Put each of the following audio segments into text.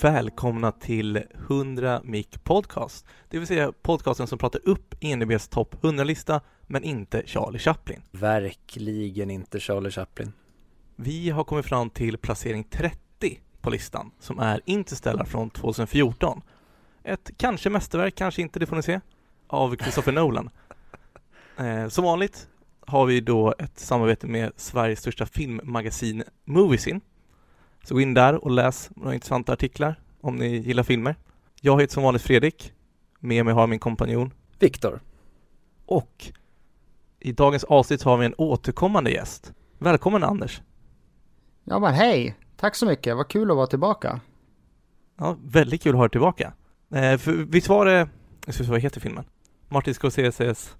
Och välkomna till 100 Mic Podcast, det vill säga podcasten som pratar upp ENBs topp 100-lista men inte Charlie Chaplin. Verkligen inte Charlie Chaplin. Vi har kommit fram till placering 30 på listan som är Interstellar från 2014. Ett kanske mästerverk, kanske inte, det får ni se, av Christopher Nolan. Eh, som vanligt har vi då ett samarbete med Sveriges största filmmagasin Moviesin. Så gå in där och läs några intressanta artiklar om ni gillar filmer. Jag heter som vanligt Fredrik. Med mig har min kompanjon. Viktor. Och i dagens avsnitt har vi en återkommande gäst. Välkommen Anders! Ja men hej! Tack så mycket, vad kul att vara tillbaka. Ja, väldigt kul att ha dig tillbaka. Eh, för visst var det, jag ska se vad heter filmen? Martin Scorseses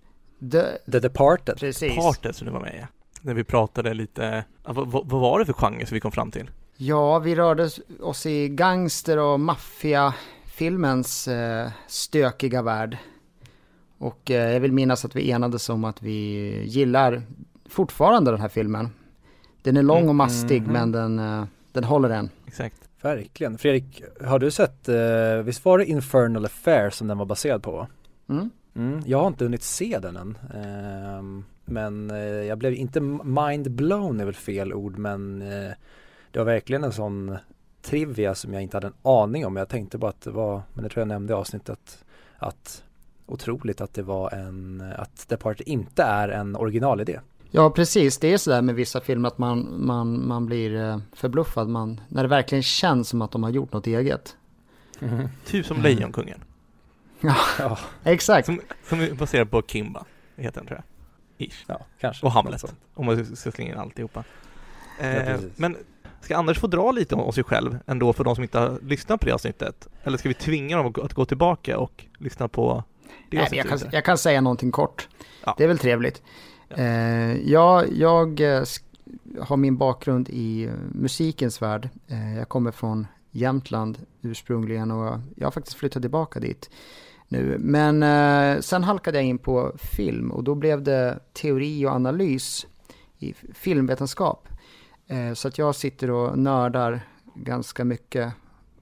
The, The Departed. precis. Parted som du var med i. När vi pratade lite, vad vad var det för genre som vi kom fram till? Ja, vi rörde oss i gangster och maffiafilmens eh, stökiga värld. Och eh, jag vill minnas att vi enades om att vi gillar fortfarande den här filmen. Den är lång och mastig Mhm. men den, eh, den håller än. Exakt. Verkligen. Fredrik, har du sett, eh, visst var det Infernal Affair som den var baserad på? Mm. Mm, jag har inte hunnit se den än. Ehm, men eh, jag blev inte mind blown är väl fel ord men eh, det var verkligen en sån trivia som jag inte hade en aning om. Jag tänkte bara att det var, men det tror jag nämnde i avsnittet, att otroligt att det var en, att Departed inte är en originalidé. Ja, precis. Det är sådär med vissa filmer att man, man, man blir eh, förbluffad. Man, när det verkligen känns som att de har gjort något eget. Typ som Lejonkungen. Ja, Exakt. Som, som är baserad på Kimba, heter den tror jag. Ish. ja kanske. Och Hamlet, om man ska slänga in alltihopa. Eh, Ja, men ska Anders få dra lite om sig själv ändå för de som inte har lyssnat på det avsnittet? Eller ska vi tvinga dem att gå, tillbaka och lyssna på det Nej, jag, kan, jag kan säga någonting kort. Ja. Det är väl trevligt. Ja. Eh, ja, jag eh, har min bakgrund i eh, musikens värld. Eh, jag kommer från Jämtland ursprungligen och jag har faktiskt flyttat tillbaka dit nu. Men eh, sen halkade jag in på film och då blev det teori och analys i filmvetenskap. Eh, så att jag sitter och nördar ganska mycket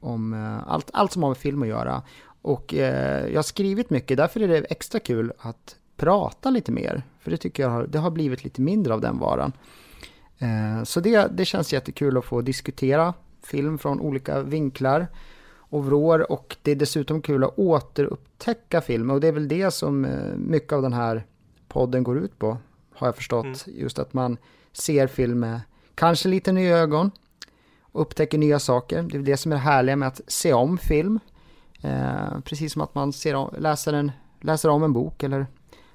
om eh, allt, allt som har med film att göra. Och eh, jag har skrivit mycket, därför är det extra kul att prata lite mer. För det tycker jag har, det har blivit lite mindre av den varan. Så det, det känns jättekul att få diskutera film från olika vinklar och vrår. Och det är dessutom kul att återupptäcka film. Och det är väl det som mycket av den här podden går ut på, har jag förstått. Just att man ser film med kanske lite nya ögon. Och upptäcker nya saker. Det är det som är det härliga med att se om film. Eh, precis som att man ser om, läser, en, läser om en bok eller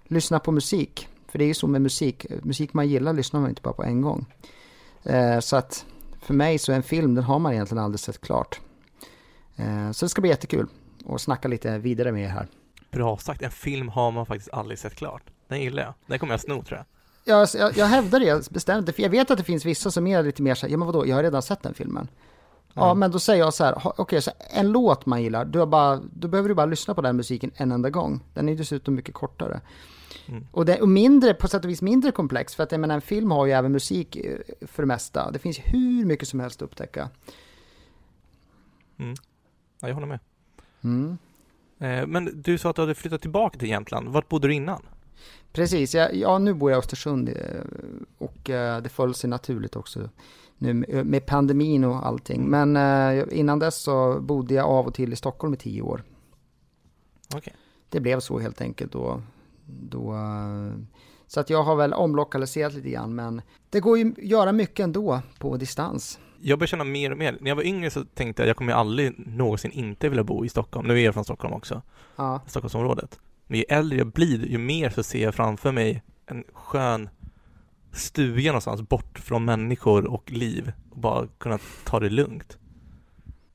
lyssnar på musik. För det är ju så med musik, musik man gillar lyssnar man inte bara på en gång. Eh, så att för mig så är en film, den har man egentligen aldrig sett klart. Eh, så det ska bli jättekul att snacka lite vidare med er här. Bra sagt, en film har man faktiskt aldrig sett klart. Den gillar jag. Den kommer jag sno tror jag. Jag, jag, jag hävdar det bestämt, för jag vet att det finns vissa som är lite mer så här, ja men vadå, jag har redan sett den filmen. Ja, Mm. men då säger jag så här, okej, så en låt man gillar, du har bara, då behöver du bara lyssna på den musiken en enda gång. Den är dessutom mycket kortare. Mm. Och, det, och mindre, på sätt och vis mindre komplex, för att jag menar, en film har ju även musik eh, för det mesta. Det finns hur mycket som helst att upptäcka. Ja, jag håller med. Mm. Eh, men du sa att du hade flyttat tillbaka till Jämtland. Vart bodde du innan? Precis, ja, ja nu bor jag i Östersund eh, och eh, det föll sig naturligt också nu med- med pandemin och allting. Men eh, innan dess så bodde jag av och till i Stockholm i tio år. Okej. Det blev så helt enkelt då. då eh, så att jag har väl omlokaliserat lite grann men det går ju att göra mycket ändå på distans. Jag börjar känna mer och mer. När jag var yngre så tänkte jag att jag kommer aldrig någonsin inte vilja bo i Stockholm. Nu är jag från Stockholm också, Ja, Stockholmsområdet. Men ju äldre jag blir, ju mer så ser jag framför mig en skön stuga någonstans bort från människor och liv och bara kunna ta det lugnt.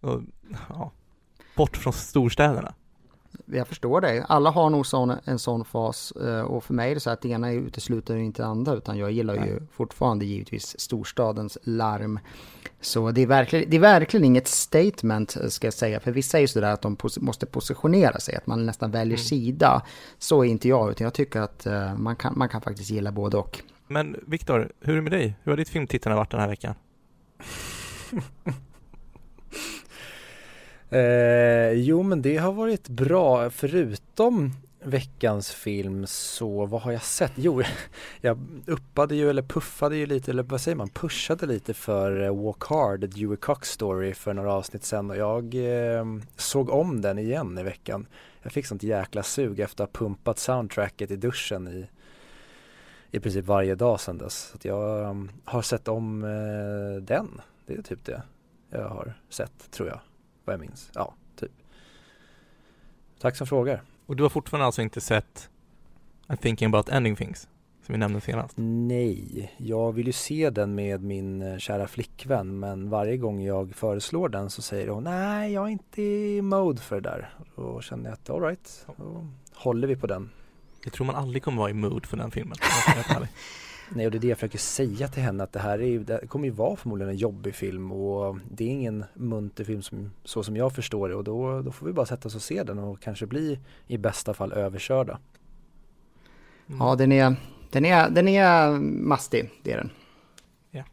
Och, ja, bort från storstäderna jag förstår dig. Alla har nog sån, en sån fas eh, och för mig är det så att det ena utesluter inte det andra utan jag gillar ju Nej. fortfarande givetvis storstadens larm. Så det är verkligen, det är verkligen inget statement eh, ska jag säga, för vissa är ju sådär att de pos- måste positionera sig, att man nästan väljer Mm. sida. Så är inte jag, utan jag tycker att eh, man, kan, man kan faktiskt gilla både och. Men Viktor, hur är det med dig? Hur har ditt filmtittande varit den här veckan? Eh, jo men det har varit bra förutom veckans film så vad har jag sett? Jo, jag uppade ju eller puffade ju lite eller vad säger man, pushade lite för eh, Walk Hard, The Dewey Cox Story för några avsnitt sen och jag eh, såg om den igen i veckan. Jag fick sånt jäkla sug efter att ha pumpat soundtracket i duschen i i princip varje dag sedan dess. Så att jag um, har sett om eh, den. Det är typ det jag har sett tror jag. Vad jag minns. Ja, typ. Tack som frågar. Och du har fortfarande alltså inte sett I'm thinking about ending things? Som vi nämnde senast. Nej, jag vill ju se den med min eh, kära flickvän men varje gång jag föreslår den så säger hon nej jag är inte i mode för det där. Då känner jag att alright, då håller vi på den. Jag tror man aldrig kommer vara i mood för den filmen. Nej och det är det jag försöker säga till henne att det här är, det kommer ju vara förmodligen en jobbig film och det är ingen munter film som, så som jag förstår det och då, då får vi bara sätta oss och se den och kanske bli i bästa fall överkörda. Mm. Ja den är, den är, den är mastig, det är den. Ja.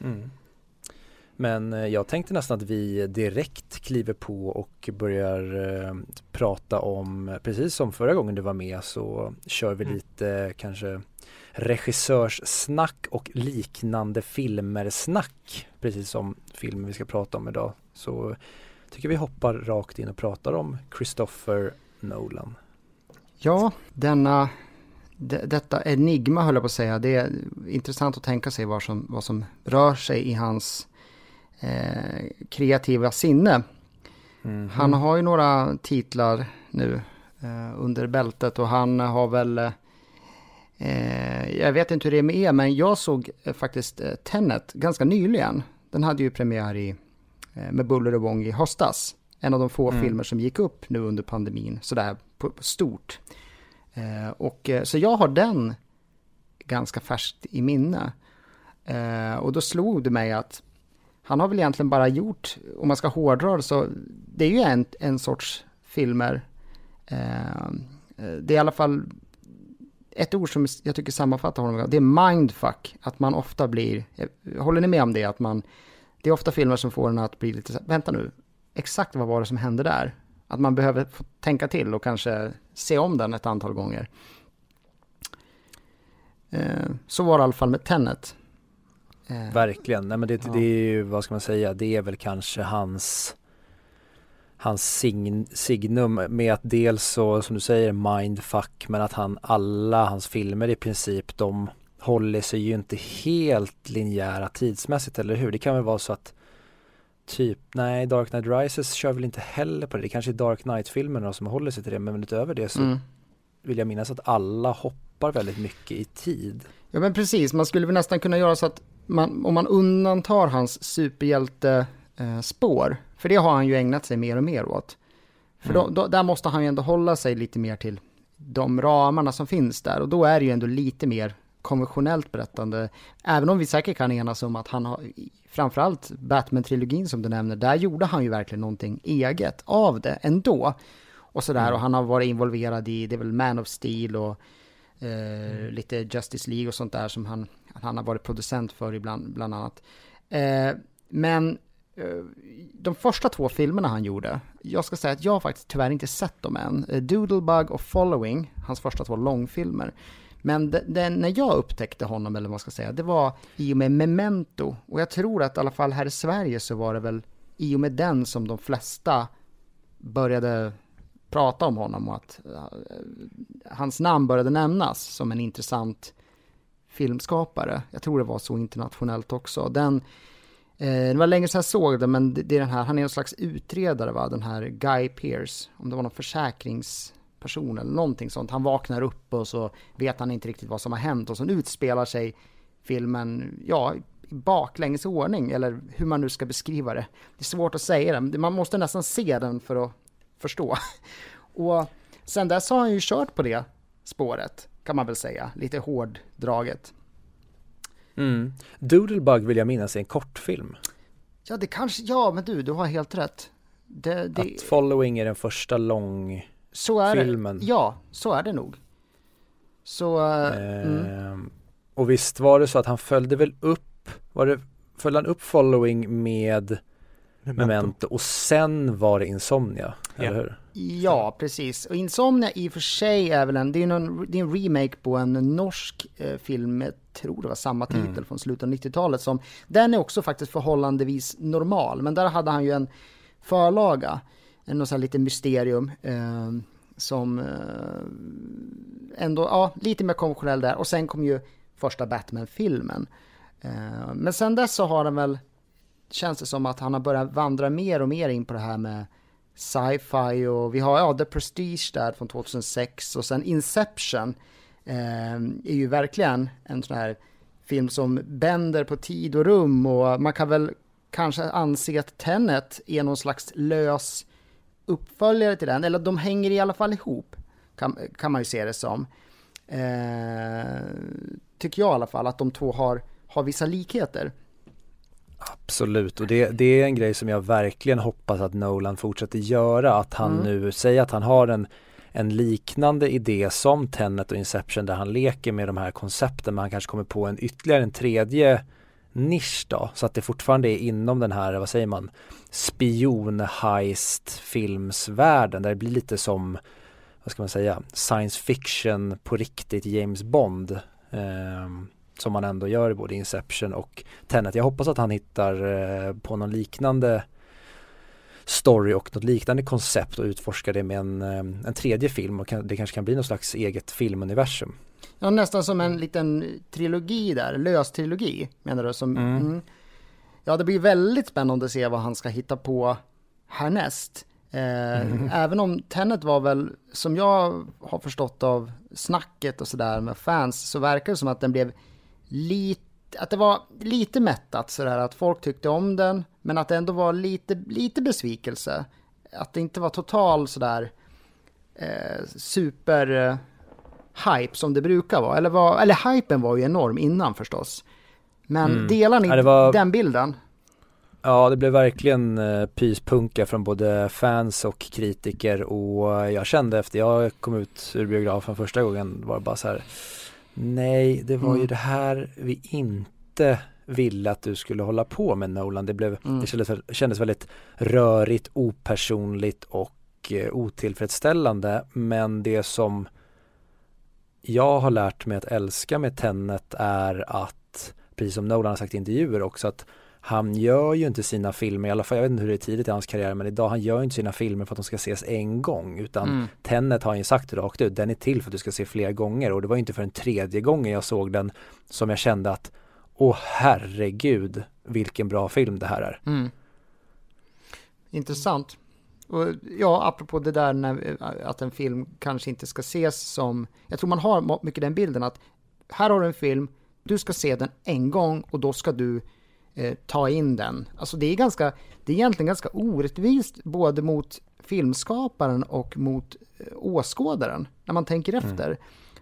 Mm. Men eh, jag tänkte nästan att vi direkt kliver på och börjar eh, prata om, precis som förra gången du var med så kör vi mm. lite kanske regissörssnack och liknande filmer-snack, precis som filmen vi ska prata om idag. Så tycker vi hoppar rakt in och pratar om Christopher Nolan. Ja, denna, detta enigma höll jag på att säga. Det är intressant att tänka sig vad som, vad som rör sig i hans eh, kreativa sinne. Mm -hmm. Han har ju några titlar nu eh, under bältet och han har väl eh, jag vet inte hur det är med er, men jag såg eh, faktiskt eh, Tenet ganska nyligen. Den hade ju premiär i, eh, med buller och bång i höstas. En av de få mm. filmer som gick upp nu under pandemin, sådär på, på stort. Eh, och, så jag har den ganska färskt i minne. och då slog det mig att han har väl egentligen bara gjort, om man ska hårdra det, så det är ju en, en sorts filmer. Eh, det är i alla fall ett ord som jag tycker sammanfattar honom, det är mindfuck. Att man ofta blir, håller ni med om det? Att man, det är ofta filmer som får en att bli lite, vänta nu, exakt vad var det som hände där? Att man behöver tänka till och kanske se om den ett antal gånger. Eh, så var det i alla fall med Tenet. Eh, Verkligen, nej men det, ja. det är ju, vad ska man säga, det är väl kanske hans hans sign, signum med att dels så, som du säger, mindfuck, men att han, alla hans filmer i princip, de håller sig ju inte helt linjära tidsmässigt, eller hur? Det kan väl vara så att typ, nej, Dark Knight Rises kör väl inte heller på det. Det kanske är Dark Knight-filmerna som håller sig till det, men utöver det så mm. vill jag minnas att alla hoppar väldigt mycket i tid. Ja men precis, man skulle väl nästan kunna göra så att man, om man undantar hans superhjälte eh, spår, för det har han ju ägnat sig mer och mer åt. För mm. då, då, där måste han ju ändå hålla sig lite mer till de ramarna som finns där och då är det ju ändå lite mer konventionellt berättande. Även om vi säkert kan enas om att han har, framförallt Batman-trilogin som du nämner, där gjorde han ju verkligen någonting eget av det ändå. Och sådär, mm. och han har varit involverad i, det är väl Man of Steel och eh, mm. lite Justice League och sånt där som han, han har varit producent för ibland, bland annat. Eh, men Eh, de första två filmerna han gjorde, jag ska säga att jag faktiskt tyvärr inte sett dem än. Eh, Doodlebug och Following, hans första två långfilmer. Men det, det, när jag upptäckte honom, eller vad man ska säga, det var i och med Memento. Och jag tror att i alla fall här i Sverige så var det väl i och med den som de flesta började prata om honom och att uh, hans namn började nämnas som en intressant filmskapare. Jag tror det var så internationellt också. Den, Eh, det var länge sedan jag såg det, men det, är den här, han är någon slags utredare va, den här Guy Pearce, om det var någon försäkringsperson eller någonting sånt. Han vaknar upp och så vet han inte riktigt vad som har hänt och så utspelar sig filmen, ja, i baklänges ordning, eller hur man nu ska beskriva det. Det är svårt att säga det, man måste nästan se den för att förstå. Och sen dess har han ju kört på det spåret, kan man väl säga, lite hårddraget. Mm. Doodlebug vill jag minnas är en kortfilm. Ja, det kanske, ja men du, du har helt rätt. Det, det... Att Following är den första lång så är filmen. Det. Ja, så är det nog. Så, eh, mm. Och visst var det så att han följde väl upp, var det, följde han upp Following med Memento. Memento. och sen var det Insomnia, yeah. eller hur? Ja, precis. Och Insomnia i och för sig är väl en, det är, någon, det är en remake på en norsk eh, film, jag tror det var samma titel mm. från slutet av 90-talet som, den är också faktiskt förhållandevis normal, men där hade han ju en förlaga, en något så här lite mysterium, eh, som eh, ändå, ja, lite mer konventionell där. Och sen kom ju första Batman-filmen. Eh, men sen dess så har den väl, känns det som att han har börjat vandra mer och mer in på det här med sci-fi och vi har ja, The Prestige där från 2006 och sen Inception eh, är ju verkligen en sån här film som bänder på tid och rum och man kan väl kanske anse att Tenet är någon slags lös uppföljare till den, eller de hänger i alla fall ihop, kan, kan man ju se det som. Eh, tycker jag i alla fall, att de två har, har vissa likheter. Absolut, och det, det är en grej som jag verkligen hoppas att Nolan fortsätter göra, att han mm. nu säger att han har en, en liknande idé som Tenet och Inception där han leker med de här koncepten men han kanske kommer på en ytterligare en tredje nisch då, så att det fortfarande är inom den här, vad säger man, spion-heist filmsvärlden där det blir lite som, vad ska man säga, science fiction på riktigt James Bond. Eh, som man ändå gör i både Inception och Tenet. Jag hoppas att han hittar eh, på någon liknande story och något liknande koncept och utforskar det med en, eh, en tredje film och det kanske kan bli något slags eget filmuniversum. Ja, nästan som en liten trilogi där, lös trilogi menar du? Som, mm. Mm. Ja, det blir väldigt spännande att se vad han ska hitta på härnäst. Eh, mm. Även om Tenet var väl, som jag har förstått av snacket och sådär med fans, så verkar det som att den blev lite, att det var lite mättat sådär, att folk tyckte om den, men att det ändå var lite, lite besvikelse. Att det inte var total sådär eh, super eh, hype som det brukar vara. Eller, var, eller hypen var ju enorm innan förstås. Men mm. delar ni ja, var... den bilden? Ja, det blev verkligen eh, pyspunka från både fans och kritiker och jag kände efter jag kom ut ur biografen första gången var det bara så här Nej, det var mm. ju det här vi inte ville att du skulle hålla på med Nolan. Det, blev, mm. det kändes, kändes väldigt rörigt, opersonligt och eh, otillfredsställande. Men det som jag har lärt mig att älska med Tenet är att, precis som Nolan har sagt i intervjuer också, att han gör ju inte sina filmer, i alla fall jag vet inte hur det är tidigt i hans karriär, men idag han gör inte sina filmer för att de ska ses en gång, utan mm. Tenet har han ju sagt rakt ut, den är till för att du ska se fler gånger och det var inte för en tredje gången jag såg den som jag kände att, åh herregud, vilken bra film det här är. Mm. Intressant. Och ja, apropå det där när, att en film kanske inte ska ses som, jag tror man har mycket den bilden att här har du en film, du ska se den en gång och då ska du eh, ta in den. Alltså det är ganska, det är egentligen ganska orättvist både mot filmskaparen och mot eh, åskådaren när man tänker mm. efter. Mm.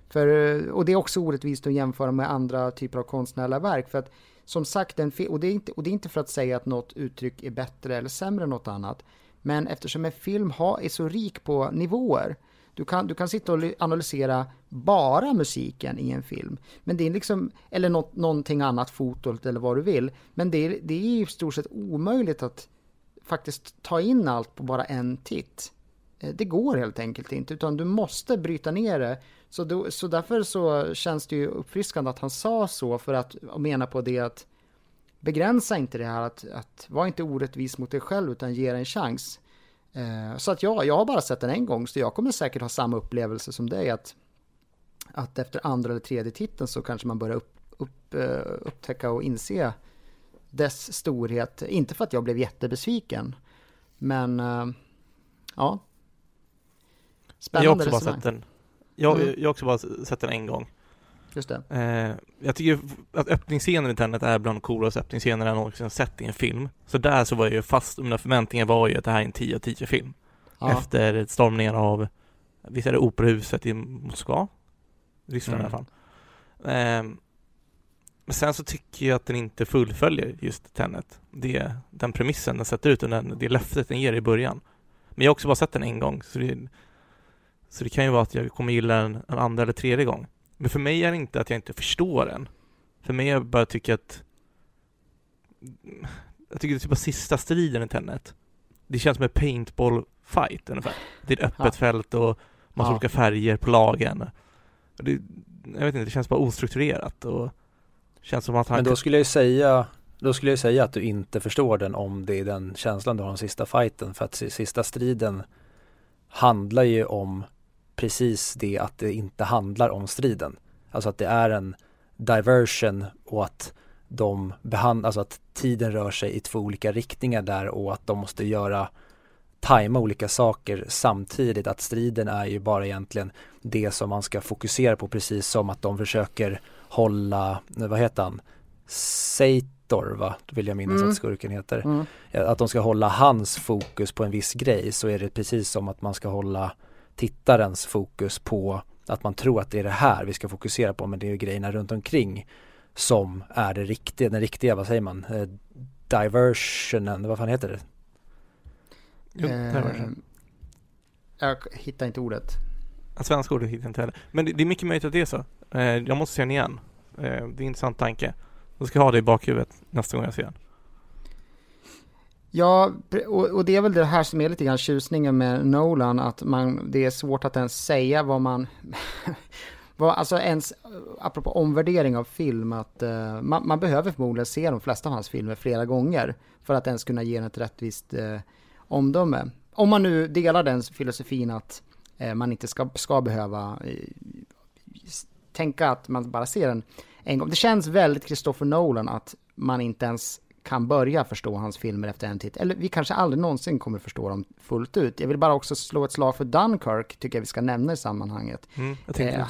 För, eh, och det är också orättvist att jämföra med andra typer av konstnärliga verk. För att som sagt, en och, det är inte, och det är inte för att säga att något uttryck är bättre eller sämre än något annat. Men eftersom en film har, är så rik på nivåer, du kan, du kan sitta och analysera bara musiken i en film. Men det är liksom, eller något, någonting annat, fotot eller vad du vill. Men det är, det är i stort sett omöjligt att faktiskt ta in allt på bara en titt. Eh, det går helt enkelt inte, utan du måste bryta ner det. Så, då, så därför så känns det ju uppfriskande att han sa så, för att mena på det att begränsa inte det här att, att vara inte orättvis mot dig själv utan ge det en chans. Eh, så att ja, jag har bara sett den en gång så jag kommer säkert ha samma upplevelse som dig att, att efter andra eller tredje titeln så kanske man börjar upp, upp, uh, upptäcka och inse dess storhet. Inte för att jag blev jättebesviken men uh, ja. Spännande jag har också bara sett den. Jag, mm. jag har också bara sett den en gång. Just det. Eh, jag tycker att öppningsscenen i Tenet är bland de coolaste öppningsscenerna jag någonsin sett i en film. Så där så var jag ju fast, mina förväntningar var ju att det här är en 10 av 10 film. Ja. Efter stormningen av, visst är det operahuset i Moskva? Ryssland mm. i alla fall. Eh, men sen så tycker jag att den inte fullföljer just Tenet. Det, den premissen den sätter ut och den, det löftet den ger i början. Men jag har också bara sett den en gång, så det, så det kan ju vara att jag kommer gilla den en andra eller tredje gång. Men för mig är det inte att jag inte förstår den. För mig är det bara att tycka att jag tycker det är typ sista striden i Tenet. Det känns som en paintball fight ungefär. Det är ett öppet Ja. fält och massa Ja. olika färger på lagen. Det, jag vet inte, det känns bara ostrukturerat och känns som att han Men då skulle jag ju säga då skulle jag säga att du inte förstår den om det är den känslan du har den sista fighten för att si- sista striden handlar ju om precis det att det inte handlar om striden. Alltså att det är en diversion och att de behandlar, alltså att tiden rör sig i två olika riktningar där och att de måste göra tajma olika saker samtidigt att striden är ju bara egentligen det som man ska fokusera på precis som att de försöker hålla, vad heter han, Seitor va, vill jag minnas Mm. att skurken heter. Mm. Att de ska hålla hans fokus på en viss grej så är det precis som att man ska hålla tittarens fokus på att man tror att det är det här vi ska fokusera på men det är ju grejerna runt omkring som är det riktiga, den riktiga, vad säger man, eh, diversionen, vad fan heter det? Jo. Eh, jag hittar inte ordet. Svenska ordet hittar jag inte heller. Men det, det är mycket möjligt att det är så. Eh, jag måste se den igen. Eh, det är en intressant tanke. Jag ska ha det i bakhuvudet nästa gång jag ser den. Ja, och, och det är väl det här som är lite grann tjusningen med Nolan, att man, det är svårt att ens säga vad man... vad, alltså ens, apropå omvärdering av film, att uh, man, man behöver förmodligen se de flesta av hans filmer flera gånger för att ens kunna ge den ett rättvist uh, omdöme. Om man nu delar den filosofin att uh, man inte ska, ska behöva tänka att man bara ser den en gång. Det känns väldigt Christopher Nolan att man inte ens kan börja förstå hans filmer efter en titt. Eller vi kanske aldrig någonsin kommer förstå dem fullt ut. Jag vill bara också slå ett slag för Dunkirk, tycker jag vi ska nämna i sammanhanget. Mm, Eh.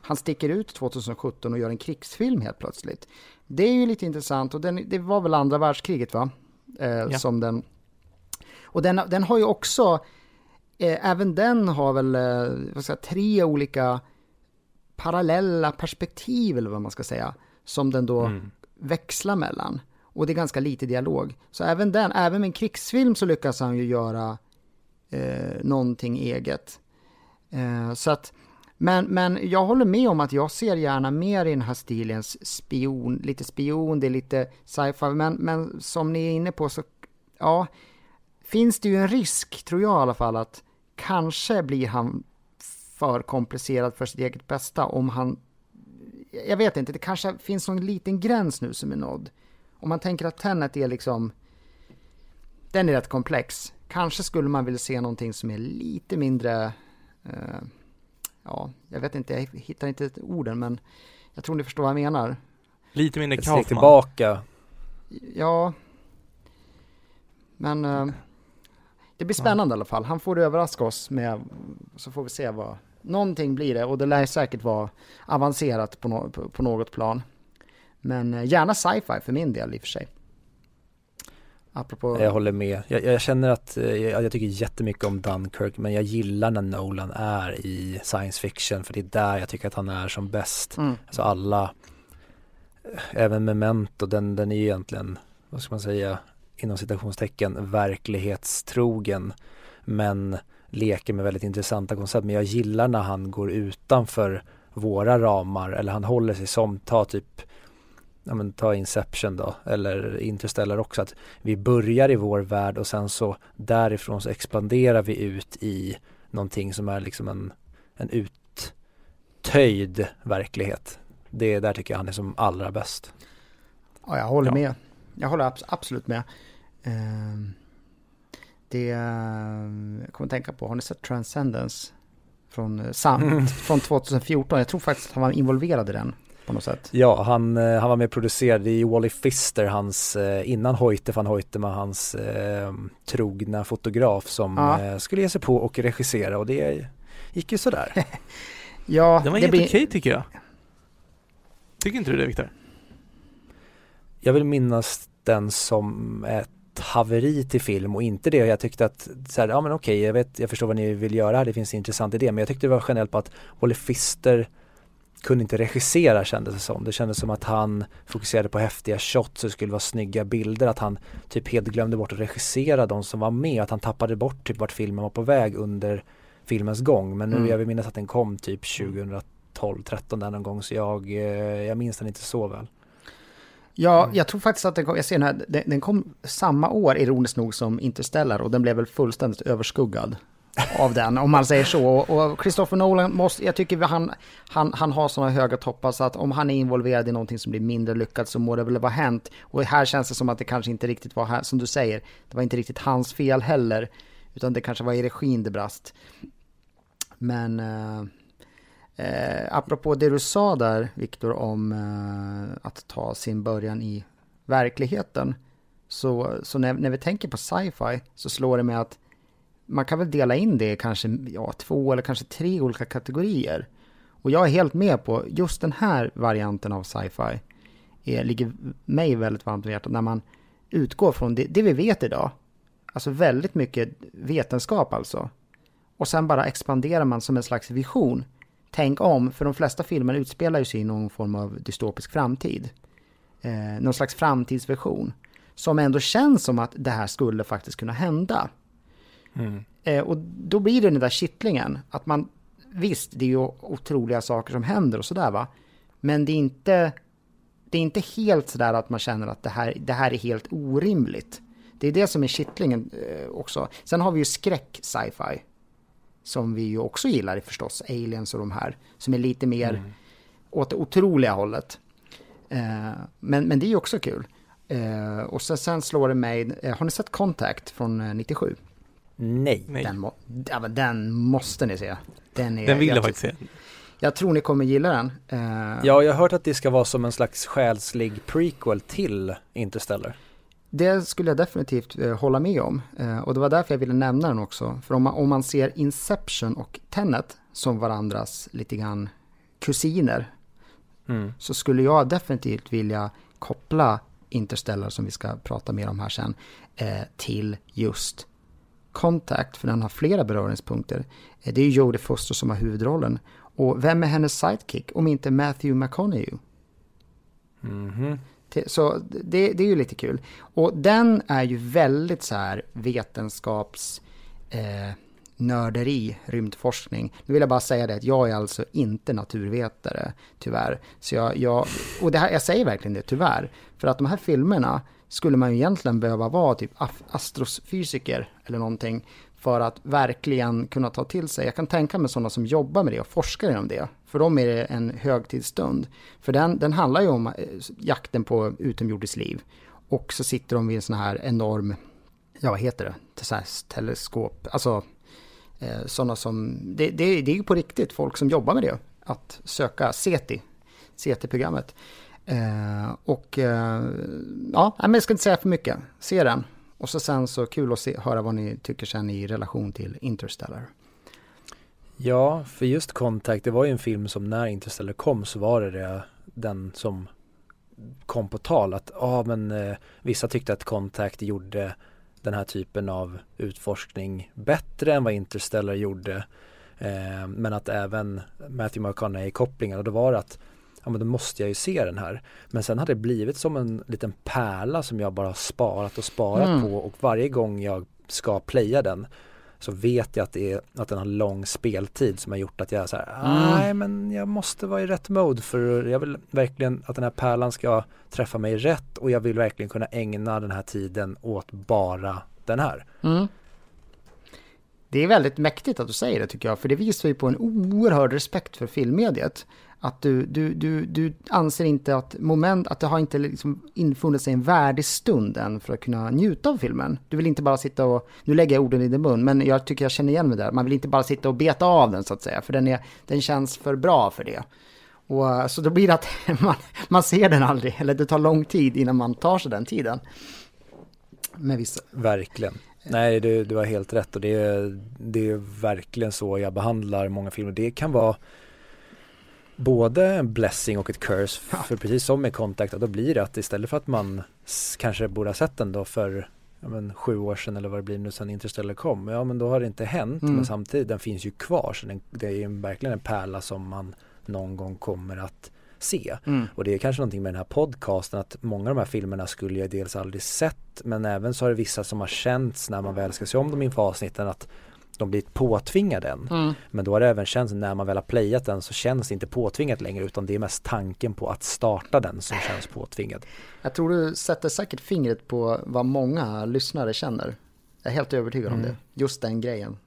Han sticker ut 2017 och gör en krigsfilm helt plötsligt. Det är ju lite intressant och den, det var väl andra världskriget va? Eh, Ja. Som den... Och den, den har ju också, eh, även den har väl, eh, säga, tre olika parallella perspektiv eller vad man ska säga. Som den då Mm. växla mellan. Och det är ganska lite dialog. Så även den, även med en krigsfilm så lyckas han ju göra eh, någonting eget. Eh, så att, men, men jag håller med om att jag ser gärna mer i den här stilens spion, lite spion, det är lite sci-fi, men, men som ni är inne på så, ja, finns det ju en risk, tror jag i alla fall, att kanske blir han för komplicerad för sitt eget bästa om han jag vet inte, det kanske finns någon liten gräns nu som är nådd. Om man tänker att Tenet är liksom, den är rätt komplex. Kanske skulle man vilja se någonting som är lite mindre, eh, ja, jag vet inte, jag hittar inte orden, men jag tror ni förstår vad jag menar. Lite mindre Ett steg Kaufman. tillbaka. Ja, men eh, det blir spännande i alla fall. Han får överraska oss med, så får vi se vad, någonting blir det och det lär säkert vara avancerat på, no, på något plan. Men eh, gärna sci-fi för min del i och för sig. Apropå, Jag håller med. Jag, jag känner att eh, jag, jag tycker jättemycket om Dunkirk men jag gillar när Nolan är i science fiction för det är där jag tycker att han är som bäst. mm, Alltså alla, eh, även Memento, den, den är ju egentligen, vad ska man säga, inom citationstecken verklighetstrogen men leker med väldigt intressanta koncept. Men jag gillar när han går utanför våra ramar eller han håller sig som, ta typ ja men ta Inception då, eller Interstellar också, att vi börjar i vår värld och sen så därifrån så expanderar vi ut i någonting som är liksom en, en uttöjd verklighet. Det där tycker jag han är som allra bäst. ja, jag håller Ja. med. Jag håller abs- absolut med. Ehm, det, jag kommer att tänka på, har ni sett Transcendence? Från, eh, Sam, Mm. från 2014, jag tror faktiskt att han var involverad i den på något sätt. Ja, han, eh, han var med och producerade, det ju Wally Pfister, hans, eh, innan Hoyte van Hoytema, hans eh, trogna fotograf som Ja. eh, skulle ge sig på och regissera och det gick ju sådär. Ja, Den var det helt blir, okej tycker jag. Tycker inte du det Viktor? Jag vill minnas den som ett haveri till film och inte det jag tyckte att så här, ja men okej jag vet, jag förstår vad ni vill göra det finns en intressant idé men jag tyckte det var generellt på att Wally Pfister kunde inte regissera kändes det som. Det kändes som att han fokuserade på häftiga shots det skulle vara snygga bilder, att han typ helt glömde bort att regissera de som var med, att han tappade bort typ vart filmen var på väg under filmens gång. Men nu, Mm. jag vill minnas att den kom typ 2012, 13 där någon gång så jag, eh, jag minns den inte så väl. Ja, Mm. jag tror faktiskt att den kom, jag ser den här, den, den kom samma år ironiskt nog som Interstellar och den blev väl fullständigt överskuggad av den, om man säger så. Och Christopher Nolan måste, jag tycker han, han, han har sådana höga toppar så att om han är involverad i någonting som blir mindre lyckat så må det väl vara hänt. Och här känns det som att det kanske inte riktigt var, här, som du säger, det var inte riktigt hans fel heller, utan det kanske var i regin det brast. Men eh, eh, apropå det du sa där, Viktor, om eh, att ta sin början i verkligheten. Så, så när, när vi tänker på sci-fi så slår det mig att man kan väl dela in det i kanske ja, två eller kanske tre olika kategorier. Och jag är helt med på just den här varianten av sci-fi. Är, ligger mig väldigt varmt om hjärtat när man utgår från det, det vi vet idag. Alltså väldigt mycket vetenskap alltså. Och sen bara expanderar man som en slags vision. Tänk om, för de flesta filmer utspelar ju sig i någon form av dystopisk framtid. Eh, någon slags framtidsvision. Som ändå känns som att det här skulle faktiskt kunna hända. Mm. Eh, och då blir det den där kittlingen. Att man, visst, det är ju otroliga saker som händer och sådär va. Men det är inte, det är inte helt sådär att man känner att det här, det här är helt orimligt. Det är det som är kittlingen eh, också. Sen har vi ju skräck sci-fi. Som vi ju också gillar förstås, aliens och de här. Som är lite mer Mm. åt det otroliga hållet. Eh, men, men det är ju också kul. Eh, och sen, sen slår det mig, eh, har ni sett Contact från eh, 97? Nej. Nej, Den, må, ja, men den måste ni se. Den, är, den vill jag faktiskt se. Jag tror ni kommer gilla den. Eh, Ja, jag har hört att det ska vara som en slags själslig prequel till Interstellar. Det skulle jag definitivt eh, hålla med om. Eh, och det var därför jag ville nämna den också. För om man, om man ser Inception och Tenet som varandras lite grann kusiner Mm. så skulle jag definitivt vilja koppla Interstellar som vi ska prata mer om här sen till just Contact för den har flera beröringspunkter. Eh, det är Jodie Foster som har huvudrollen. Och vem är hennes sidekick om inte Matthew McConaughey? Mhm. Till- Så det, det är ju lite kul. Och den är ju väldigt så här vetenskaps... Eh, nörderi, rymdforskning. Nu vill jag bara säga det att jag är alltså inte naturvetare, tyvärr. Så jag, jag, och det här, jag säger verkligen det, tyvärr. För att de här filmerna skulle man ju egentligen behöva vara typ astrofysiker eller någonting för att verkligen kunna ta till sig. Jag kan tänka mig sådana som jobbar med det och forskar inom det. För dem är det en högtidsstund. För den, den handlar ju om eh, jakten på utomjordiskt liv. Och så sitter de vid en sån här enorm, ja vad heter det, så här teleskop, alltså eh, sådana som, det, det, det är ju på riktigt folk som jobbar med det. Att söka CETI, CETI-programmet. Eh, och eh, ja, men jag ska inte säga för mycket. Se den. Och så sen så kul att se, höra vad ni tycker sen i relation till Interstellar. Ja, för just Contact, det var ju en film som när Interstellar kom så var det, det den som kom på tal att ja men eh, vissa tyckte att Contact gjorde den här typen av utforskning bättre än vad Interstellar gjorde. Eh, men att även Matthew McConaughey kopplingar och då var det att ja men då måste jag ju se den här. Men sen hade det blivit som en liten pärla som jag bara har sparat och sparat Mm. på och varje gång jag ska playa den så vet jag att, det är, att den har lång speltid som har gjort att jag är så här, Mm. nej men jag måste vara i rätt mode för jag vill verkligen att den här pärlan ska träffa mig rätt och jag vill verkligen kunna ägna den här tiden åt bara den här. Mm. Det är väldigt mäktigt att du säger det tycker jag, för det visar ju på en oerhörd respekt för filmmediet. Att du, du, du, du anser inte att moment, att det har inte liksom infunnit sig en värdig stund än för att kunna njuta av filmen. Du vill inte bara sitta och, nu lägger jag orden i din mun, men jag tycker jag känner igen mig där. Man vill inte bara sitta och beta av den så att säga, för den, är, den känns för bra för det. Och, eh, så då blir det att man, man ser den aldrig, eller det tar lång tid innan man tar sig den tiden. Med vissa, Verkligen. Nej, du, du har helt rätt och det det är verkligen så jag behandlar många filmer. Det kan vara både en blessing och ett curse. Ja. För precis som med Contact, då blir det att istället för att man kanske borde ha sett den då för ja, men, sju år sedan eller vad det blir nu sedan Interstellar kom. Ja men då har det inte hänt Mm. men samtidigt den finns ju kvar så den, det är ju verkligen en pärla som man någon gång kommer att se. mm. Och det är kanske någonting med den här podcasten att många av de här filmerna skulle jag dels aldrig sett men även så har det vissa som har känts när man väl ska se om dem inför avsnitten att de blir påtvingade en. Mm. Men då har det även känts när man väl har playat den så känns det inte påtvingat längre utan det är mest tanken på att starta den som känns påtvingad. Jag tror du sätter säkert fingret på vad många lyssnare känner. Jag är helt övertygad om Mm. det. Just den grejen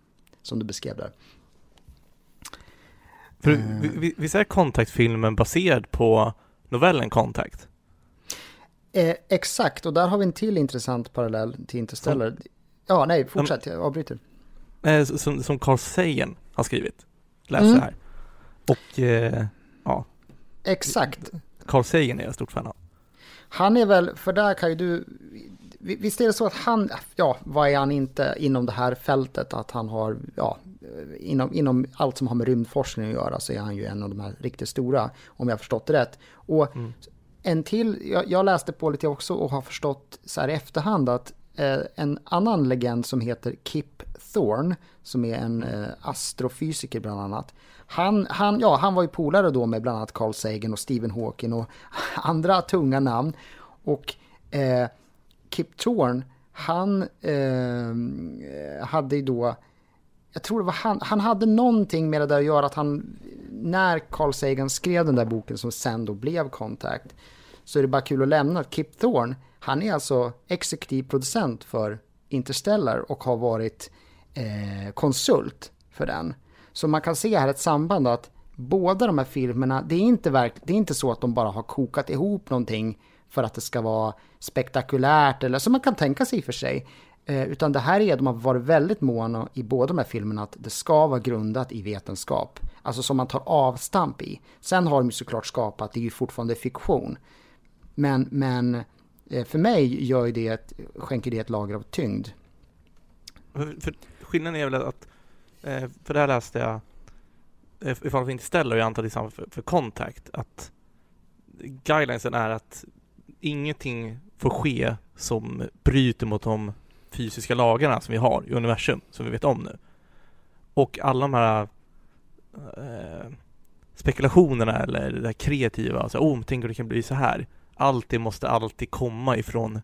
som du beskrev där. För vi- vi- visst är Contact-filmen baserad på novellen Contact? Eh, exakt, och där har vi en till intressant parallell till Interstellar. Ja, nej, fortsätt, jag avbryter. Eh, som, som Carl Sagan har skrivit. Läs Mm. det här. Och eh, Exakt. Carl Sagan är jag stort fan av. Han är väl, för där kan ju du, vi- visst är det så att han, ja, vad är han inte inom det här fältet, att han har, ja, inom, inom allt som har med rymdforskning att göra så är han ju en av de här riktigt stora, om jag har förstått det rätt. Och Mm. en till, jag, jag läste på lite också och har förstått så här i efterhand att eh, en annan legend som heter Kip Thorne, som är en eh, astrofysiker bland annat, han, han, ja, han var ju polare då med bland annat Carl Sagan och Stephen Hawking och andra tunga namn. Och eh, Kip Thorne, han eh, hade ju då, jag tror det var han, han hade någonting med det där att göra att han, när Carl Sagan skrev den där boken som sen då blev Contact, så är det bara kul att lämna att Kip Thorne, han är alltså exekutiv producent för Interstellar och har varit eh, konsult för den. Så man kan se här ett samband att båda de här filmerna, det är inte, verk, det är inte så att de bara har kokat ihop någonting för att det ska vara spektakulärt eller som man kan tänka sig i och för sig. Eh, utan det här är, de har varit väldigt måna i båda de här filmerna att det ska vara grundat i vetenskap. Alltså som man tar avstamp i. Sen har de ju såklart skapat, det är ju fortfarande fiktion. Men, men eh, för mig gör ju det, ett, skänker det ett lager av tyngd. För, för skillnaden är väl att, eh, för här läste jag, eh, vi inte ställer, och jag antar det är samma för, för Contact, att guidelinesen är att ingenting får ske som bryter mot de fysiska lagarna som vi har i universum, som vi vet om nu. Och alla de här eh, spekulationerna eller det där kreativa, alltså, oh, tänk om det kan bli så här. Allt det måste alltid komma ifrån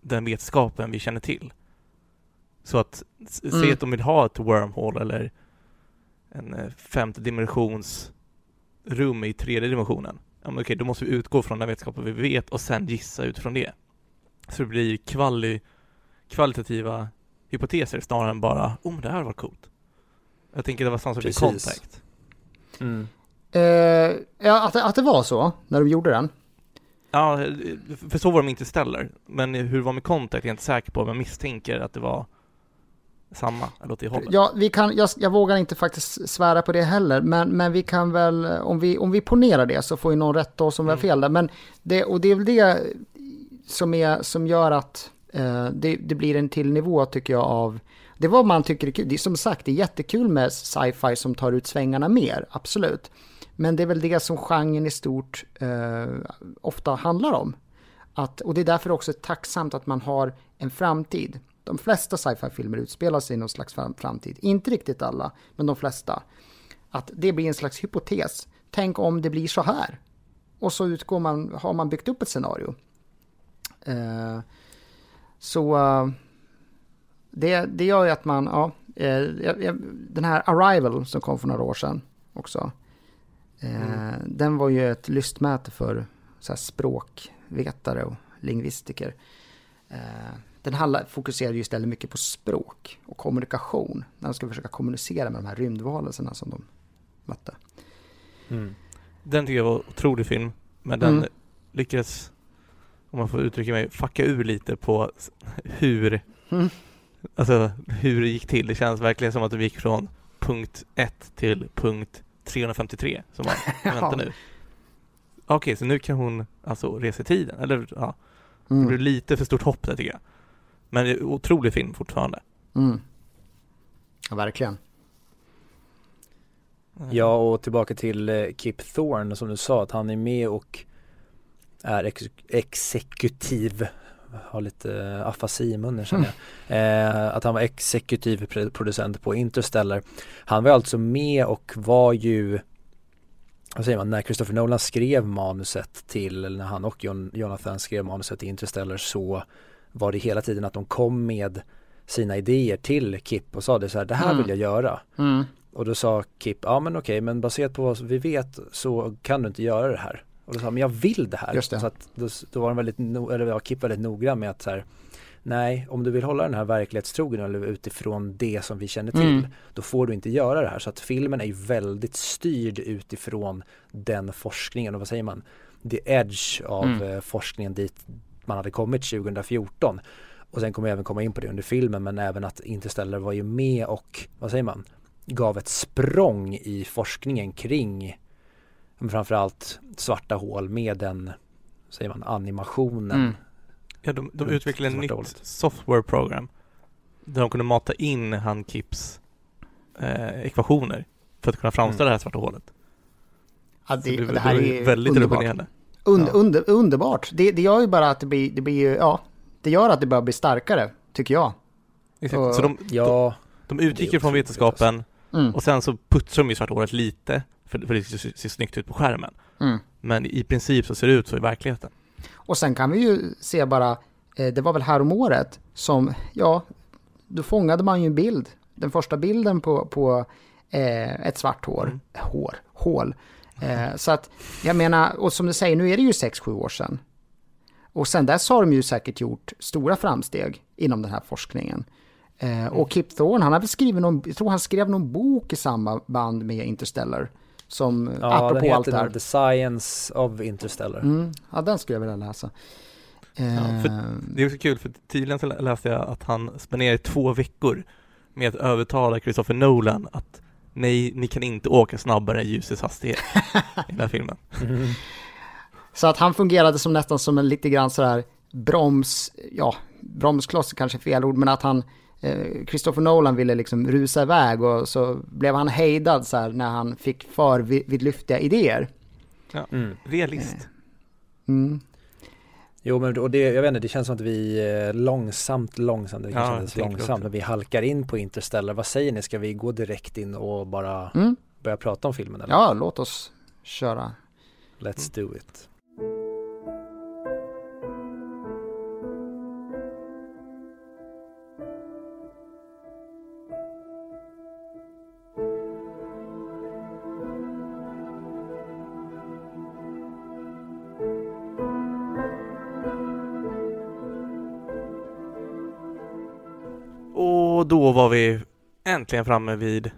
den vetskapen vi känner till. Så att s- Mm. se att de vill ha ett wormhole eller en eh, femte dimensions rum i tredje dimensionen. Ja, men okej, då måste vi utgå från den vetskapen vi vet och sen gissa utifrån det. Så det blir kvali kvalitativa hypoteser snarare än bara oh, men det här var coolt. Jag tänker det var samma sak med Precis. Contact. Mm. Eh, ja, att, det- att det var så när de gjorde den. Ja, eh, för så var de inte ställer. Men hur det var med Contact är jag inte säker på, men jag misstänker att det var samma, eller åt det hållet. Ja, vi kan, jag, jag vågar inte faktiskt svära på det heller, men, men vi kan väl, om vi, om vi ponerar det så får ju någon rätta oss om vi har Mm. fel där. Men det, och det är väl det som, är, som gör att eh, det, det blir en till nivå tycker jag av, det vad man tycker är kul. Det är som sagt, det är jättekul med sci-fi som tar ut svängarna mer, absolut. Men det är väl det som genren i stort eh, ofta handlar om. Att, och det är därför också tacksamt att man har en framtid. De flesta sci-fi-filmer utspelar sig i någon slags fram- framtid. Inte riktigt alla, men de flesta. Att det blir en slags hypotes. Tänk om det blir så här. Och så utgår man, har man byggt upp ett scenario. Eh, så eh, det, det gör ju att man, ja, eh, den här Arrival som kom för några år sedan också. Eh, Den var ju ett lystmäte för så här, språkvetare och lingvistiker. Den handlar, fokuserar ju istället mycket på språk och kommunikation. När de ska försöka kommunicera med de här rymdvarelserna som de mötte. Mm. Den tycker jag var otrolig film, men den Mm. lyckades, om man får uttrycka mig, fucka ur lite på hur, Mm. alltså hur det gick till. Det känns verkligen som att vi gick från punkt 1 till punkt 353. Som bara, vänta nu. Okej, så nu kan hon alltså resa i tiden, eller ja, det Mm. blev lite för stort hopp där tycker jag. Men det är en otrolig film fortfarande. Mm. Ja, verkligen. Ja, och tillbaka till eh, Kip Thorne som du sa att han är med och är ex exekutiv har lite eh, afasi i munnen känner jag. Eh, att han var exekutiv producent på Interstellar. Han var alltså med och var ju vad säger man, när Christopher Nolan skrev manuset till, eller när han och John, Jonathan skrev manuset till Interstellar så var det hela tiden att de kom med sina idéer till Kip och sa det så här, det här Mm. vill jag göra. Mm. Och då sa Kip, ja men okej, men baserat på vad vi vet så kan du inte göra det här. Och då sa han, men jag vill det här. Det. Så att då, då var han väldigt, no, eller ja, Kip väldigt noggrann med att så här, nej, om du vill hålla den här verklighetstrogen eller utifrån det som vi känner till, Mm. då får du inte göra det här. Så att filmen är ju väldigt styrd utifrån den forskningen och vad säger man, the edge av Mm. eh, forskningen dit man hade kommit 2014. Och sen kommer jag även komma in på det under filmen men även att Interstellar var ju med och, vad säger man, gav ett språng i forskningen kring men framförallt svarta hål med den, säger man, animationen. Mm. Ja, de, de utvecklade ett nytt hålet. software program där de kunde mata in han Kips eh, ekvationer för att kunna framställa det här svarta hålet. Ja, det, det, det här är väldigt revolutionerande. Und, Ja. under, underbart. Det, det gör ju bara att det blir, det blir ju, ja, det gör att det bör bli starkare, tycker jag. Exakt. Och- Så de, de, Ja, de utgick är ju från vetenskapen Mm. och sen så putsar de ju svarta hålet lite för, för det ser, ser snyggt ut på skärmen. Mm. Men i princip så ser det ut så i verkligheten. Och sen kan vi ju se bara, eh, det var väl här om året som, ja, då fångade man ju en bild. Den första bilden på, på eh, ett svart hår, Mm. hår, hål. Eh, så att, jag menar, och som du säger, nu är det ju 6-7 år sedan. Och sen dess har de ju säkert gjort stora framsteg inom den här forskningen. Eh, och Kip Thorne, han har väl skrivit någon, jag tror han skrev någon bok i samband med Interstellar. Som, ja den apropå allt det heter här. The Science of Interstellar. Mm, ja, den skulle jag vilja läsa. Ja, Eh, Det är också kul för tydligen så läste jag att han spenderade två veckor med att övertala Christopher Nolan att nej, ni kan inte åka snabbare än ljusets hastighet i den här filmen. Mm. Så att han fungerade som nästan som en lite grann sådär broms, ja, bromskloss är kanske fel ord, men att han, eh, Christopher Nolan ville liksom rusa iväg och så blev han hejdad så här när han fick för vid, vidlyftiga idéer. Mm. Realist. Mm. Jo men och det, jag vet inte, det känns som att vi eh, långsamt, långsamt, det Ja, tänker långsamt, men vi halkar in på Interstellar. Vad säger ni, ska vi gå direkt in och bara Mm. börja prata om filmen eller? Ja, låt oss köra. Let's do it. Då var vi äntligen framme vid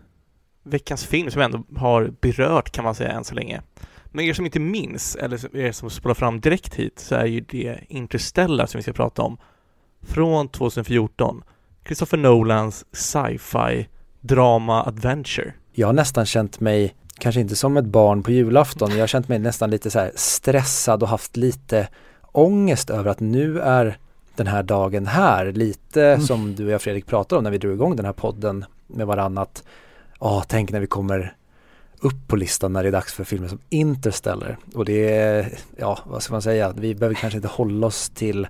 veckans film som vi ändå har berört kan man säga än så länge. Men er som inte minns, eller er som spolar fram direkt hit, så är ju det Interstellar som vi ska prata om. Från 2014. Christopher Nolans sci-fi drama adventure. Jag har nästan känt mig, kanske inte som ett barn på julafton, jag har känt mig nästan lite så här stressad och haft lite ångest över att nu är den här dagen här. Lite Mm. som du och jag Fredrik pratade om när vi drog igång den här podden med varannat. Ja, tänk när vi kommer upp på listan när det är dags för filmer som Interstellar. Och det är, ja vad ska man säga, vi behöver kanske inte hålla oss till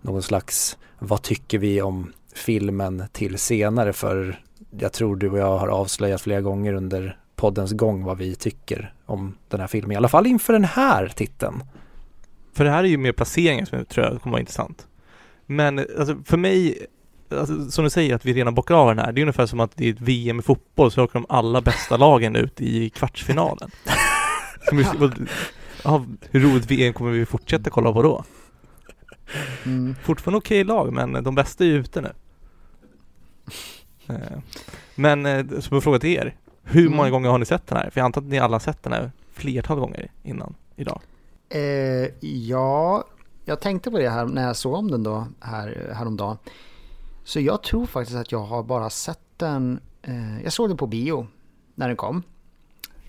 någon slags, vad tycker vi om filmen till senare för jag tror du och jag har avslöjat flera gånger under poddens gång vad vi tycker om den här filmen. I alla fall inför den här titeln. För det här är ju mer placeringen som jag tror jag kommer vara intressant. Men alltså, för mig, alltså, som du säger att vi redan bockar av den här, det är ungefär som att det är ett VM i fotboll så åker de alla bästa lagen ut i kvartsfinalen. Ja, hur roligt VM kommer vi fortsätta kolla på då? Mm. Fortfarande okej lag, men de bästa är ju ute nu. Eh, Men eh, som en fråga till er, hur många Mm. gånger har ni sett den här? För jag antar att ni alla har sett den här flertal gånger innan idag. Eh, ja, jag tänkte på det här när jag såg om den då här, häromdagen. Så jag tror faktiskt att jag har bara sett den, eh, jag såg den på bio när den kom.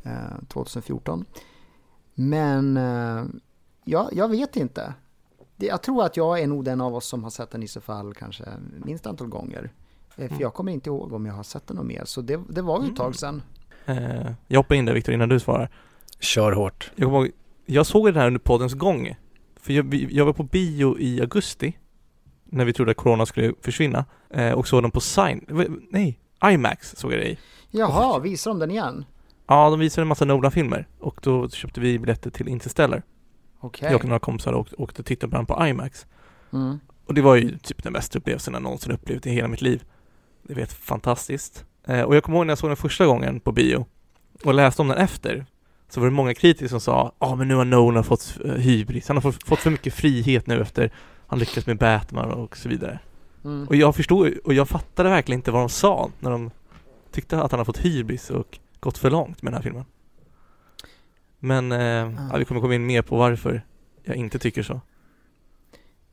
Eh, 2014. Men eh, ja, jag vet inte. Det, jag tror att jag är nog den av oss som har sett den i så fall kanske minst antal gånger. Eh, för Mm. jag kommer inte ihåg om jag har sett den något mer. Så det, det var ju ett tag sedan. Eh, Jag hoppar in där Viktor innan du svarar. Kör hårt. Jag ihåg, jag såg den här under poddens gång. För jag, jag var på bio i augusti, när vi trodde att corona skulle försvinna, eh, och såg den på Sign, v- nej, IMAX såg jag det i. Jaha, visar de den igen? Ja, de visade en massa Nolan-filmer och då köpte vi biljetter till Interstellar. Okej. Jag och några kompisar åkte, åkte och tittade på den på IMAX. Mm. Och det var ju typ den bästa upplevelsen jag någonsin upplevt i hela mitt liv. Det var fantastiskt. Eh, och jag kommer ihåg när jag såg den första gången på bio och läste om den efter så var det många kritiker som sa ja ah, men nu har Nolan fått uh, hybris, han har fått, för mycket frihet nu efter han lyckats med Batman och så vidare. Mm. Och jag förstod, och jag fattade verkligen inte vad de sa när de tyckte att han har fått hybris och gått för långt med den här filmen. Men eh, mm. ja, vi kommer komma in mer på varför jag inte tycker så.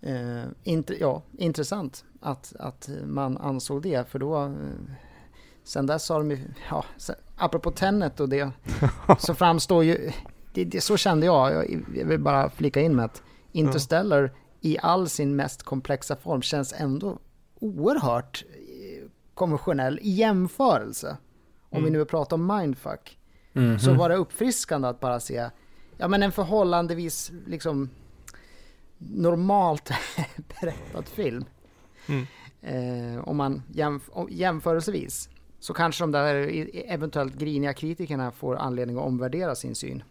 Eh, int ja, intressant att, att man ansåg det, för då eh, Sen dess har de ju, ja, apropå Tenet och det, så framstår ju, det, det, så kände jag, jag vill bara flika in med att Interstellar mm. i all sin mest komplexa form känns ändå oerhört eh, konventionell i jämförelse. Om mm. vi nu pratar om mindfuck. Mm -hmm. Så var det uppfriskande att bara se, ja men en förhållandevis liksom normalt berättad film. Mm. Eh, om man jämf jämförelsevis så kanske de där eventuellt griniga kritikerna får anledning att omvärdera sin syn.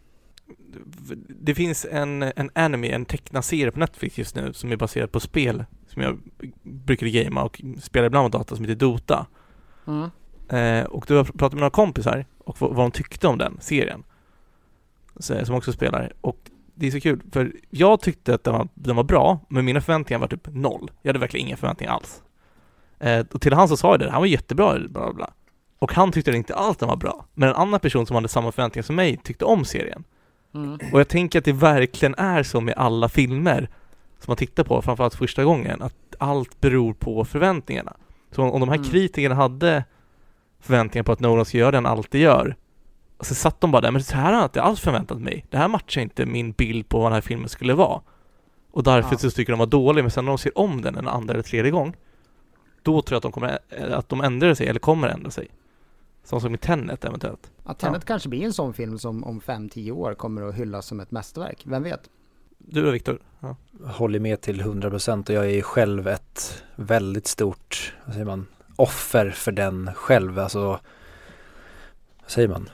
Det finns en, en anime, en tecknad serie på Netflix just nu som är baserad på spel som jag brukar gamea och spelar ibland med data som heter Dota. Mm. Eh, och då pratade med några kompisar och vad, vad de tyckte om den serien. Så, som också spelar. Och det är så kul, för jag tyckte att den var, den var bra, men mina förväntningar var typ noll. Jag hade verkligen inga förväntningar alls. Eh, och till han så sa jag det, han var jättebra, bla bla. Och han tyckte inte alls den var bra. Men en annan person som hade samma förväntningar som mig tyckte om serien. Mm. Och jag tänker att det verkligen är så med alla filmer som man tittar på, framförallt första gången, att allt beror på förväntningarna. Så om de här mm. kritikerna hade förväntningar på att Nolan ska göra det han alltid gör, så satt de bara där, men så här har jag inte alls förväntat mig. Det här matchar inte min bild på vad den här filmen skulle vara. Och därför ja. så tycker de var dålig, men sen när de ser om den en andra eller tredje gång, då tror jag att de kommer, att de ändrar sig, eller kommer ändra sig. Som som i Tenet eventuellt. Ja, Tenet ja. kanske blir en sån film som om 5-10 år kommer att hyllas som ett mästerverk. Vem vet? Du då Viktor? Ja. Håller med till 100% och jag är själv ett väldigt stort, vad säger man, offer för den själv. Alltså, vad säger man?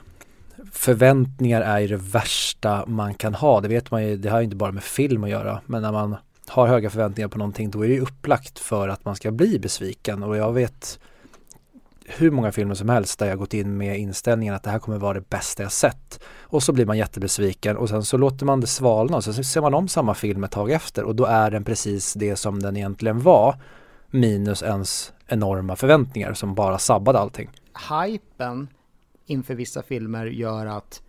Förväntningar är ju det värsta man kan ha. Det vet man ju, det har ju inte bara med film att göra. Men när man har höga förväntningar på någonting då är det upplagt för att man ska bli besviken. Och jag vet hur många filmer som helst där jag gått in med inställningen att det här kommer vara det bästa jag sett. Och så blir man jättebesviken och sen så låter man det svalna och så ser man om samma film ett tag efter och då är den precis det som den egentligen var minus ens enorma förväntningar som bara sabbade allting. Hypen inför vissa filmer gör att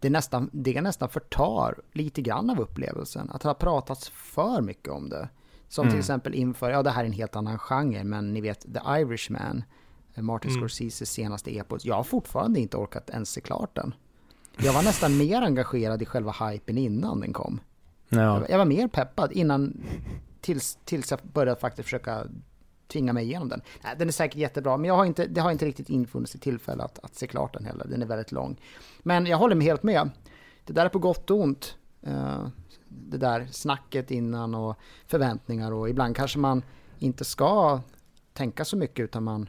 det nästan, det nästan förtar lite grann av upplevelsen. Att det har pratats för mycket om det. Som mm. till exempel inför, ja det här är en helt annan genre, men ni vet The Irishman Martin mm. Scorseses senaste epos. Jag har fortfarande inte orkat ens se klart den. Jag var nästan mer engagerad i själva hypen innan den kom. Ja. Jag, var mer peppad innan, tills, tills jag började faktiskt försöka tvinga mig igenom den. Nej, den är säkert jättebra, men jag har inte, det har inte riktigt infunnit sig tillfälle att, att se klart den heller. Den är väldigt lång. Men jag håller mig helt med. Det där är på gott och ont. Eh, det där snacket innan och förväntningar och ibland kanske man inte ska tänka så mycket utan man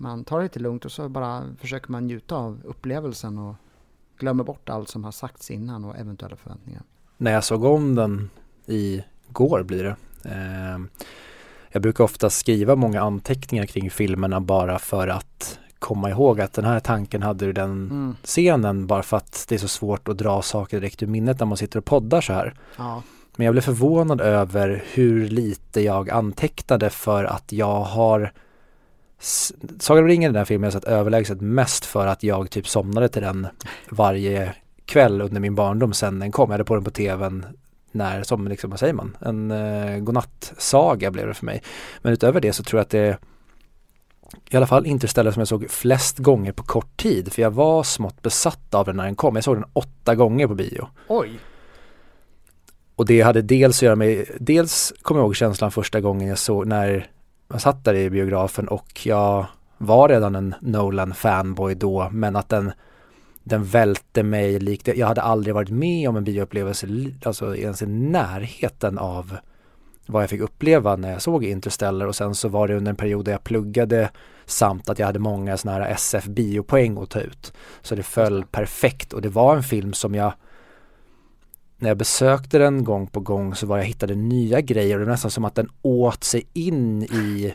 man tar det lite lugnt och så bara försöker man njuta av upplevelsen och glömmer bort allt som har sagts innan och eventuella förväntningar. När jag såg om den i går blir det. Eh, jag brukar ofta skriva många anteckningar kring filmerna bara för att komma ihåg att den här tanken hade du den mm. scenen bara för att det är så svårt att dra saker direkt ur minnet när man sitter och poddar så här. Ja. Men jag blev förvånad över hur lite jag antecknade för att jag har Sagan om ringen är den filmen jag sett överlägset mest för att jag typ somnade till den varje kväll under min barndom sen den kom. Jag hade på den på tvn när, som liksom, vad säger man, en eh, godnattsaga blev det för mig. Men utöver det så tror jag att det i alla fall Interstellar som jag såg flest gånger på kort tid. För jag var smått besatt av den när den kom. Jag såg den åtta gånger på bio. Oj! Och det hade dels att göra med, dels kommer jag ihåg känslan första gången jag såg när jag satt där i biografen och jag var redan en Nolan-fanboy då men att den den välte mig likt, jag hade aldrig varit med om en bioupplevelse, alltså ens i närheten av vad jag fick uppleva när jag såg Interstellar och sen så var det under en period där jag pluggade samt att jag hade många sådana här SF biopoäng att ta ut. Så det föll perfekt och det var en film som jag när jag besökte den gång på gång så var jag hittade nya grejer och det var nästan som att den åt sig in i,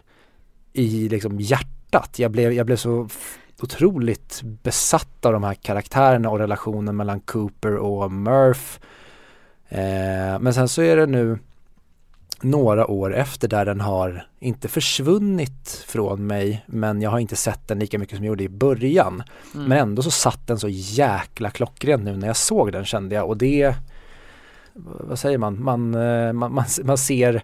i liksom hjärtat. Jag blev, jag blev så otroligt besatt av de här karaktärerna och relationen mellan Cooper och Murph. Eh, men sen så är det nu några år efter där den har inte försvunnit från mig men jag har inte sett den lika mycket som jag gjorde i början. Mm. Men ändå så satt den så jäkla klockrent nu när jag såg den kände jag och det vad säger man, man, eh, man, man, man ser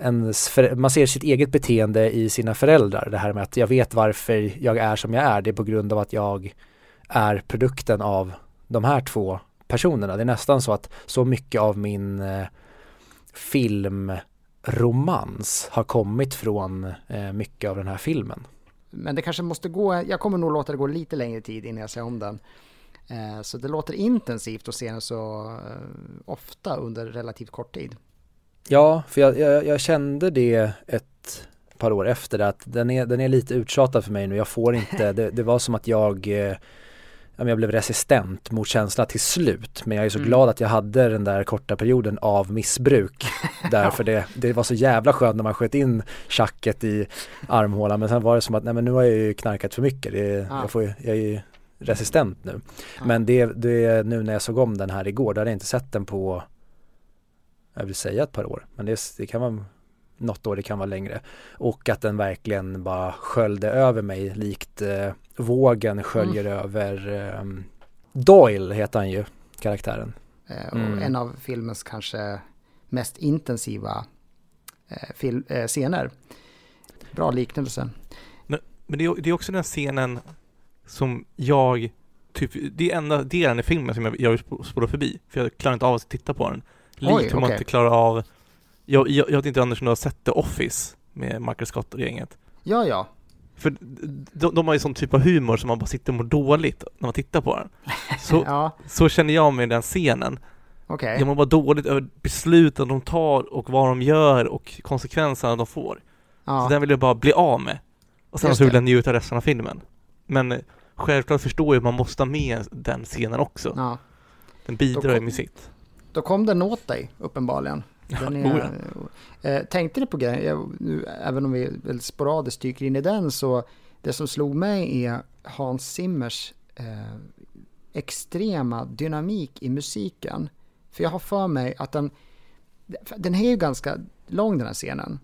ens, man ser sitt eget beteende i sina föräldrar. Det här med att jag vet varför jag är som jag är. Det är på grund av att jag är produkten av de här två personerna. Det är nästan så att så mycket av min eh, filmromans har kommit från eh, mycket av den här filmen. Men det kanske måste gå, jag kommer nog låta det gå lite längre tid innan jag ser om den. Eh, så det låter intensivt att se den så ofta under relativt kort tid. Ja, för jag, jag, jag, kände det ett par år efter det att den är, den är lite uttjatad för mig nu. Jag får inte, det, det var som att jag eh, jag blev resistent mot känslan till slut. Men jag är så mm. glad att jag hade den där korta perioden av missbruk. Därför det, det var så jävla skönt när man sköt in tjacket i armhålan. Men sen var det som att, nej men nu har jag ju knarkat för mycket. Det, ja. jag, får, jag är ju resistent nu. Ja. Men det, det nu när jag såg om den här igår, då hade jag inte sett den på jag vill säga ett par år, men det, det kan vara något år, det kan vara längre. Och att den verkligen bara sköljde över mig likt eh, vågen sköljer mm. över eh, Doyle heter han ju, karaktären. Eh, mm. En av filmens kanske mest intensiva eh, fil, eh, scener. Bra liknelse. Men, men det, är, det är också den scenen som jag, typ, det är enda delen i filmen som jag, jag spårar förbi, för jag klarar inte av att titta på den. Likt Oj, hur man okay. inte klarar av, jag, jag, jag vet inte Anders om du har sett The Office med Michael Scott och gänget? Ja, ja. För de, de har ju sån typ av humor som man bara sitter och mår dåligt när man tittar på den. Så, ja. så känner jag med den scenen. Okay. Jag mår bara dåligt över besluten de tar och vad de gör och konsekvenserna de får. Ja. Så den vill jag bara bli av med. Och sen så vill jag njuta resten av filmen. Men självklart förstår jag att man måste ha med den scenen också. Ja. Den bidrar ju med sitt. Då kom den åt dig, uppenbarligen. Den är, eh, tänkte du på grejen, nu, även om vi väldigt sporadiskt dyker in i den, så det som slog mig är Hans Zimmers eh, extrema dynamik i musiken. För jag har för mig att den, den är ju ganska lång den här scenen,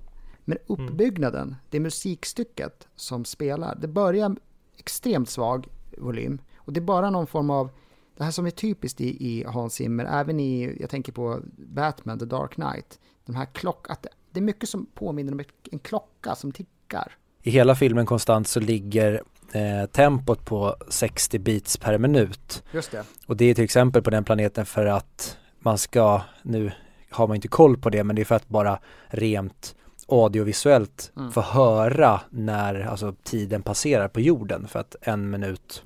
men mm. uppbyggnaden, mm. det musikstycket som spelar, det börjar extremt svag volym och det är bara någon form av det här som är typiskt i, i Hans Zimmer, även i, jag tänker på Batman, The Dark Knight, de här klock, att det är mycket som påminner om en klocka som tickar. I hela filmen konstant så ligger eh, tempot på 60 beats per minut. Just det. Och det är till exempel på den planeten för att man ska, nu har man inte koll på det, men det är för att bara rent audiovisuellt mm. få höra när alltså, tiden passerar på jorden för att en minut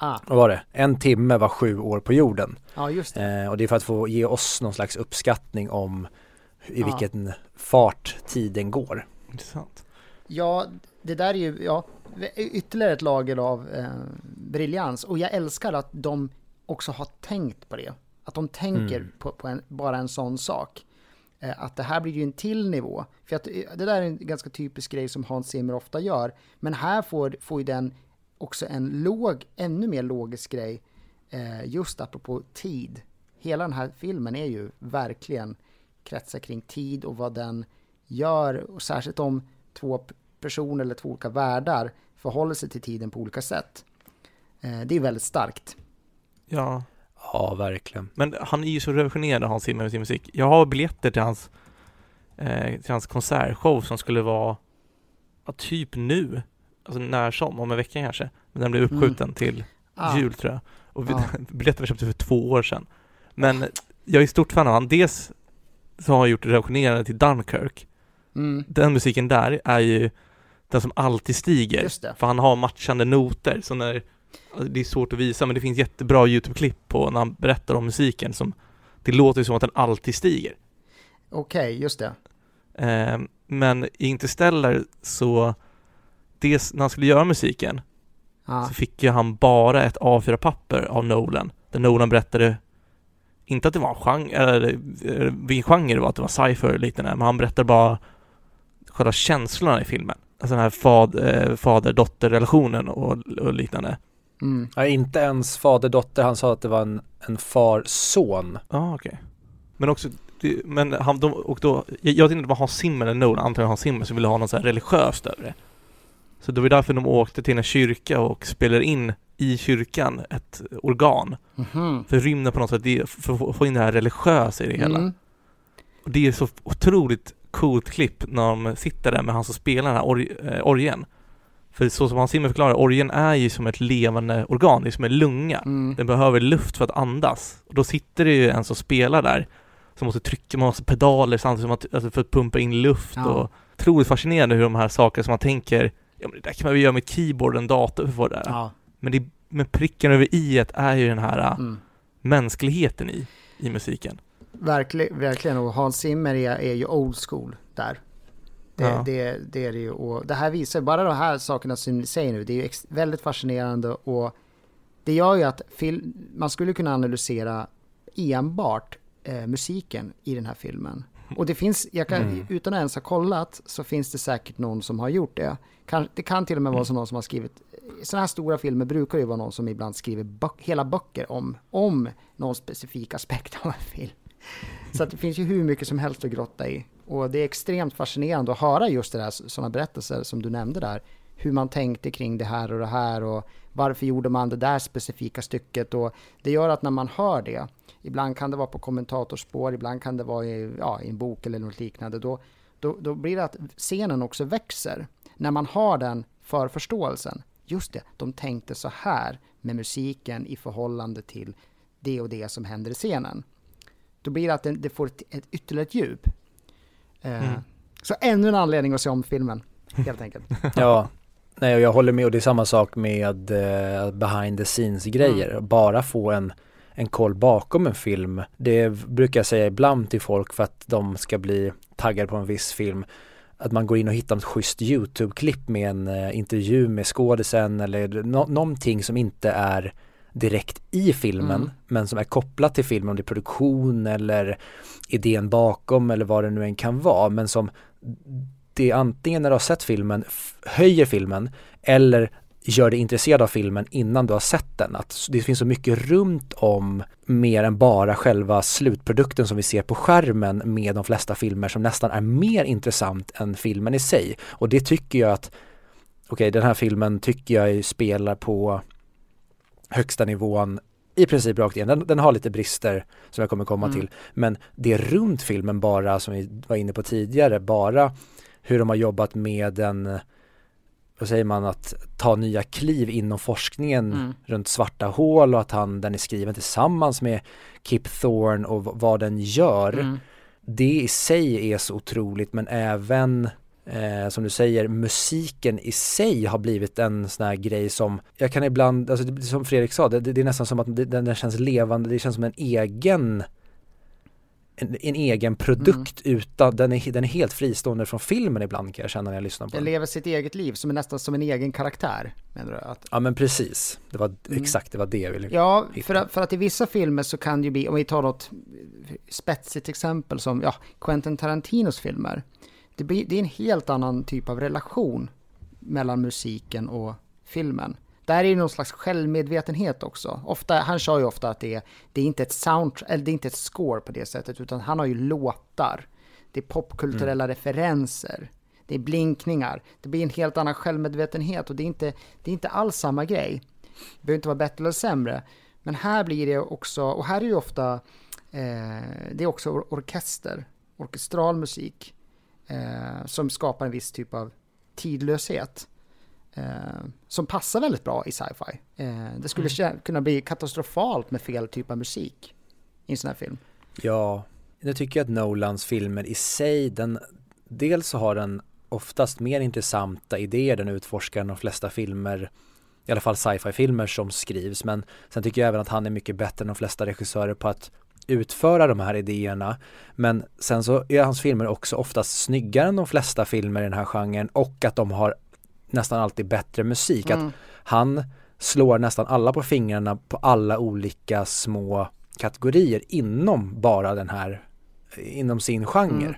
Ah. Vad var det? En timme var sju år på jorden. Ja, just det. Eh, och det är för att få ge oss någon slags uppskattning om i ah. vilken fart tiden går. Intressant. Ja, det där är ju ja, ytterligare ett lager av eh, briljans. Och jag älskar att de också har tänkt på det. Att de tänker mm. på, på en, bara en sån sak. Eh, att det här blir ju en till nivå. För att eh, det där är en ganska typisk grej som Hans Zimmer ofta gör. Men här får, får ju den också en låg, ännu mer logisk grej, eh, just apropå tid. Hela den här filmen är ju verkligen kretsar kring tid och vad den gör, och särskilt om två personer eller två olika världar förhåller sig till tiden på olika sätt. Eh, det är väldigt starkt. Ja. Ja, verkligen. Men han är ju så revolutionerande, Hans Zimmer, med sin musik. Jag har biljetter till hans, eh, till hans konsertshow som skulle vara ja, typ nu alltså när som, om en vecka kanske. Men den blev mm. uppskjuten mm. till ah. jul tror jag. Och vi, ah. biljetterna köpte för två år sedan. Men jag är stort fan av honom. Dels så har han gjort revolutionerande till Dunkirk. Mm. Den musiken där är ju den som alltid stiger. För han har matchande noter, så när alltså det är svårt att visa, men det finns jättebra YouTube-klipp på när han berättar om musiken som det låter som att den alltid stiger. Okej, okay, just det. Eh, men i Interstellar så dels när han skulle göra musiken ah. så fick ju han bara ett A4-papper av Nolan, där Nolan berättade inte att det var en genre, eller vilken genre det var, att det var sci-fi eller liknande, men han berättar bara själva känslorna i filmen. Alltså den här fad, eh, fader-dotter-relationen och, och liknande. Mm. Ja, inte ens fader-dotter, han sa att det var en, en far-son. Ja, ah, okej. Okay. Men också, men han, de, och då, jag, jag vet inte om det var Hans Zimmer eller Nolan, antagligen Hans Zimmer som ville ha något så här religiöst över det. Så det var därför de åkte till en kyrka och spelade in i kyrkan ett organ. Mm -hmm. För rymden på något sätt, för att få in det här religiösa i det hela. Mm. Och det är så otroligt coolt klipp när de sitter där med han som spelar den här org, eh, orgen. För så som Hans Zimmer förklarar, orgen är ju som ett levande organ, det är som en lunga. Mm. Den behöver luft för att andas. Och då sitter det ju en som spelar där, som måste trycka massa pedaler samtidigt som att, alltså för att pumpa in luft ja. och otroligt fascinerande hur de här sakerna som man tänker, ja men det där kan man väl göra med keyboard och en dator för få det där. Ja. Men, det, men pricken över i är ju den här mm. mänskligheten i, i musiken. Verkligen, verkligen. Och Hans Zimmer är, är ju old school där. Det, ja. det, det, är det ju. Och det här visar, bara de här sakerna som ni säger nu, det är ju väldigt fascinerande och det gör ju att film, man skulle kunna analysera enbart eh, musiken i den här filmen. Och det finns, jag kan, mm. utan att ens ha kollat, så finns det säkert någon som har gjort det. Kan, det kan till och med vara mm. någon som har skrivit, sådana här stora filmer brukar ju vara någon som ibland skriver böck, hela böcker om, om någon specifik aspekt av en film. Så att det finns ju hur mycket som helst att grotta i. Och det är extremt fascinerande att höra just det där, sådana berättelser som du nämnde där. Hur man tänkte kring det här och det här och varför gjorde man det där specifika stycket. Och det gör att när man hör det, ibland kan det vara på kommentatorspår, ibland kan det vara i, ja, i en bok eller något liknande, då, då, då blir det att scenen också växer. När man har den för förståelsen. Just det, de tänkte så här med musiken i förhållande till det och det som händer i scenen. Då blir det att det, får ett, ett ytterligare djup. Eh, mm. Så ännu en anledning att se om filmen, helt enkelt. ja, nej och jag håller med och det är samma sak med uh, behind the scenes grejer. Mm. Bara få en, en koll bakom en film. Det brukar jag säga ibland till folk för att de ska bli taggade på en viss film. Att man går in och hittar ett schysst YouTube-klipp med en uh, intervju med skådisen eller no någonting som inte är direkt i filmen mm. men som är kopplat till filmen, om det är produktion eller idén bakom eller vad det nu än kan vara men som det antingen när du har sett filmen höjer filmen eller gör dig intresserad av filmen innan du har sett den. Att det finns så mycket runt om mer än bara själva slutprodukten som vi ser på skärmen med de flesta filmer som nästan är mer intressant än filmen i sig. Och det tycker jag att, okej okay, den här filmen tycker jag spelar på högsta nivån i princip rakt igen. Den, den, har lite brister som jag kommer komma mm. till. Men det är runt filmen bara, som vi var inne på tidigare, bara hur de har jobbat med en vad säger man, att ta nya kliv inom forskningen mm. runt svarta hål och att han, den är skriven tillsammans med Kip Thorne och vad den gör. Mm. Det i sig är så otroligt men även eh, som du säger, musiken i sig har blivit en sån här grej som jag kan ibland, alltså det, som Fredrik sa, det, det är nästan som att det, den känns levande, det känns som en egen en, en egen produkt mm. utan, den är, den är helt fristående från filmen ibland kan jag känna när jag lyssnar på den. Den lever sitt eget liv som är nästan som en egen karaktär, menar du? Att... Ja men precis, det var mm. exakt det var det jag ville Ja, för att, för att i vissa filmer så kan det ju bli, om vi tar något spetsigt exempel som, ja, Quentin Tarantinos filmer det, blir, det är en helt annan typ av relation mellan musiken och filmen. Där är det någon slags självmedvetenhet också. Ofta, han sa ju ofta att det är, det är inte ett sound, eller det är inte ett score på det sättet, utan han har ju låtar. Det är popkulturella mm. referenser. Det är blinkningar. Det blir en helt annan självmedvetenhet och det är inte, det är inte alls samma grej. Det behöver inte vara bättre eller sämre. Men här blir det också, och här är ju ofta, eh, det är också or orkester, orkestral musik eh, som skapar en viss typ av tidlöshet. Eh, som passar väldigt bra i sci-fi. Eh, det skulle mm. kunna bli katastrofalt med fel typ av musik i en sån här film. Ja, jag tycker att Nolans filmer i sig, den, dels så har den oftast mer intressanta idéer den utforskar än de flesta filmer i alla fall sci-fi filmer som skrivs men sen tycker jag även att han är mycket bättre än de flesta regissörer på att utföra de här idéerna. Men sen så är hans filmer också oftast snyggare än de flesta filmer i den här genren och att de har nästan alltid bättre musik. Mm. Att han slår nästan alla på fingrarna på alla olika små kategorier inom bara den här, inom sin genre. Mm.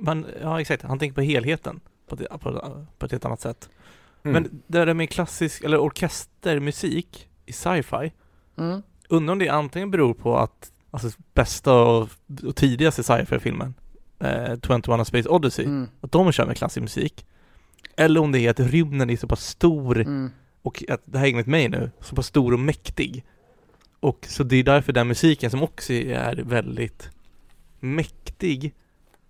Men, ja exakt, han tänker på helheten på, det, på, på ett helt annat sätt. Mm. Men det där med klassisk, eller orkestermusik i sci-fi, Mm. undrar om det antingen beror på att, alltså bästa och, och tidigaste sci-fi-filmen, eh, 21 A Space Odyssey, Mm. att de kör med klassisk musik. Eller om det är att rymden är så pass stor Mm. och att, det här är enligt mig nu, så pass stor och mäktig. Och så det är därför den musiken som också är väldigt mäktig,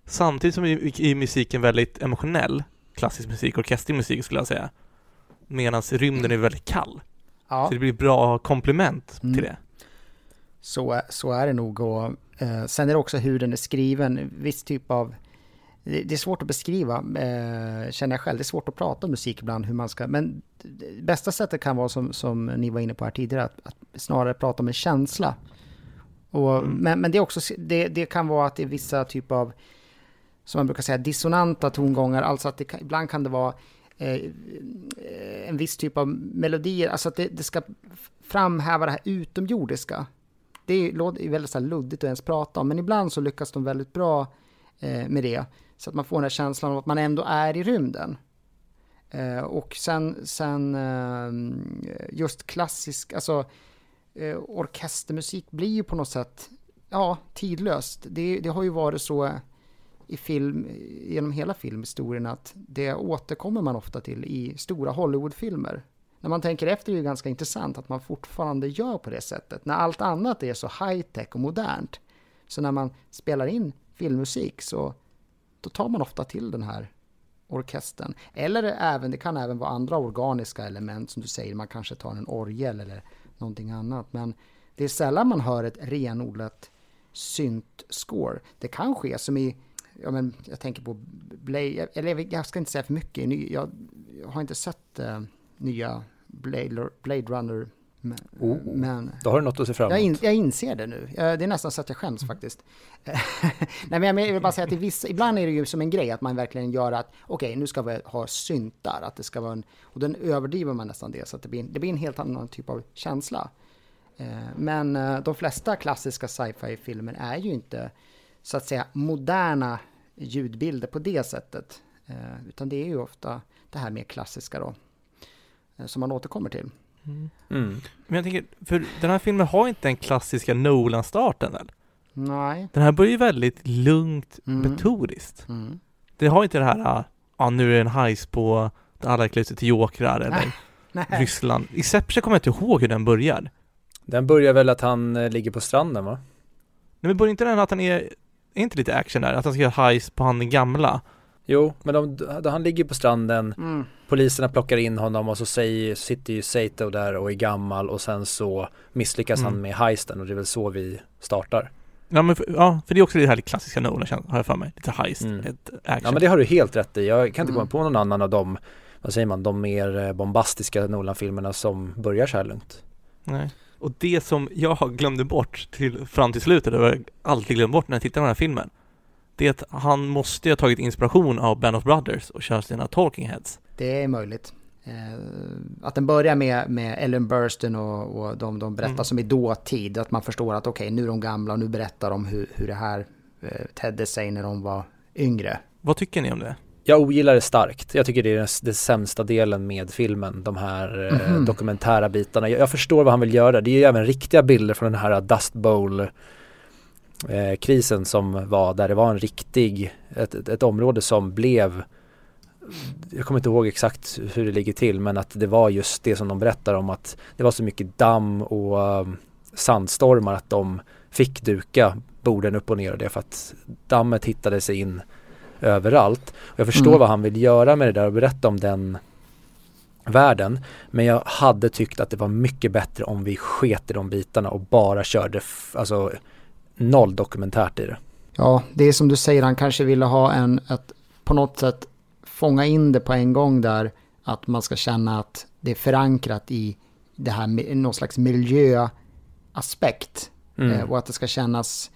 samtidigt som är, musiken väldigt emotionell, klassisk musik, orkestermusik skulle jag säga. Medan rymden är väldigt kall. Ja. Så det blir bra komplement Mm. till det. Så, så är det nog och eh, sen är det också hur den är skriven, viss typ av det är svårt att beskriva, eh, känner jag själv. Det är svårt att prata om musik ibland, hur man ska... Men bästa sättet kan vara, som, som ni var inne på här tidigare, att, att snarare prata om en känsla. Och, Mm. men, men det, är också, det, det kan vara att det är vissa typ av, som man brukar säga, dissonanta tongångar. Alltså att det ibland kan det vara eh, en viss typ av melodier, alltså att det, det ska framhäva det här utomjordiska. Det låter- väldigt så här luddigt att ens prata om, men ibland så lyckas de väldigt bra eh, med det. Så att man får den här känslan av att man ändå är i rymden. Eh, och sen, sen eh, just klassisk, alltså eh, orkestermusik blir ju på något sätt, ja, tidlöst. Det, det har ju varit så i film, genom hela filmhistorien att det återkommer man ofta till i stora Hollywoodfilmer. När man tänker efter är det ganska intressant att man fortfarande gör på det sättet. När allt annat är så high-tech och modernt. Så när man spelar in filmmusik så då tar man ofta till den här orkestern. Eller även, det kan även vara andra organiska element som du säger, man kanske tar en orgel eller någonting annat. Men det är sällan man hör ett renodlat synt-score. Det kan ske som i, ja men jag tänker på Blade, eller jag ska inte säga för mycket, jag, jag har inte sett eh, nya Blade, Blade Runner, men, Oh. men Då har du något att se fram emot. jag, in, jag inser det nu. Eh, Det är nästan så att jag skäms faktiskt. Nej, men jag vill bara säga att vissa, ibland är det ju som en grej att man verkligen gör att okej, nu ska vi ha syntar, att det ska vara en, och den överdriver man nästan det så att det blir, det blir en helt annan typ av känsla. Eh, Men eh, de flesta klassiska sci-fi-filmer är ju inte så att säga moderna ljudbilder på det sättet, Eh, utan det är ju ofta det här mer klassiska då, eh, som man återkommer till. Mm. Mm. Men jag tänker, för den här filmen har inte den klassiska Nolan-starten väl? Nej. Den här börjar ju väldigt lugnt, Mm. metodiskt. Mm. Det har inte det här, ah, ja nu är det en heis på där alla klär sig till jokrar eller Nej. Ryssland. Inception kommer jag inte ihåg hur den börjar. Den börjar väl att han eh, ligger på stranden va? Nej men börjar inte den att han är, är inte lite action där? Att han ska göra heis på han den gamla? Jo, men de, då han ligger på stranden, Mm. poliserna plockar in honom och så säger, sitter ju Sato där och är gammal och sen så misslyckas Mm. han med heisten och det är väl så vi startar. Ja men för, ja, för det är också det här klassiska Nolan har jag för mig. Lite heist, Mm. ett action. Ja men det har du helt rätt i. Jag kan inte Mm. komma på någon annan av dem, vad säger man, de mer eh, bombastiska Nolan-filmerna som börjar så här lugnt. Nej. Och det som jag glömde bort till, fram till slutet, och jag alltid glömt bort när jag tittar på den här filmen, det han måste ju ha tagit inspiration av Band of Brothers och kört sina Talking Heads. Det är möjligt. Eh, att den börjar med, med Ellen Burstyn och, och de, de berättar Mm. som i dåtid. Att man förstår att okej, nu är de gamla och nu berättar de hur, hur det här eh, tedde sig när de var yngre. Vad tycker ni om det? Jag ogillar det starkt. Jag tycker det är den, den sämsta delen med filmen, de här eh, Mhm. dokumentära bitarna. Jag, jag förstår vad han vill göra. Det är ju även riktiga bilder från den här Dust Bowl eh, krisen som var där det var en riktig, ett, ett, ett område som blev jag kommer inte ihåg exakt hur det ligger till men att det var just det som de berättar om att det var så mycket damm och um, sandstormar att de fick duka borden upp och ner och det för att dammet hittade sig in överallt. Och jag förstår Mm. vad han vill göra med det där och berätta om den världen. Men jag hade tyckt att det var mycket bättre om vi sket i de bitarna och bara körde alltså noll dokumentärt i det. Ja, det är som du säger, han kanske ville ha en, att på något sätt fånga in det på en gång där, att man ska känna att det är förankrat i det här med någon slags miljöaspekt. Mm. Eh, och att det ska kännas...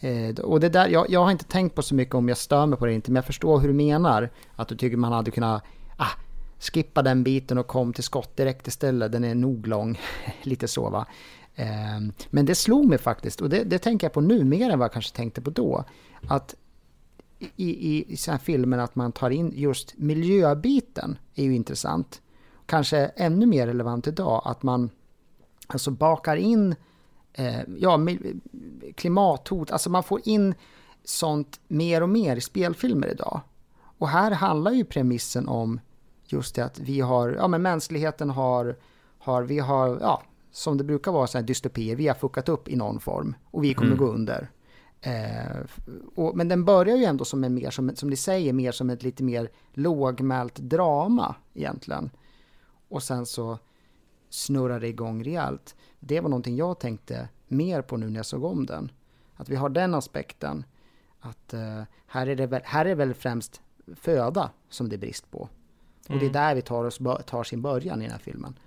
Eh, och det där, jag, jag har inte tänkt på så mycket om jag stör mig på det inte, men jag förstår hur du menar. Att du tycker man hade kunnat ah, skippa den biten och kom till skott direkt istället. Den är nog lång, lite så va. Ehm, men det slog mig faktiskt, och det, det tänker jag på nu mer än vad jag kanske tänkte på då, att i, i, i sådana här filmer att man tar in just miljöbiten är ju intressant. Kanske ännu mer relevant idag, att man alltså bakar in eh, ja, klimathot, alltså man får in sånt mer och mer i spelfilmer idag. Och här handlar ju premissen om just det att vi har, ja men mänskligheten har, har vi har, ja, som det brukar vara sådana här dystopier, vi har fuckat upp i någon form och vi kommer mm. gå under. Eh, och, men den börjar ju ändå som en mer, som, som ni säger, mer som ett lite mer lågmält drama egentligen. Och sen så snurrar det igång rejält. Det var någonting jag tänkte mer på nu när jag såg om den. Att vi har den aspekten. Att uh, här, är det väl, här är väl främst föda som det är brist på. Och mm. det är mm. där vi tar, oss, tar sin början i den här filmen.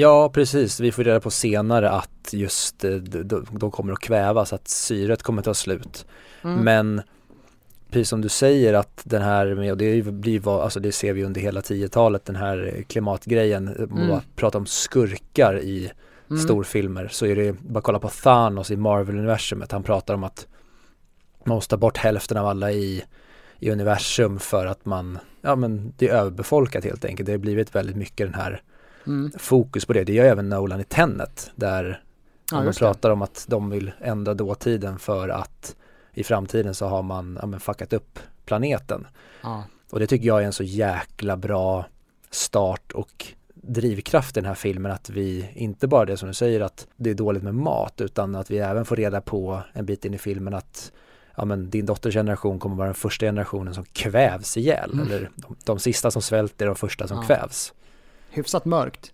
Ja, precis. Vi får reda på senare att just eh, de, kommer att kvävas, att syret kommer att ta slut. Mm. Men precis som du säger att den här, och det blir, alltså det ser vi under hela 10-talet, den här klimatgrejen, mm. man pratar om skurkar i mm. storfilmer så är det, bara kolla på Thanos i Marvel-universumet, han pratar om att man måste ta bort hälften av alla i, i universum för att man, ja men det är överbefolkat helt enkelt. Det har blivit väldigt mycket den här mm. fokus på det. Det gör även Nolan i Tenet där ja, de pratar det. om att de vill ändra dåtiden för att i framtiden så har man ja, men fuckat upp planeten. Ja. Och det tycker jag är en så jäkla bra start och drivkraft i den här filmen att vi inte bara det som du säger att det är dåligt med mat utan att vi även får reda på en bit in i filmen att ja, men din dotters generation kommer vara den första generationen som kvävs ihjäl mm. eller de, de sista som svälter är de första som ja. kvävs. Hyfsat mörkt.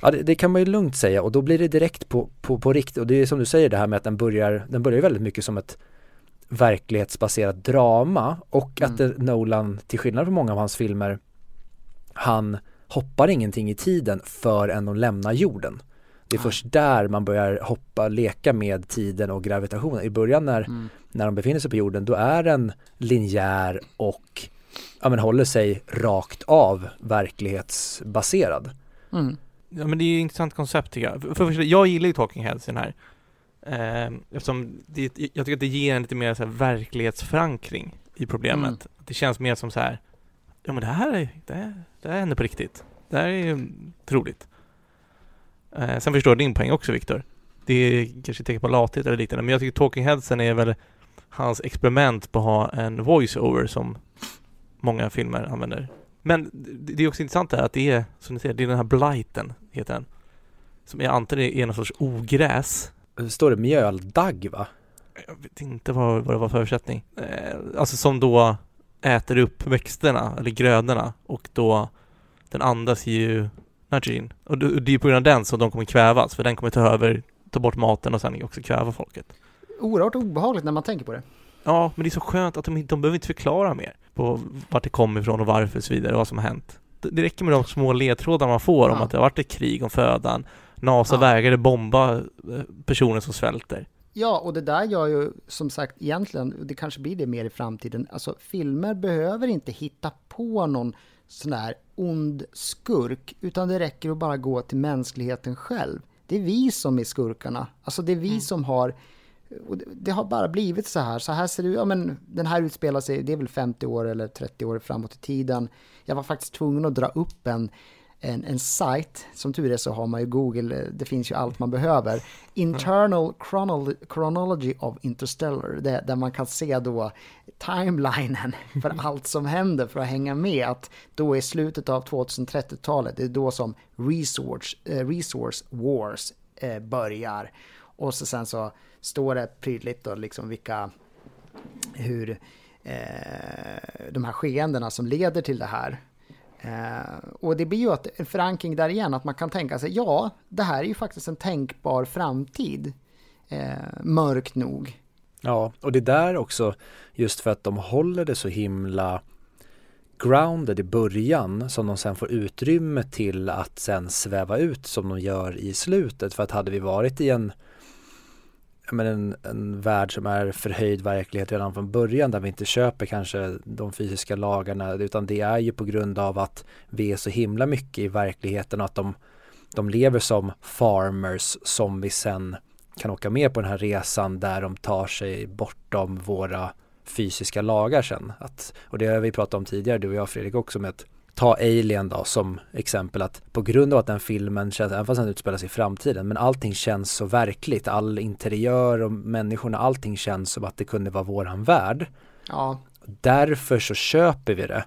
Ja det, det, kan man ju lugnt säga och då blir det direkt på, på, på riktigt och det är som du säger det här med att den börjar, den börjar väldigt mycket som ett verklighetsbaserat drama och mm. att det, Nolan, till skillnad från många av hans filmer, han hoppar ingenting i tiden förrän de lämnar jorden. Det är först där man börjar hoppa, leka med tiden och gravitationen. I början när, mm. när de befinner sig på jorden då är den linjär och ja, men håller sig rakt av verklighetsbaserad. Mm. Ja men det är ju ett intressant koncept tycker jag. För, för, för jag gillar ju Talking Heads i den här. Eh, eftersom det, jag tycker att det ger en lite mer så här verklighetsförankring i problemet. Mm. Det känns mer som så här, ja men det här är, det, här, det här händer på riktigt. Det här är ju troligt. Eh, sen förstår jag din poäng också Viktor. Det är kanske tecken på lathet eller liknande, men jag tycker Talking Headsen är väl hans experiment på att ha en voice-over som många filmer använder. Men det är också intressant det här att det är, som ni säger, det är den här blighten, heter den. Som jag antar är någon sorts ogräs. Står det mjöldagg va? Jag vet inte vad, vad det var för översättning. Eh, alltså som då äter upp växterna, eller grödorna, och då den andas ju nitrogen. Och det är på grund av den som de kommer kvävas, för den kommer ta över, ta bort maten och sen också kväva folket. Oerhört obehagligt när man tänker på det. Ja, men det är så skönt att de, de behöver inte förklara mer på vart det kommer ifrån och varför och så vidare, vad som har hänt. Det räcker med de små ledtrådar man får ja. om att det har varit ett krig om födan. NASA ja. vägrade bomba eh, personer som svälter. Ja, och det där gör ju som sagt egentligen, det kanske blir det mer i framtiden, alltså filmer behöver inte hitta på någon sån här ond skurk, utan det räcker att bara gå till mänskligheten själv. Det är vi som är skurkarna, alltså det är vi mm. som har det har bara blivit så här. Så här ser det ut. Ja, men den här utspelar sig, det är väl 50 år eller 30 år framåt i tiden. Jag var faktiskt tvungen att dra upp en, en, en sajt. Som tur är så har man ju Google, det finns ju allt man behöver. Internal Chronology of Interstellar, det, där man kan se då timelinen för allt som händer för att hänga med. Att då i slutet av 2030-talet, det är då som resource, eh, resource wars eh, börjar. Och så sen så står det prydligt då liksom vilka, hur eh, de här skeendena som leder till det här. Eh, och det blir ju att, en förankring där igen, att man kan tänka sig, ja, det här är ju faktiskt en tänkbar framtid. Eh, mörkt nog. Ja, och det där också, just för att de håller det så himla grounded i början som de sen får utrymme till att sen sväva ut som de gör i slutet. För att hade vi varit i en men en, en värld som är förhöjd verklighet redan från början där vi inte köper kanske de fysiska lagarna utan det är ju på grund av att vi är så himla mycket i verkligheten och att de, de lever som farmers som vi sen kan åka med på den här resan där de tar sig bortom våra fysiska lagar sen. Att, och det har vi pratat om tidigare, du och jag Fredrik också med att ta Alien då som exempel att på grund av att den filmen känns, även fast den utspelar sig i framtiden, men allting känns så verkligt, all interiör och människorna, allting känns som att det kunde vara våran värld. Ja. Därför så köper vi det.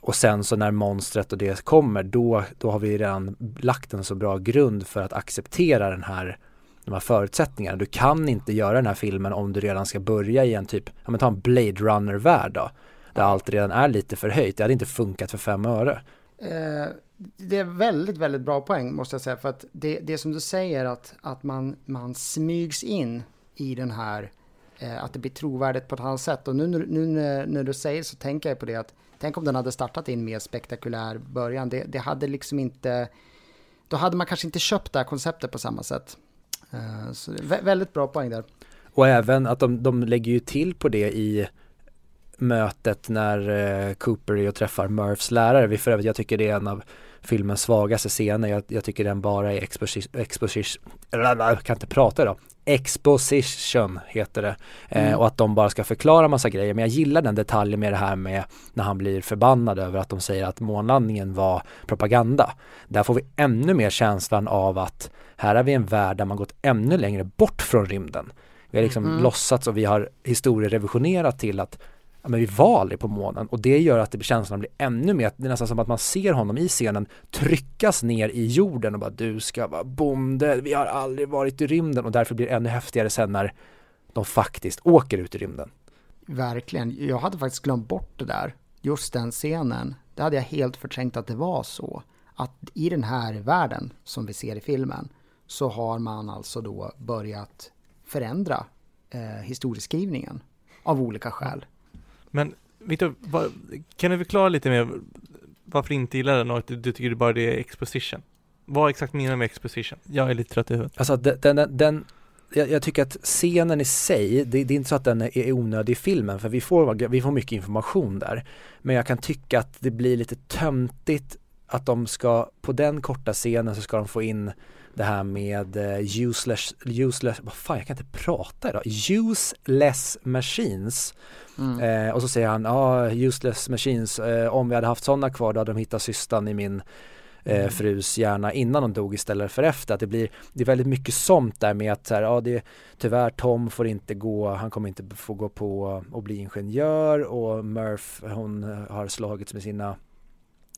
Och sen så när monstret och det kommer, då, då har vi redan lagt en så bra grund för att acceptera den här de här förutsättningarna. Du kan inte göra den här filmen om du redan ska börja i en typ, ja men ta en Blade Runner-värld då. Där allt redan är lite för höjt. Det hade inte funkat för fem öre. Eh, det är väldigt, väldigt bra poäng måste jag säga. För att det, det som du säger att, att man, man smygs in i den här, eh, att det blir trovärdigt på ett annat sätt. Och nu, nu, när du säger så tänker jag på det att tänk om den hade startat i en mer spektakulär början. Det, det hade liksom inte, då hade man kanske inte köpt det här konceptet på samma sätt. Eh, så väldigt bra poäng där. Och även att de, de lägger ju till på det i mötet när eh, Cooper är och träffar Murphs lärare. Vi för övrigt, jag tycker det är en av filmens svagaste scener. Jag, jag tycker den bara är exposition, exposition, jag kan inte prata idag. Exposition heter det. Eh, mm. och att de bara ska förklara massa grejer. Men jag gillar den detaljen med det här med när han blir förbannad över att de säger att månlandningen var propaganda. Där får vi ännu mer känslan av att här har vi en värld där man gått ännu längre bort från rymden. Vi har liksom mm. låtsats och vi har historierevisionerat till att ja, men vi var aldrig på månen och det gör att det, känslan blir ännu mer, det är nästan som att man ser honom i scenen tryckas ner i jorden och bara du ska vara bonde, vi har aldrig varit i rymden och därför blir det ännu häftigare sen när de faktiskt åker ut i rymden. Verkligen, jag hade faktiskt glömt bort det där, just den scenen. Det hade jag helt förträngt att det var så. Att i den här världen som vi ser i filmen så har man alltså då börjat förändra eh, historieskrivningen av olika skäl. Men Victor, kan du förklara lite mer varför du inte gillar den och att du, du tycker bara det är exposition? Vad exakt menar du med exposition? Jag är lite trött i huvudet. Alltså den, den, den jag, jag, tycker att scenen i sig, det, det, är inte så att den är onödig i filmen för vi får, vi får mycket information där. Men jag kan tycka att det blir lite töntigt att de ska, på den korta scenen så ska de få in det här med uh, useless, useless, vad fan jag kan inte prata idag, useless machines. Mm. Eh, och så säger han, ja ah, useless machines, eh, om vi hade haft sådana kvar då hade de hittat systern i min eh, mm. frus hjärna innan hon dog istället för efter. Att det blir, det är väldigt mycket sånt där med att så här, ja det, tyvärr Tom får inte gå, han kommer inte få gå på och bli ingenjör och Murph hon har slagits med sina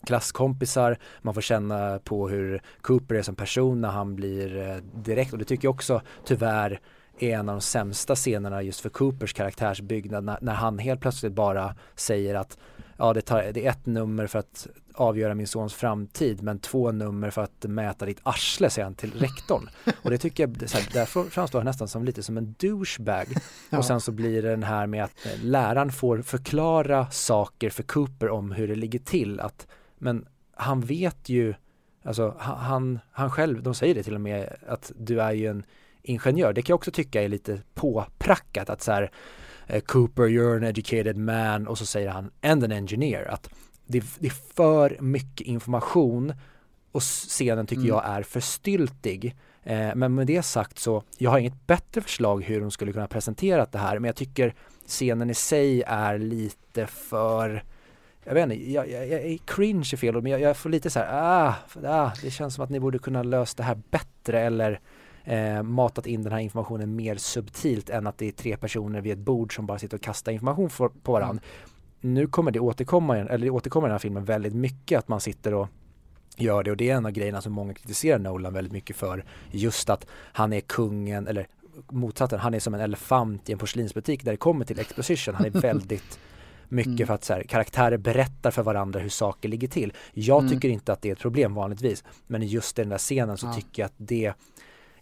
klasskompisar, man får känna på hur Cooper är som person när han blir eh, direkt och det tycker jag också tyvärr är en av de sämsta scenerna just för Coopers karaktärsbyggnad när, när han helt plötsligt bara säger att ja det, tar, det är ett nummer för att avgöra min sons framtid men två nummer för att mäta ditt arsle säger han till rektorn. Och det tycker jag, så här, därför framstår han nästan som lite som en douchebag. Ja. Och sen så blir det den här med att läraren får förklara saker för Cooper om hur det ligger till. Att men han vet ju, alltså han, han själv, de säger det till och med att du är ju en ingenjör. Det kan jag också tycka är lite påprackat att så här eh, Cooper, you're an educated man och så säger han and an engineer. Att det, det är för mycket information och scenen tycker mm. jag är för styltig. Eh, men med det sagt så, jag har inget bättre förslag hur de skulle kunna presentera det här men jag tycker scenen i sig är lite för jag vet inte, jag, jag, jag är cringe i fel men jag, jag, får lite så här, ah, ah, det känns som att ni borde kunna lösa det här bättre eller eh, matat in den här informationen mer subtilt än att det är tre personer vid ett bord som bara sitter och kastar information för, på varandra. Mm. Nu kommer det återkomma, eller det återkommer i den här filmen väldigt mycket att man sitter och gör det och det är en av grejerna som många kritiserar Nolan väldigt mycket för. Just att han är kungen, eller motsatsen, han är som en elefant i en porslinsbutik där det kommer till exposition. Han är väldigt mycket mm. för att så här, karaktärer berättar för varandra hur saker ligger till. Jag mm. tycker inte att det är ett problem vanligtvis, men just i den där scenen så ja. tycker jag att det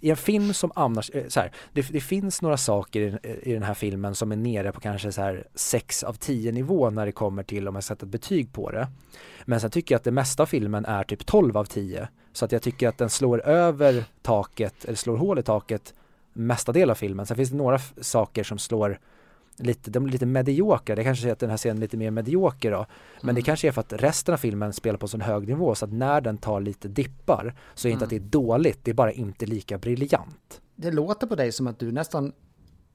i en film som annars, eh, så här, det, det, finns några saker i, i, den här filmen som är nere på kanske så här 6 av 10 nivå när det kommer till om jag sätter ett betyg på det. Men sen tycker jag att det mesta av filmen är typ 12 av 10. Så att jag tycker att den slår över taket, eller slår hål i taket mesta del av filmen. Sen finns det några saker som slår lite, de är lite mediokra. Det kanske är att den här scenen är lite mer medioker då. Men mm. det kanske är för att resten av filmen spelar på sån hög nivå så att när den tar lite dippar så är det mm. inte att det är dåligt, det är bara inte lika briljant. det låter på dig som att du nästan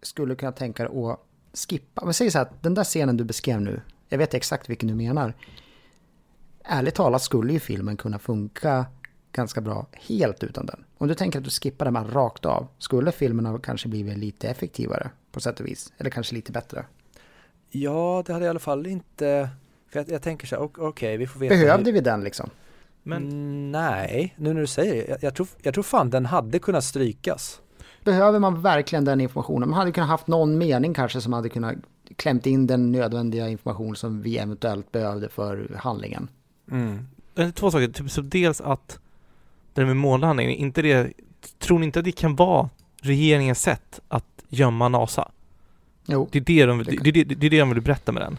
skulle kunna tänka dig att skippa. Men säg så här, den där scenen du beskrev nu, jag vet exakt vilken du menar. Ärligt talat skulle ju filmen kunna funka ganska bra helt utan den. Om du tänker att du skippar den bara rakt av, skulle filmen ha kanske blivit lite effektivare på sätt och vis? Eller kanske lite bättre? Ja, det hade i alla fall inte... För jag, jag tänker så här, okej, okay, vi får veta... Behövde hur... vi den liksom? Men... Mm, nej, nu när du säger det. Jag, jag, tror, jag tror fan den hade kunnat strykas. Behöver man verkligen den informationen? Man hade kunnat haft någon mening kanske som hade kunnat klämt in den nödvändiga information som vi eventuellt behövde för handlingen. Mm. Två saker, typ så dels att det med månlandningen, inte det, tror ni inte att det kan vara regeringens sätt att gömma NASA? Jo. Det är det de, det, det, det, det, är det de vill berätta med den.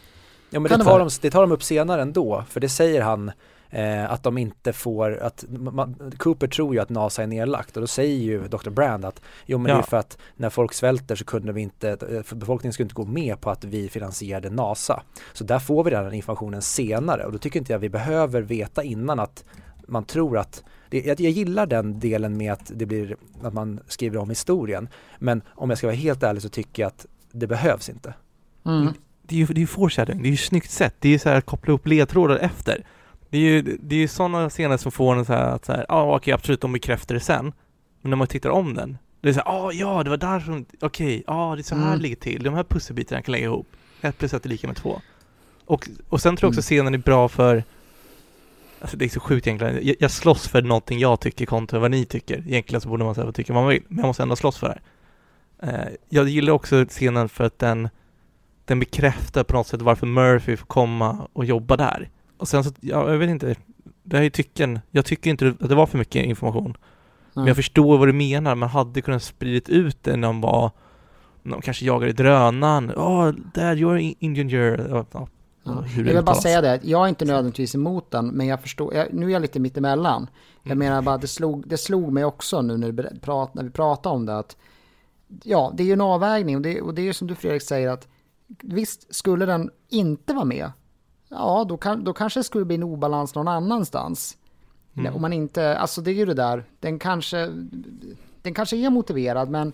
Ja men det tar, de, det tar de upp senare ändå, för det säger han eh, att de inte får, att man, Cooper tror ju att NASA är nedlagt och då säger ju Dr. Brand att jo men ja. det är för att när folk svälter så kunde vi inte, eh, befolkningen skulle inte gå med på att vi finansierade NASA. Så där får vi den informationen senare och då tycker inte jag vi behöver veta innan att man tror att jag, gillar den delen med att det blir att man skriver om historien. Men om jag ska vara helt ärlig så tycker jag att det behövs inte. Mm. Det är ju, det är foreshadowing, det är ju snyggt sätt. Det är ju så här att koppla upp ledtrådar efter. Det är ju, det är ju sådana scener som får en så här att så här, ja ah, okej absolut, de bekräftar det sen. Men när man tittar om den, det är så här, ah, ja det var där som, okej, okay, ah, det är så här mm. det ligger till. De här pusselbitarna kan lägga ihop. Ett plus ett är lika med två. Och, och sen tror jag också mm. scenen är bra för Alltså det är så sjukt egentligen. Jag, jag slåss för någonting jag tycker kontra vad ni tycker. Egentligen så borde man säga vad tycker man vill, men jag måste ändå slåss för det här. Eh, jag gillar också scenen för att den, den bekräftar på något sätt varför Murphy får komma och jobba där. Och sen så, ja, jag vet inte, det här är tycken, jag tycker inte att det var för mycket information. Mm. Men jag förstår vad du menar, man hade kunnat spridit ut det när de var, när de kanske jagade drönaren, åh, oh, dad, you're Indian girl, ja, Ja. Jag vill bara säga det, jag är inte nödvändigtvis emot den, men jag förstår, jag, nu är jag lite mittemellan. Jag mm. menar bara, det slog, det slog mig också nu när, prat, när vi pratade om det, att ja, det är ju en avvägning och det, och det är ju som du Fredrik säger att visst, skulle den inte vara med, ja, då, kan, då kanske det skulle bli en obalans någon annanstans. Mm. Om man inte, alltså det är ju det där, den kanske, den kanske är motiverad, men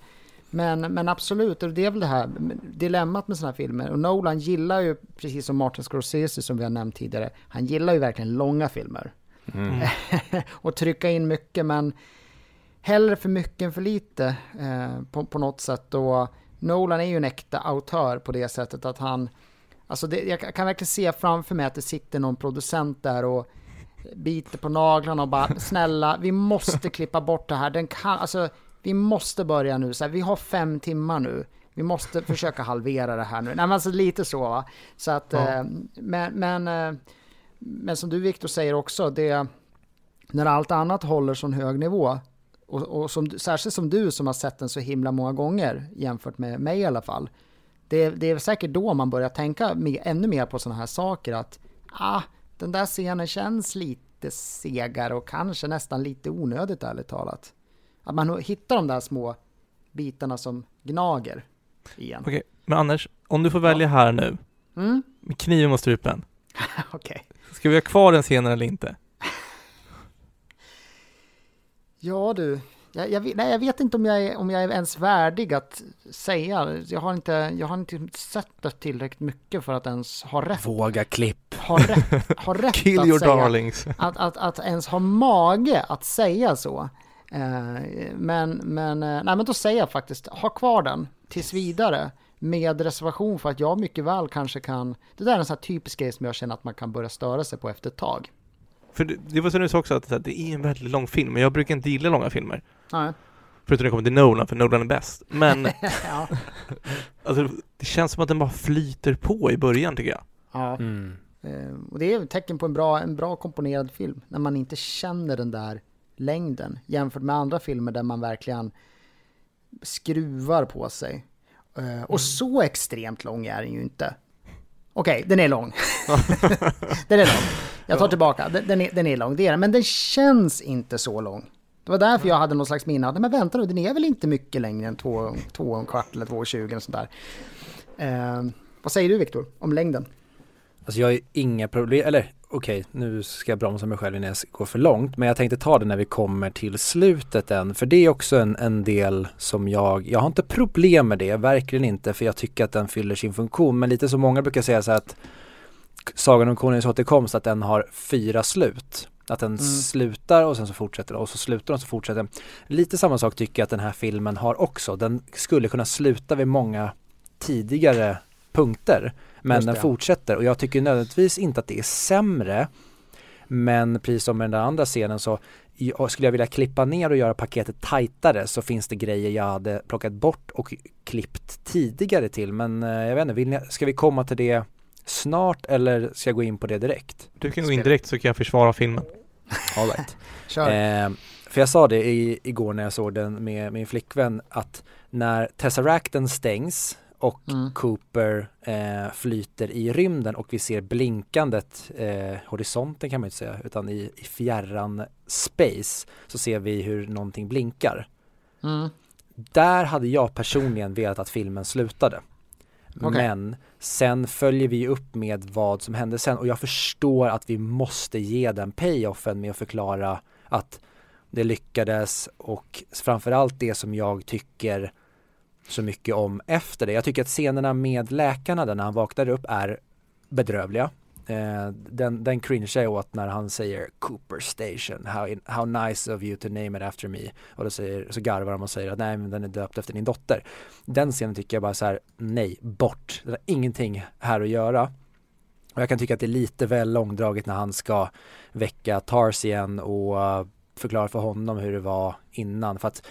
men, men absolut, det är väl det här dilemmat med sådana här filmer. Och Nolan gillar ju, precis som Martin Scorsese som vi har nämnt tidigare, han gillar ju verkligen långa filmer. Mm. och trycka in mycket, men hellre för mycket än för lite eh, på, på något sätt. Och Nolan är ju en äkta autör på det sättet att han, alltså det, jag kan verkligen se framför mig att det sitter någon producent där och biter på naglarna och bara snälla, vi måste klippa bort det här. Den kan, alltså vi måste börja nu, så här, vi har fem timmar nu. Vi måste försöka halvera det här nu. Nej men alltså lite så va. Så att, ja. eh, men, men, eh, men som du Viktor säger också, det, när allt annat håller sån hög nivå, och, och som, särskilt som du som har sett den så himla många gånger, jämfört med mig i alla fall. Det, det är säkert då man börjar tänka med, ännu mer på sådana här saker, att ah, den där scenen känns lite segare och kanske nästan lite onödigt ärligt talat. Att man hittar de där små bitarna som gnager igen. Okej, men Anders, om du får välja ja. här nu, mm? med kniven mot strupen. Okej. Ska vi ha kvar den scenen eller inte? ja du, jag, jag, nej, jag vet inte om jag, är, om jag är ens värdig att säga. Jag har inte, jag har inte sett det tillräckligt mycket för att ens ha rätt. Våga klipp. Ha rätt, ha rätt Kill att your säga, darlings. Att, att, att ens ha mage att säga så. Eh, men, men, eh, nej, men då säger jag faktiskt, ha kvar den tills vidare med reservation för att jag mycket väl kanske kan, det där är en sån här typisk grej som jag känner att man kan börja störa sig på efter ett tag. För det, det var som du sa också, att det är en väldigt lång film, men jag brukar inte gilla långa filmer. Nej. Förutom när det kommer till Nolan, för Nolan är bäst. Men alltså, det känns som att den bara flyter på i början tycker jag. Ja. Mm. Eh, och det är ett tecken på en bra, en bra komponerad film, när man inte känner den där längden jämfört med andra filmer där man verkligen skruvar på sig. Uh, och mm. så extremt lång är den ju inte. Okej, okay, den är lång. den är lång. Jag tar tillbaka, den, den, är, den är lång, det är den. Men den känns inte så lång. Det var därför jag hade någon slags minne av, men vänta nu, den är väl inte mycket längre än två, två och en kvart eller två och tjugo och sånt där. Uh, vad säger du Viktor om längden? Alltså jag har inga problem, eller okej, okay, nu ska jag bromsa mig själv innan jag går för långt, men jag tänkte ta det när vi kommer till slutet än, för det är också en, en del som jag, jag har inte problem med det, verkligen inte, för jag tycker att den fyller sin funktion, men lite som många brukar säga så att Sagan om konungens återkomst, att den har fyra slut. Att den mm. slutar och sen så fortsätter och så slutar och så fortsätter. Lite samma sak tycker jag att den här filmen har också. Den skulle kunna sluta vid många tidigare punkter. Men den fortsätter och jag tycker nödvändigtvis inte att det är sämre. Men precis som med den där andra scenen så skulle jag vilja klippa ner och göra paketet tajtare så finns det grejer jag hade plockat bort och klippt tidigare till. Men eh, jag vet inte, vill ni, ska vi komma till det snart eller ska jag gå in på det direkt? Du kan gå in direkt så kan jag försvara filmen. All right. eh, för jag sa det i, igår när jag såg den med min flickvän att när Tesseracten stängs och mm. Cooper eh, flyter i rymden och vi ser blinkandet, eh, horisonten kan man inte säga, utan i, i fjärran space så ser vi hur någonting blinkar. Mm. Där hade jag personligen velat att filmen slutade. Okay. Men sen följer vi upp med vad som hände sen och jag förstår att vi måste ge den payoffen med att förklara att det lyckades och framförallt det som jag tycker så mycket om efter det. Jag tycker att scenerna med läkarna där när han vaknar upp är bedrövliga. Eh, den, den cringear jag åt när han säger Cooper Station, how, in, how nice of you to name it after me. Och då säger, så garvar de och säger att nej men den är döpt efter din dotter. Den scenen tycker jag bara så här, nej, bort. Det har ingenting här att göra. Och jag kan tycka att det är lite väl långdraget när han ska väcka Tars igen och eh, förklara för honom hur det var innan. För att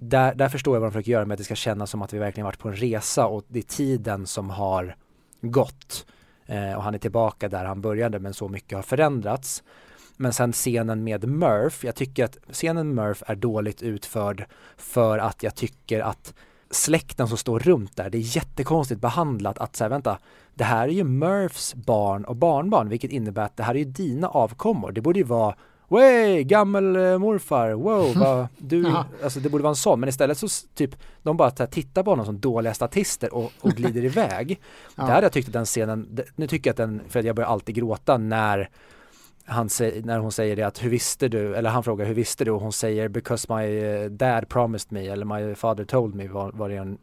där, där förstår jag vad de försöker göra med att det ska kännas som att vi verkligen varit på en resa och det är tiden som har gått. Eh, och han är tillbaka där han började men så mycket har förändrats. Men sen scenen med Murph, jag tycker att scenen med Murph är dåligt utförd för att jag tycker att släkten som står runt där, det är jättekonstigt behandlat att säga vänta, det här är ju Murphs barn och barnbarn, vilket innebär att det här är ju dina avkommor. Det borde ju vara Wey, gammelmorfar, wow, vad, du, alltså det borde vara en sån, men istället så typ, de bara tittar på honom som dåliga statister och, och glider iväg. ja. Där jag tyckt att den scenen, nu tycker jag att den, för jag börjar alltid gråta när han när hon säger det att hur visste du, eller han frågar hur visste du? Och hon säger because my eh, dad promised me eller my father told me vad, vad det är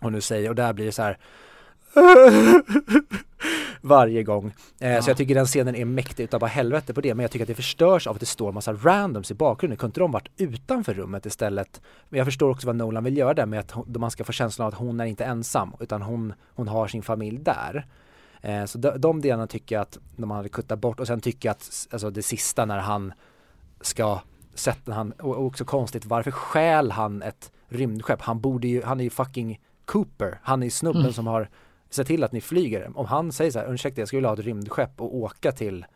hon nu säger. Och där blir det så här varje gång. Eh, ja. Så jag tycker den scenen är mäktig utav bara helvete på det. Men jag tycker att det förstörs av att det står massa randoms i bakgrunden. Kunde de varit utanför rummet istället? Men jag förstår också vad Nolan vill göra där med att hon, man ska få känslan av att hon är inte ensam utan hon, hon har sin familj där. Eh, så de, de delarna tycker jag att de hade kuttat bort och sen tycker jag att alltså det sista när han ska sätta han, och också konstigt varför skäl han ett rymdskepp? Han borde ju, han är ju fucking Cooper. Han är ju snubben mm. som har se till att ni flyger. Om han säger så här, ursäkta jag skulle vilja ha ett rymdskepp och åka till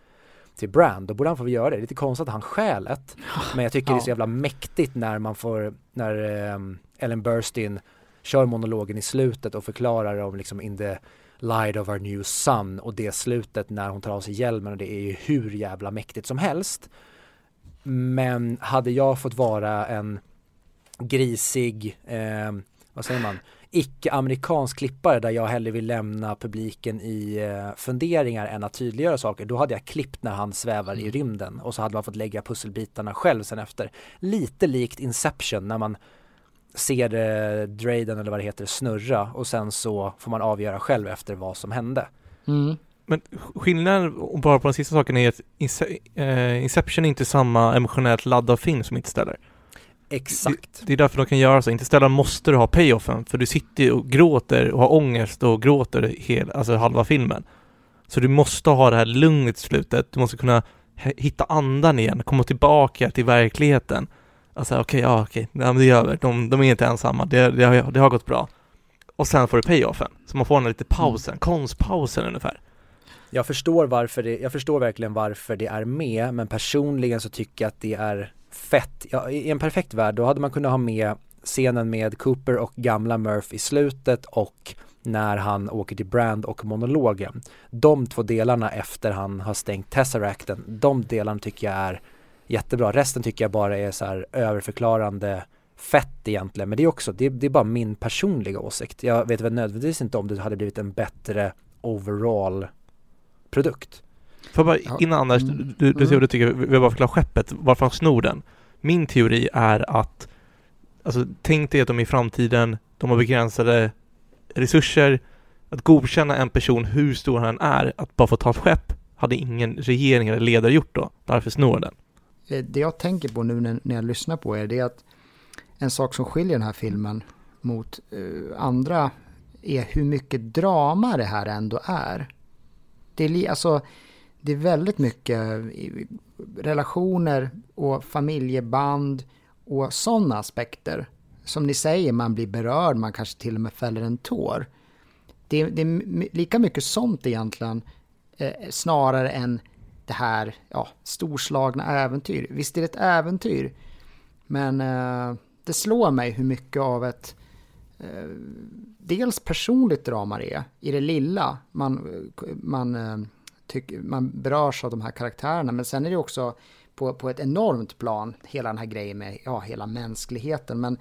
till Brand, då borde han få göra det. Det är lite konstigt att han stjäl ett. Men jag tycker ja. det är så jävla mäktigt när man får, när um, Ellen Burstyn kör monologen i slutet och förklarar om liksom in the light of our new sun och det slutet när hon tar av sig hjälmen och det är ju hur jävla mäktigt som helst. Men hade jag fått vara en grisig, eh, vad säger man, icke-amerikansk klippare där jag hellre vill lämna publiken i eh, funderingar än att tydliggöra saker, då hade jag klippt när han svävar mm. i rymden och så hade man fått lägga pusselbitarna själv sen efter. Lite likt Inception när man ser eh, Drayden eller vad det heter snurra och sen så får man avgöra själv efter vad som hände. Mm. Men skillnaden, bara på den sista saken, är att eh, Inception är inte samma emotionellt laddad film som Interstellar. Exakt. Det, det, är därför de kan göra så. Interstellar måste du ha payoffen, för du sitter och gråter och har ångest och gråter hela, alltså halva filmen. Så du måste ha det här lugnet i slutet, du måste kunna hitta andan igen, komma tillbaka till verkligheten. Alltså okej, okay, ja okej, okay. ja, det gör vi. De, de är inte ensamma, det, det, har, det har gått bra. Och sen får du payoffen, så man får den här lite pausen, mm. konstpausen ungefär. Jag förstår varför det, jag förstår verkligen varför det är med, men personligen så tycker jag att det är fett. Ja, I en perfekt värld då hade man kunnat ha med scenen med Cooper och gamla Murph i slutet och när han åker till Brand och monologen. De två delarna efter han har stängt Tesseracten, de delarna tycker jag är jättebra. Resten tycker jag bara är så här överförklarande fett egentligen. Men det är också, det, det är bara min personliga åsikt. Jag vet väl nödvändigtvis inte om det hade blivit en bättre overall produkt. För bara Ja. innan Anders, Mm. du, du, du Mm. ser vad du tycker, vi bara förklara skeppet, varför han snor den. Min teori är att, alltså tänk dig att de i framtiden, de har begränsade resurser, att godkänna en person hur stor han är, att bara få ta ett skepp, hade ingen regering eller ledare gjort då. Därför snor den. Eh, Det jag tänker på nu när, när jag lyssnar på er, det är att en sak som skiljer den här filmen mot eh, andra är hur mycket drama det här ändå är. Det är, li, alltså, det är väldigt mycket eh, relationer och familjeband och sådana aspekter. Som ni säger, man blir berörd, man kanske till och med fäller en tår. Det, är- det är lika mycket sånt egentligen, eh, snarare än det här ja, storslagna äventyr. Visst är det ett äventyr, men eh, det slår mig hur mycket av ett eh, dels personligt drama det är i det lilla. Man, eh, man, eh, eh, tyck, man berörs av de här karaktärerna, men sen är det också på, på ett enormt plan, hela den här grejen med ja, hela mänskligheten. Men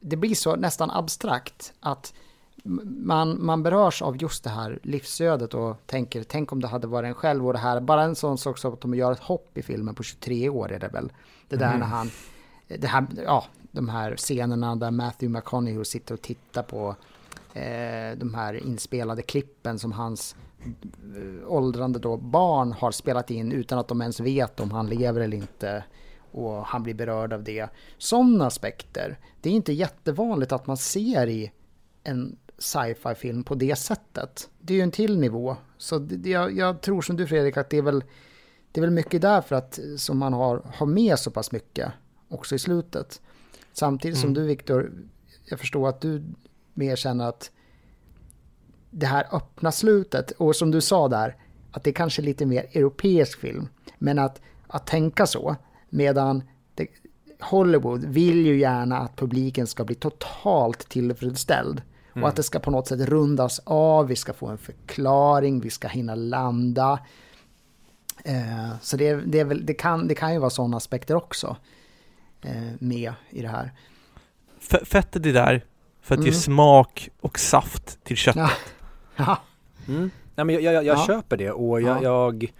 det blir så nästan abstrakt att man, man berörs av just det här livsödet och tänker, tänk om det hade varit en själv och det här, bara en sån sak som att de gör ett hopp i filmen på 23 år är det väl. Det där när han, det här, ja, de här scenerna där Matthew McConaughey sitter och tittar på eh, de här inspelade klippen som hans eh, åldrande då barn har spelat in utan att de ens vet om han lever eller inte. Och han blir berörd av det. Sådana aspekter. Det är inte jättevanligt att man ser i en sci-fi film på det sättet. Det är ju en till nivå. Så det, jag, jag tror som du Fredrik att det är väl, det är väl mycket därför att som man har, har med så pass mycket också i slutet. Samtidigt som Mm. du Viktor, jag förstår att du mer känner att det här öppna slutet och som du sa där, att det är kanske är lite mer europeisk film. Men att, att tänka så, medan det, Hollywood vill ju gärna att publiken ska bli totalt tillfredsställd. Och att det ska på något sätt rundas av, vi ska få en förklaring, vi ska hinna landa. Eh, så det, det, väl, det, kan, det kan ju vara sådana aspekter också eh, med i det här. F- fettet är där för att ge Mm. smak och saft till köttet. Ja. Ja. Mm. Nej, men jag, jag, jag Ja. köper det och jag, Ja. jag,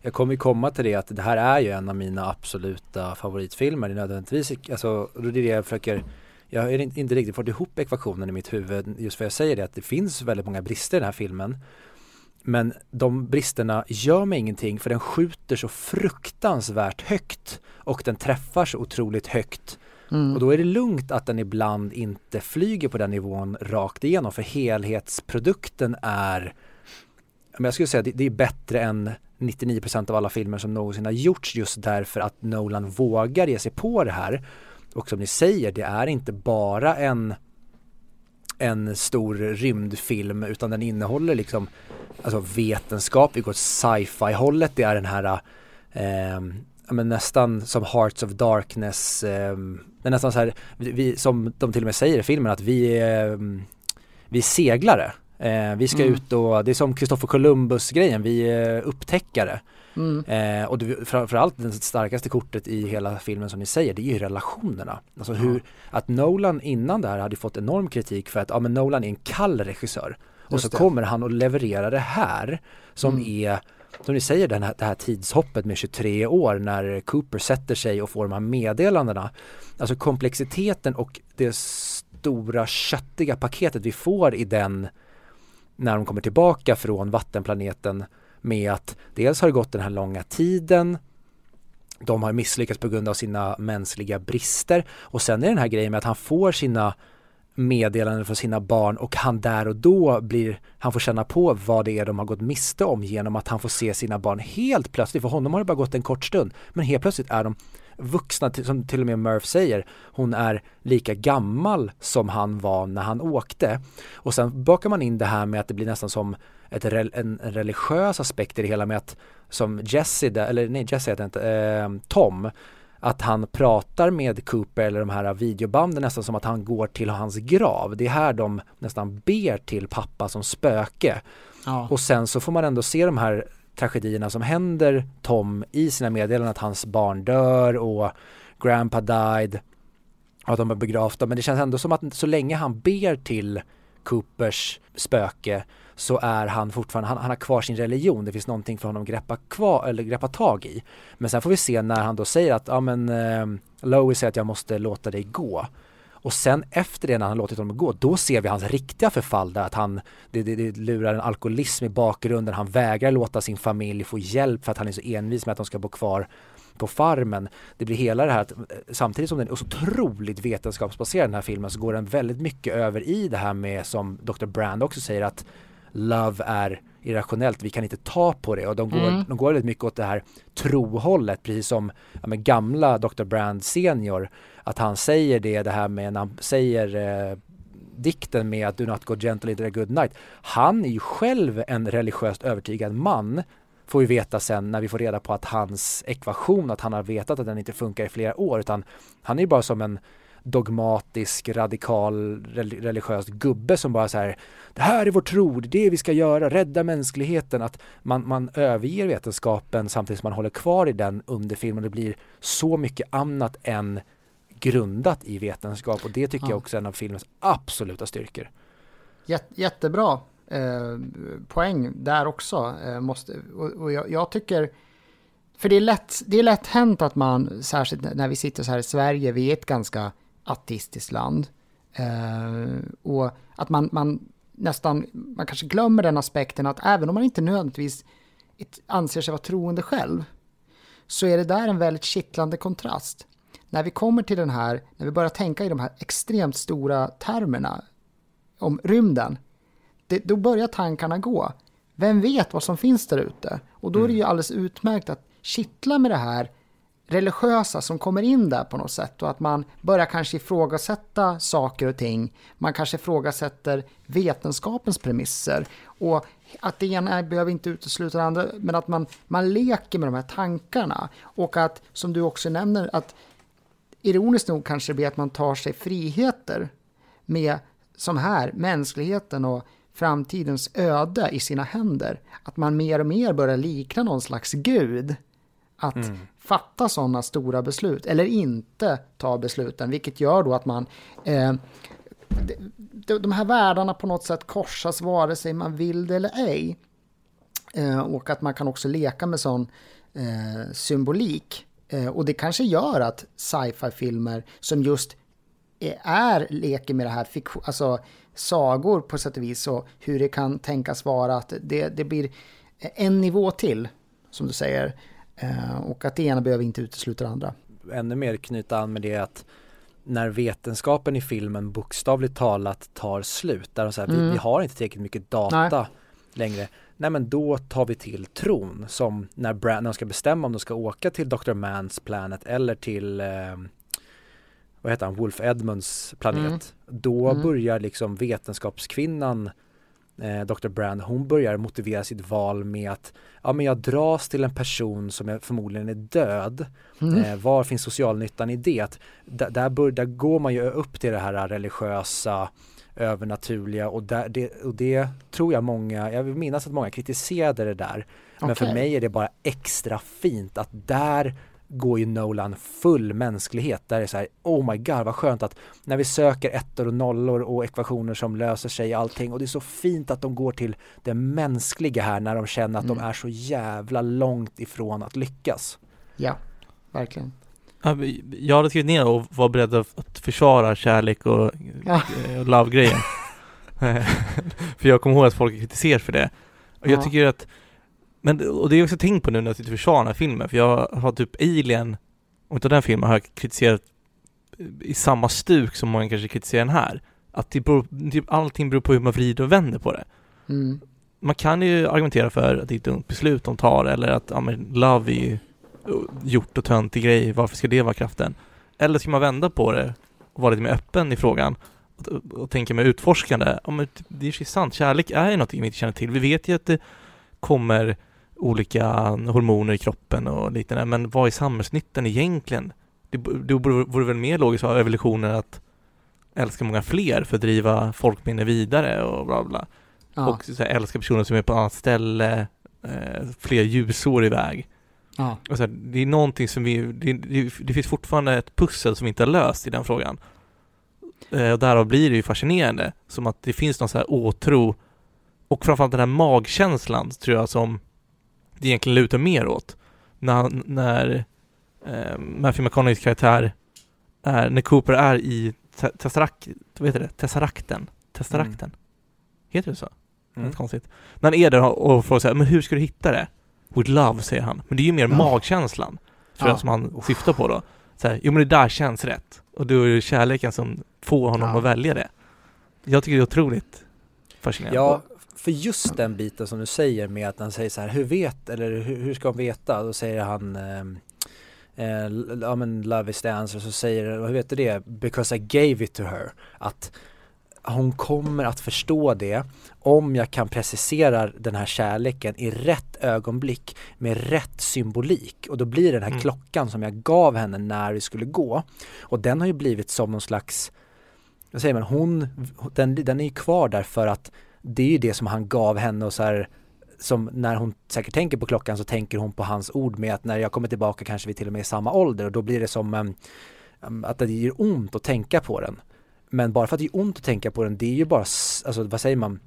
jag kommer ju komma till det att det här är ju en av mina absoluta favoritfilmer. Det är nödvändigtvis, alltså, det är det jag försöker jag har inte inte riktigt fått ihop ekvationen i mitt huvud just för jag säger det att det finns väldigt många brister i den här filmen. Men de bristerna gör mig ingenting för den skjuter så fruktansvärt högt och den träffar så otroligt högt Mm. och då är det lugnt att den ibland inte flyger på den nivån rakt igenom för helhetsprodukten är men jag skulle säga att det, det är bättre än 99% av alla filmer som någonsin har gjorts just därför att Nolan vågar ge sig på det här. Och som ni säger, det är inte bara en en stor rymdfilm utan den innehåller liksom alltså vetenskap, vi går åt sci-fi hållet, det är den här eh, men nästan som Hearts of Darkness, eh, det är nästan så här, vi, som de till och med säger i filmen att vi, ehm, vi är seglare. Eh, vi ska Mm. ut och, det är som Christopher Columbus grejen, vi är upptäckare. Mm. Eh, och det, framförallt det starkaste kortet i hela filmen som ni säger, det är ju relationerna. Alltså hur, att Nolan innan det här hade fått enorm kritik för att, ja men Nolan är en kall regissör. Och Just så det. kommer han och levererar det här som Mm. är, som ni säger, den här, det här tidshoppet med 23 år när Cooper sätter sig och får de här meddelandena. Alltså komplexiteten och det stora köttiga paketet vi får i den när de kommer tillbaka från vattenplaneten med att dels har det gått den här långa tiden de har misslyckats på grund av sina mänskliga brister och sen är den här grejen med att han får sina meddelanden från sina barn och han där och då blir, han får känna på vad det är de har gått miste om genom att han får se sina barn helt plötsligt, för honom har det bara gått en kort stund, men helt plötsligt är de vuxna, som till och med Murph säger, hon är lika gammal som han var när han åkte. Och sen bakar man in det här med att det blir nästan som ett, en, religiös aspekt i det hela med att som Jesse, eller nej Jesse heter inte, eh, Tom, att han pratar med Cooper eller de här videobanden nästan som att han går till hans grav. Det är här de nästan ber till pappa som spöke. Ja. Och sen så får man ändå se de här tragedierna som händer Tom i sina meddelanden att hans barn dör och Grandpa died och att de är begravda. Men det känns ändå som att så länge han ber till Coopers spöke så är han fortfarande, han, han har kvar sin religion, det finns någonting för honom att greppa, kvar, eller greppa tag i. Men sen får vi se när han då säger att, ja men eh, Lois säger att jag måste låta dig gå. Och sen efter det när han låtit honom gå, då ser vi hans riktiga förfall där att han, det, det, det lurar en alkoholism i bakgrunden, han vägrar låta sin familj få hjälp för att han är så envis med att de ska bo kvar på farmen. Det blir hela det här att samtidigt som den är så otroligt vetenskapsbaserad den här filmen så går den väldigt mycket över i det här med som Dr. Brand också säger att love är irrationellt, vi kan inte ta på det och de går, mm. de går väldigt mycket åt det här trohållet precis som ja, gamla Dr. Brand senior att han säger det, det här med när han säger eh, dikten med att do not go gentle into a good night. Han är ju själv en religiöst övertygad man får vi veta sen när vi får reda på att hans ekvation, att han har vetat att den inte funkar i flera år utan han är ju bara som en dogmatisk, radikal, religiös gubbe som bara så här Det här är vår tro, det är det vi ska göra, rädda mänskligheten. Att man, man överger vetenskapen samtidigt som man håller kvar i den under filmen. Det blir så mycket annat än grundat i vetenskap och det tycker ja. jag också är en av filmens absoluta styrkor. Jättebra eh, poäng där också. Eh, måste, och, och jag, jag, tycker, för det är, lätt, det är lätt hänt att man, särskilt när vi sitter så här i Sverige, vi är ett ganska ateistiskt land. Eh, och att man, man nästan, man kanske glömmer den aspekten att även om man inte nödvändigtvis anser sig vara troende själv, så är det där en väldigt kittlande kontrast. När vi kommer till den här, när vi börjar tänka i de här extremt stora termerna om rymden, det, då börjar tankarna gå. Vem vet vad som finns där ute? Och då är det ju mm. alldeles utmärkt att kittla med det här religiösa som kommer in där på något sätt och att man börjar kanske ifrågasätta saker och ting. Man kanske ifrågasätter vetenskapens premisser och att det ena behöver inte utesluta det andra, men att man, man leker med de här tankarna och att, som du också nämner, att ironiskt nog kanske det blir att man tar sig friheter med, som här, mänskligheten och framtidens öde i sina händer. Att man mer och mer börjar likna någon slags gud. Att mm. fatta sådana stora beslut, eller inte ta besluten, vilket gör då att man eh, de, de här världarna på något sätt korsas vare sig man vill det eller ej. Eh, och att man kan också leka med sån eh, symbolik. Eh, och det kanske gör att sci-fi-filmer som just är leker med det här, alltså sagor på sätt och vis och hur det kan tänkas vara att det, det blir en nivå till, som du säger, eh, och att det ena behöver inte utesluta det andra. Ännu mer knyta an med det att när vetenskapen i filmen bokstavligt talat tar slut, där de säger mm. vi, vi, har inte tillräckligt mycket data Nej. längre. Nej men då tar vi till tron som när, Brand, när de ska bestämma om de ska åka till Dr. Mans planet eller till eh, vad heter han, Wolf Edmunds planet. Mm. Då mm. börjar liksom vetenskapskvinnan eh, Dr. Brand, hon börjar motivera sitt val med att ja men jag dras till en person som är, förmodligen är död. Mm. Eh, var finns socialnyttan i det? Att, där, bör, där går man ju upp till det här religiösa övernaturliga och, där, det, och det tror jag många, jag vill minnas att många kritiserade det där. Men okay. för mig är det bara extra fint att där går ju Nolan full mänsklighet. Där det är så här, oh my god vad skönt att när vi söker ettor och nollor och ekvationer som löser sig allting och det är så fint att de går till det mänskliga här när de känner att mm. de är så jävla långt ifrån att lyckas. Ja, verkligen. Jag hade skrivit ner och var beredd att försvara kärlek och, ja. och love-grejen. för jag kommer ihåg att folk kritiserar för det. Och jag tycker att men, och det är också tänkt på nu när jag sitter och försvarar den här filmen, för jag har typ Alien, om inte den filmen, har jag kritiserat i samma stuk som många kanske kritiserar den här. Att det beror, typ allting beror på hur man vrider och vänder på det. Mm. Man kan ju argumentera för att det är ett dumt beslut de tar eller att, ja men Love är ju gjort och töntig grej, varför ska det vara kraften? Eller ska man vända på det och vara lite mer öppen i frågan och, och, och tänka mer utforskande? Ja men det är ju sant, kärlek är ju någonting vi inte känner till. Vi vet ju att det kommer olika hormoner i kroppen och liknande. Men vad är samhällsnyttan egentligen? Det, det vore väl mer logiskt av evolutionen att älska många fler för att driva folkminne vidare och bla bla. Ja. Och så här, älska personer som är på annat ställe, eh, fler ljusår iväg. Ja. Och så här, det är någonting som vi, det, det, det, finns fortfarande ett pussel som vi inte har löst i den frågan. Eh, och därav blir det ju fascinerande, som att det finns någon så här åtro och framförallt den här magkänslan tror jag som det egentligen lutar mer åt. När, när eh, Matthew McConaugheys karaktär är, när Cooper är i Tesseract, vad heter det? Tesserakten? Tesserakten? Mm. Heter det så? Mm. konstigt. När han är där och får säga, men hur ska du hitta det? With love, säger han. Men det är ju mer mm. magkänslan, tror ja. jag, som han syftar på då. Så här, jo men det där känns rätt. Och då är det kärleken som får honom ja. att välja det. Jag tycker det är otroligt fascinerande. Ja, för just den biten som du säger med att han säger så här, hur vet, eller hur, hur ska hon veta? Då säger han ehm, eh, ja men love is the answer, så säger, hur vet du det? Because I gave it to her. Att hon kommer att förstå det om jag kan precisera den här kärleken i rätt ögonblick med rätt symbolik och då blir den här mm. klockan som jag gav henne när vi skulle gå och den har ju blivit som någon slags, vad säger man, hon, den, den är ju kvar där för att det är ju det som han gav henne och så här som när hon säkert tänker på klockan så tänker hon på hans ord med att när jag kommer tillbaka kanske vi till och med är i samma ålder och då blir det som um, att det gör ont att tänka på den. Men bara för att det gör ont att tänka på den, det är ju bara, alltså vad säger man,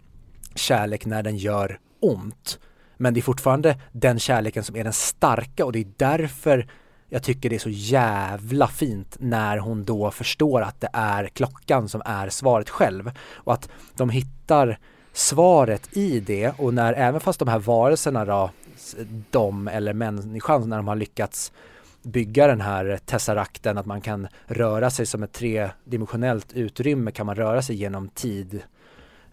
kärlek när den gör ont. Men det är fortfarande den kärleken som är den starka och det är därför jag tycker det är så jävla fint när hon då förstår att det är klockan som är svaret själv och att de hittar svaret i det och när även fast de här varelserna då, de eller människan när de har lyckats bygga den här tesserakten att man kan röra sig som ett tredimensionellt utrymme kan man röra sig genom tid.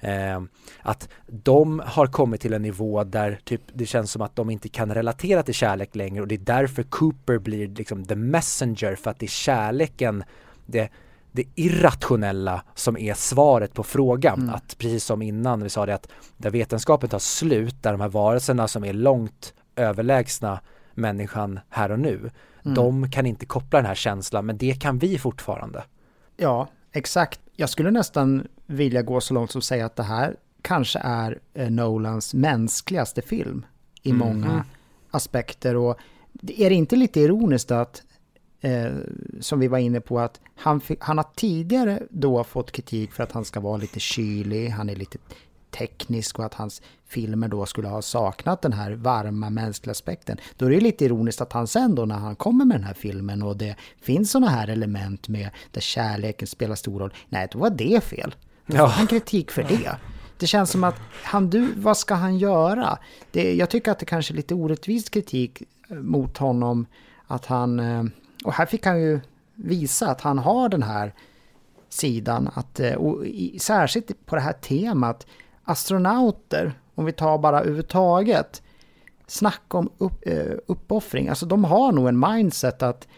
Eh, att de har kommit till en nivå där typ det känns som att de inte kan relatera till kärlek längre och det är därför Cooper blir liksom the messenger för att det är kärleken, det, det irrationella som är svaret på frågan. Mm. Att precis som innan vi sa det att där vetenskapen tar slut, där de här varelserna som är långt överlägsna människan här och nu, mm. de kan inte koppla den här känslan, men det kan vi fortfarande. Ja, exakt. Jag skulle nästan vilja gå så långt som att säga att det här kanske är eh, Nolans mänskligaste film i mm. många aspekter. Och är det inte lite ironiskt att eh, som vi var inne på, att han, han har tidigare då fått kritik för att han ska vara lite kylig, han är lite teknisk och att hans filmer då skulle ha saknat den här varma mänskliga aspekten. Då är det lite ironiskt att han sen då när han kommer med den här filmen och det finns sådana här element med där kärleken spelar stor roll. Nej, då var det fel. Då får han kritik för det. Det känns som att, han, du, vad ska han göra? Det, jag tycker att det kanske är lite orättvis kritik mot honom. Att han, eh, och här fick han ju visa att han har den här sidan. Att, eh, och särskilt på det här temat, astronauter, om vi tar bara överhuvudtaget, snacka om upp, uh, uppoffring. Alltså de har nog en mindset att,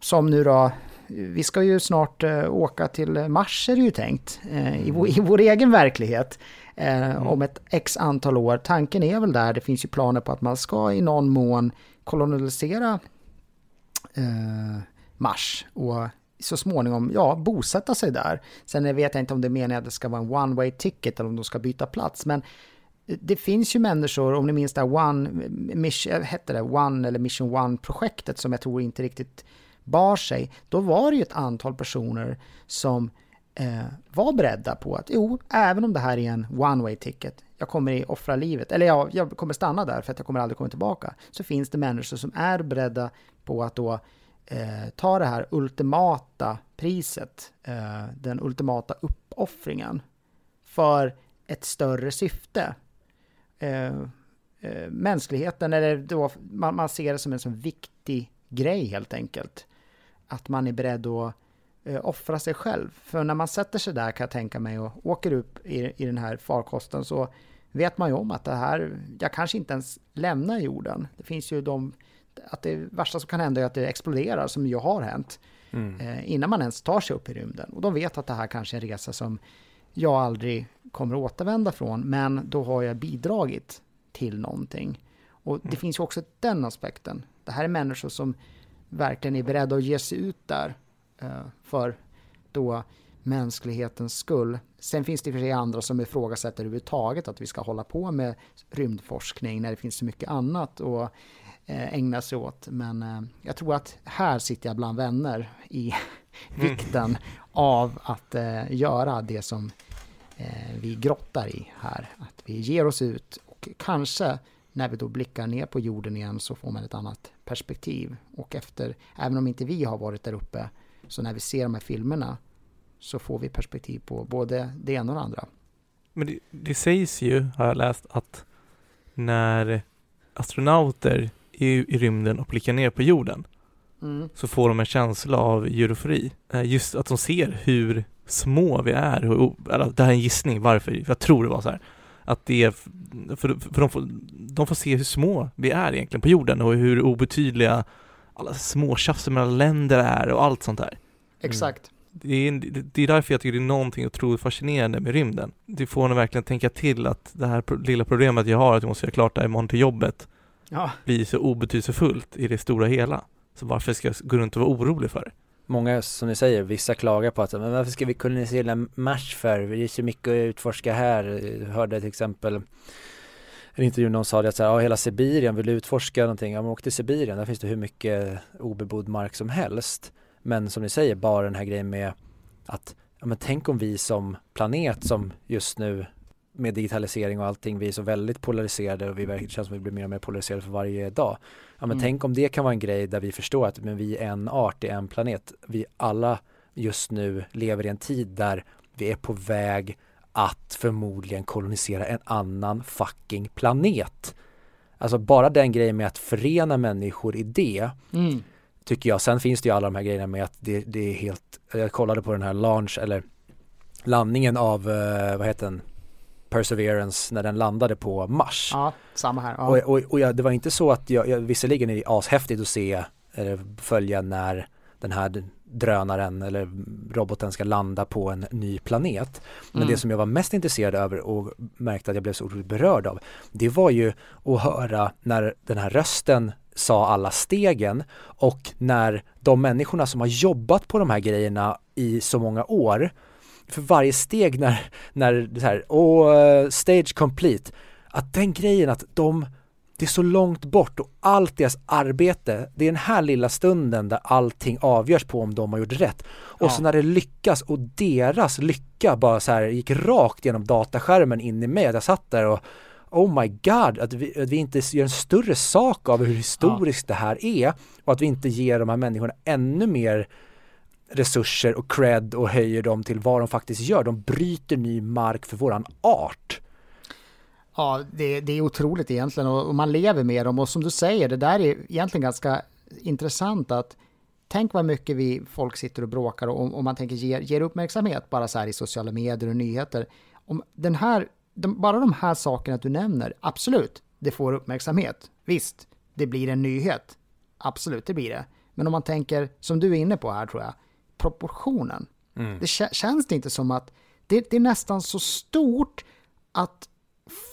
som nu då, vi ska ju snart uh, åka till Mars är det ju tänkt, i, vår, i vår egen verklighet. Mm. Om ett x antal år. Tanken är väl där, det finns ju planer på att man ska i någon mån kolonisera Eh, mars och så småningom, ja, bosätta sig där. Sen vet jag inte om det menar att det ska vara en one way ticket eller om de ska byta plats, men eh, det finns ju människor, om ni minns det här One, eh, mission, hette det One eller Mission One-projektet som jag tror inte riktigt bar sig. Då var det ju ett antal personer som eh, var beredda på att jo, även om det här är en one way ticket, jag kommer offra livet, eller ja, jag kommer stanna där för att jag kommer aldrig komma tillbaka, så finns det människor som är beredda på att då eh, ta det här ultimata priset, eh, den ultimata uppoffringen för ett större syfte. Eh, eh, mänskligheten, eller då, man, man, ser det som en sån viktig grej helt enkelt. Att man är beredd att eh, offra sig själv. För när man sätter sig där kan jag tänka mig och åker upp i, i den här farkosten så vet man ju om att det här, jag kanske inte ens lämnar jorden. Det finns ju de att det värsta som kan hända är att det exploderar, som ju har hänt, mm. eh, innan man ens tar sig upp i rymden. Och de vet att det här kanske är en resa som jag aldrig kommer att återvända från, men då har jag bidragit till någonting. Och det mm. finns ju också den aspekten. Det här är människor som verkligen är beredda att ge sig ut där eh, för då mänsklighetens skull. Sen finns det för sig andra som ifrågasätter överhuvudtaget att vi ska hålla på med rymdforskning när det finns så mycket annat. Och Eh, ägna sig åt. Men eh, jag tror att här sitter jag bland vänner i, mm. vikten av att eh, göra det som eh, vi grottar i här. Att vi ger oss ut och kanske när vi då blickar ner på jorden igen så får man ett annat perspektiv. Och efter, även om inte vi har varit där uppe, så när vi ser de här filmerna så får vi perspektiv på både det ena och det andra. Men det, det sägs ju, har jag läst, att när astronauter är i rymden och blickar ner på jorden mm. så får de en känsla av eurofori. Eh, just att de ser hur små vi är. Eller, det här är en gissning varför, jag tror det var så här. Att det är, för, för de, får, de får se hur små vi är egentligen på jorden och hur obetydliga alla småtjafs mellan länder är och allt sånt där. Exakt. Det är, det är därför jag tycker det är någonting otroligt fascinerande med rymden. Det får en verkligen tänka till att det här lilla problemet jag har, att jag måste göra klart det här imorgon till jobbet, ja. blir så obetydelsefullt i det stora hela. Så varför ska jag gå runt och vara orolig för det? Många, som ni säger, vissa klagar på att men varför ska vi kolonisera Mars för? Det är så mycket att utforska här. Jag hörde till exempel en intervju någon sa det att så här, ja, hela Sibirien vill utforska någonting. Ja, men åk till Sibirien, där finns det hur mycket obebodd mark som helst. Men som ni säger, bara den här grejen med att ja, men tänk om vi som planet som just nu med digitalisering och allting, vi är så väldigt polariserade och vi verkar, känns som att vi blir mer och mer polariserade för varje dag. Ja men mm. tänk om det kan vara en grej där vi förstår att men vi är en art, i en planet. Vi alla just nu lever i en tid där vi är på väg att förmodligen kolonisera en annan fucking planet. Alltså bara den grejen med att förena människor i det mm. tycker jag. Sen finns det ju alla de här grejerna med att det, det är helt, jag kollade på den här launch eller landningen av, uh, vad heter den, Perseverance när den landade på Mars. Ja, samma här. Ja. Och, och, och jag, det var inte så att jag, jag, visserligen är det ashäftigt att se följa när den här drönaren eller roboten ska landa på en ny planet. Men mm. det som jag var mest intresserad över och märkte att jag blev så otroligt berörd av, det var ju att höra när den här rösten sa alla stegen och när de människorna som har jobbat på de här grejerna i så många år för varje steg när, när det här, och uh, stage complete, att den grejen att de, det är så långt bort och allt deras arbete, det är den här lilla stunden där allting avgörs på om de har gjort rätt. Och ja. så när det lyckas och deras lycka bara så här gick rakt genom dataskärmen in i mig, att jag satt där och Oh my god, att vi, att vi inte gör en större sak av hur historiskt ja. det här är och att vi inte ger de här människorna ännu mer resurser och cred och höjer dem till vad de faktiskt gör. De bryter ny mark för våran art. Ja, det, det är otroligt egentligen och, och, man lever med dem och som du säger, det där är egentligen ganska intressant att tänk vad mycket vi folk sitter och bråkar och om man tänker ger, ger uppmärksamhet bara så här i sociala medier och nyheter. Om den här, de, bara de här sakerna du nämner, absolut, det får uppmärksamhet. Visst, det blir en nyhet. Absolut, det blir det. Men om man tänker, som du är inne på här tror jag, proportionen. Mm. Det känns det inte som att det, det, är nästan så stort att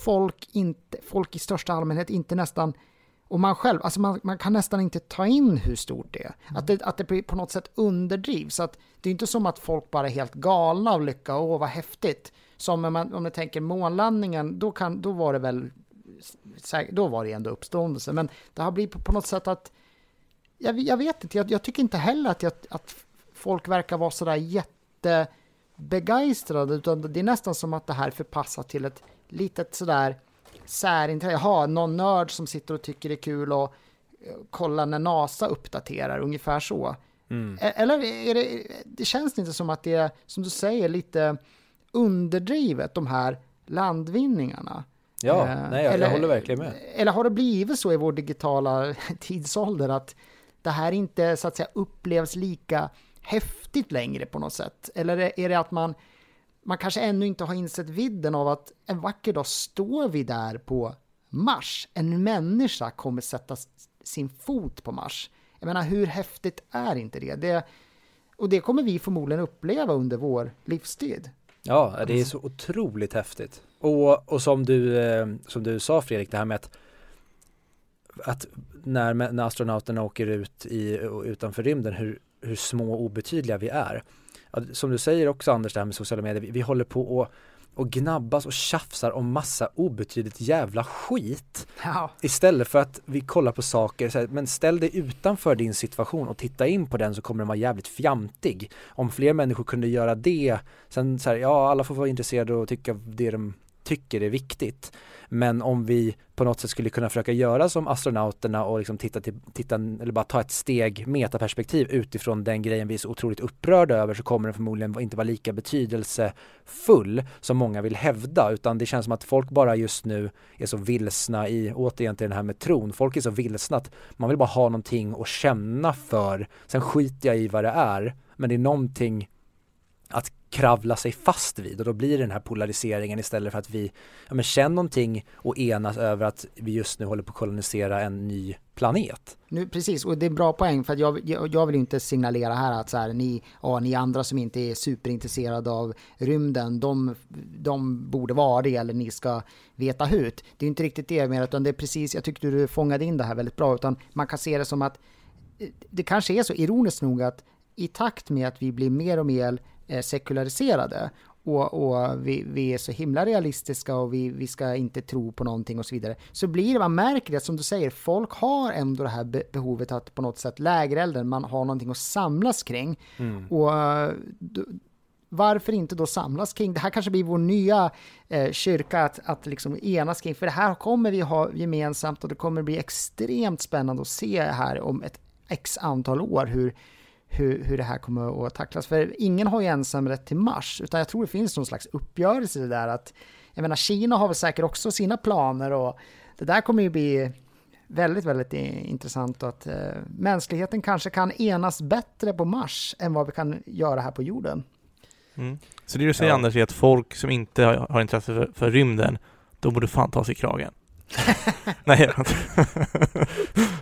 folk, inte, folk i största allmänhet inte nästan och man själv, alltså man, man kan nästan inte ta in hur stort det är. Mm. Att, det, att det på något sätt underdrivs. Att det är inte som att folk bara är helt galna av lycka, åh vad häftigt. Som om man, om man tänker månlandningen, då, kan, då var det väl, då var det ändå uppståndelse. Men det har blivit på, på något sätt att, jag, jag vet inte, jag, jag, tycker inte heller att, jag, att folk verkar vara sådär jättebegeistrade, utan det är nästan som att det här förpassat till ett litet sådär särintresse. Jaha, någon nörd som sitter och tycker det är kul att eh, kolla när NASA uppdaterar, ungefär så. Mm. E-, eller är det, det känns inte som att det är, som du säger, lite underdrivet, de här landvinningarna. Ja, eh, nej, jag, eller, jag håller verkligen med. Eller har det blivit så i vår digitala tidsålder att det här inte så att säga upplevs lika häftigt längre på något sätt? Eller är det att man, man kanske ännu inte har insett vidden av att en vacker dag står vi där på Mars. En människa kommer sätta sin fot på Mars. Jag menar, hur häftigt är inte det? det och det kommer vi förmodligen uppleva under vår livstid. Ja, det är så otroligt häftigt. Och, och som, du, eh, som du sa Fredrik, det här med att, att när, när astronauterna åker ut i, utanför rymden, hur, hur små och obetydliga vi är. Som du säger också Anders, det här med sociala medier, vi, vi håller på och och gnabbas och tjafsar om massa obetydligt jävla skit. Ja. Istället för att vi kollar på saker, här, men ställ dig utanför din situation och titta in på den så kommer den vara jävligt fjantig. Om fler människor kunde göra det, sen så här, ja alla får vara intresserade och tycka det de tycker är viktigt. Men om vi på något sätt skulle kunna försöka göra som astronauterna och liksom titta, till, titta eller bara ta ett steg metaperspektiv utifrån den grejen vi är så otroligt upprörda över så kommer den förmodligen inte vara lika betydelsefull som många vill hävda utan det känns som att folk bara just nu är så vilsna i, återigen till den här med tron, folk är så vilsna att man vill bara ha någonting att känna för. Sen skiter jag i vad det är, men det är någonting att kravla sig fast vid och då blir det den här polariseringen istället för att vi ja, men känner någonting och enas över att vi just nu håller på att kolonisera en ny planet. Nu, precis, och det är en bra poäng för att jag, jag, jag vill inte signalera här att så här, ni, ja, ni andra som inte är superintresserade av rymden, de, de borde vara det eller ni ska veta hut. Det är inte riktigt det jag menar, utan det är precis, jag tyckte du fångade in det här väldigt bra, utan man kan se det som att eh, det kanske är så ironiskt nog att i takt med att vi blir mer och mer sekulariserade och, och vi, vi, är så himla realistiska och vi, vi ska inte tro på någonting och så vidare. Så blir det, man märker det som du säger, folk har ändå det här behovet att på något sätt lägerelden, man har någonting att samlas kring. Mm. Och varför inte då samlas kring, det här kanske blir vår nya eh, kyrka att, att liksom enas kring, för det här kommer vi ha gemensamt och det kommer bli extremt spännande att se här om ett x antal år hur, hur, hur det här kommer att tacklas. För ingen har ju ensamrätt till Mars, utan jag tror det finns någon slags uppgörelse där att, jag menar Kina har väl säkert också sina planer och det där kommer ju bli väldigt, väldigt intressant och att eh, mänskligheten kanske kan enas bättre på Mars än vad vi kan göra här på jorden. Mm. Så det du säger ja. Anders är att folk som inte har intresse för, för rymden, de borde fan ta sig i kragen. Nej,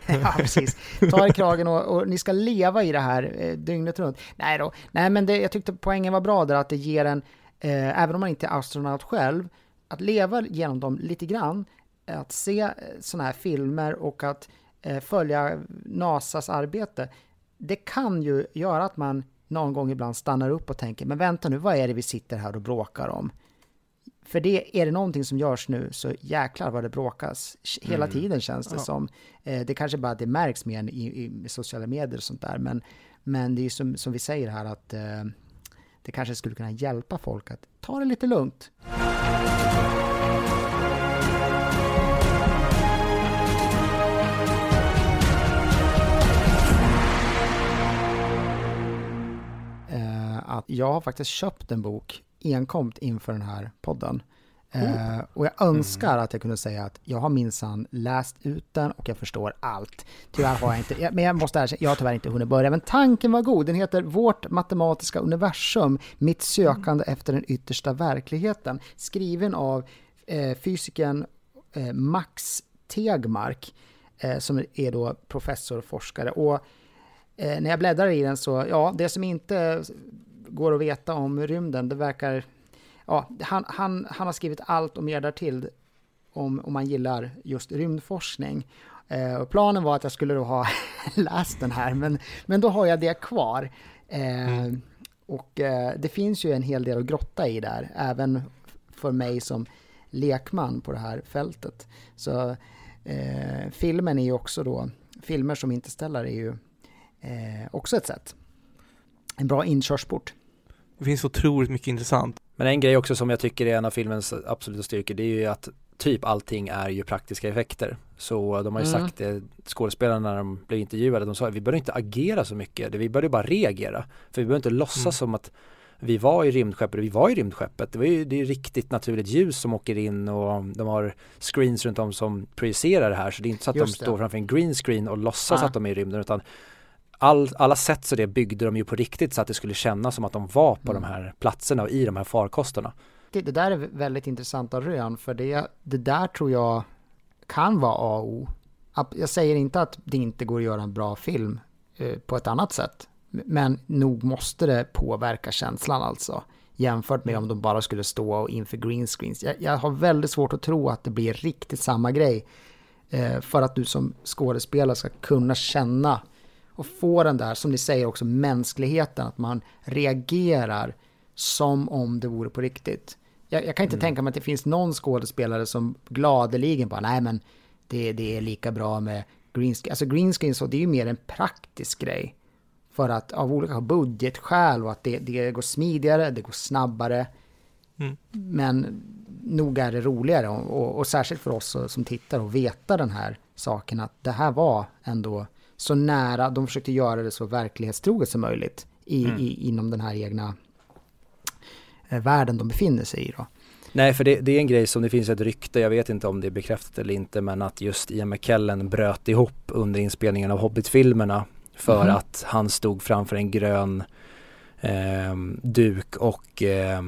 Ja, precis. Ta i kragen och, och, ni ska leva i det här eh, dygnet runt. Nej då. Nej, men det, jag tyckte poängen var bra där att det ger en, eh, även om man inte är astronaut själv, att leva genom dem lite grann, att se eh, sådana här filmer och att eh, följa NASAs arbete, det kan ju göra att man någon gång ibland stannar upp och tänker, men vänta nu, vad är det vi sitter här och bråkar om? För det, är det någonting som görs nu så jäklar vad det bråkas. Hela mm. tiden känns det ja. som. Eh, det kanske bara det märks mer i, i sociala medier och sånt där. Men, men det är som, som vi säger här att eh, det kanske skulle kunna hjälpa folk att ta det lite lugnt. Eh, att jag har faktiskt köpt en bok enkomt inför den här podden. Mm. Uh, och jag önskar mm. att jag kunde säga att jag har minsann läst ut den och jag förstår allt. Tyvärr har jag inte, men jag måste erkänna, jag har tyvärr inte hunnit börja. Men tanken var god. Den heter Vårt matematiska universum, mitt sökande mm. efter den yttersta verkligheten. Skriven av eh, fysikern eh, Max Tegmark, eh, som är då professor och forskare. Och eh, när jag bläddrar i den så, ja, det som inte går att veta om rymden. Det verkar... Ja, han, han, han har skrivit allt och mer därtill om, om man gillar just rymdforskning. Eh, planen var att jag skulle då ha läst den här, men, men då har jag det kvar. Eh, mm. Och eh, det finns ju en hel del att grotta i där, även för mig som lekman på det här fältet. Så eh, filmen är ju också då, filmer som Interstellar är ju eh, också ett sätt en bra inkörsport. Det finns otroligt mycket intressant. Men en grej också som jag tycker är en av filmens absoluta styrkor det är ju att typ allting är ju praktiska effekter. Så de har ju mm. sagt det, skådespelarna när de blev intervjuade, de sa att vi bör inte agera så mycket, vi bör bara reagera. För vi behöver inte låtsas mm. som att vi var i rymdskeppet, vi var i rymdskeppet. Det, var ju, det är riktigt naturligt ljus som åker in och de har screens runt om som projicerar det här. Så det är inte så att Just de står framför en green screen och låtsas ah. att de är i rymden utan all, alla sätt så det byggde de ju på riktigt så att det skulle kännas som att de var på mm. de här platserna och i de här farkosterna. Det, det där är väldigt intressanta rön för det, det där tror jag kan vara A och O. Jag säger inte att det inte går att göra en bra film eh, på ett annat sätt. Men nog måste det påverka känslan alltså. Jämfört med om de bara skulle stå inför green screens. Jag, jag har väldigt svårt att tro att det blir riktigt samma grej. Eh, för att du som skådespelare ska kunna känna och få den där, som ni säger också, mänskligheten, att man reagerar som om det vore på riktigt. Jag, jag kan inte mm. tänka mig att det finns någon skådespelare som gladeligen bara, nej men det, det är lika bra med greenscreen. Alltså greenscreen så det är ju mer en praktisk grej. För att av olika budgetskäl och att det, det går smidigare, det går snabbare. Mm. Men nog är det roligare och, och, och, särskilt för oss som tittar och veta den här saken att det här var ändå så nära, de försökte göra det så verklighetstroget som möjligt i, mm. i, inom den här egna eh, världen de befinner sig i. Då. Nej, för det, det, är en grej som det finns ett rykte, jag vet inte om det är bekräftat eller inte, men att just Ian McKellen bröt ihop under inspelningen av Hobbit-filmerna för mm. att han stod framför en grön eh, duk och eh,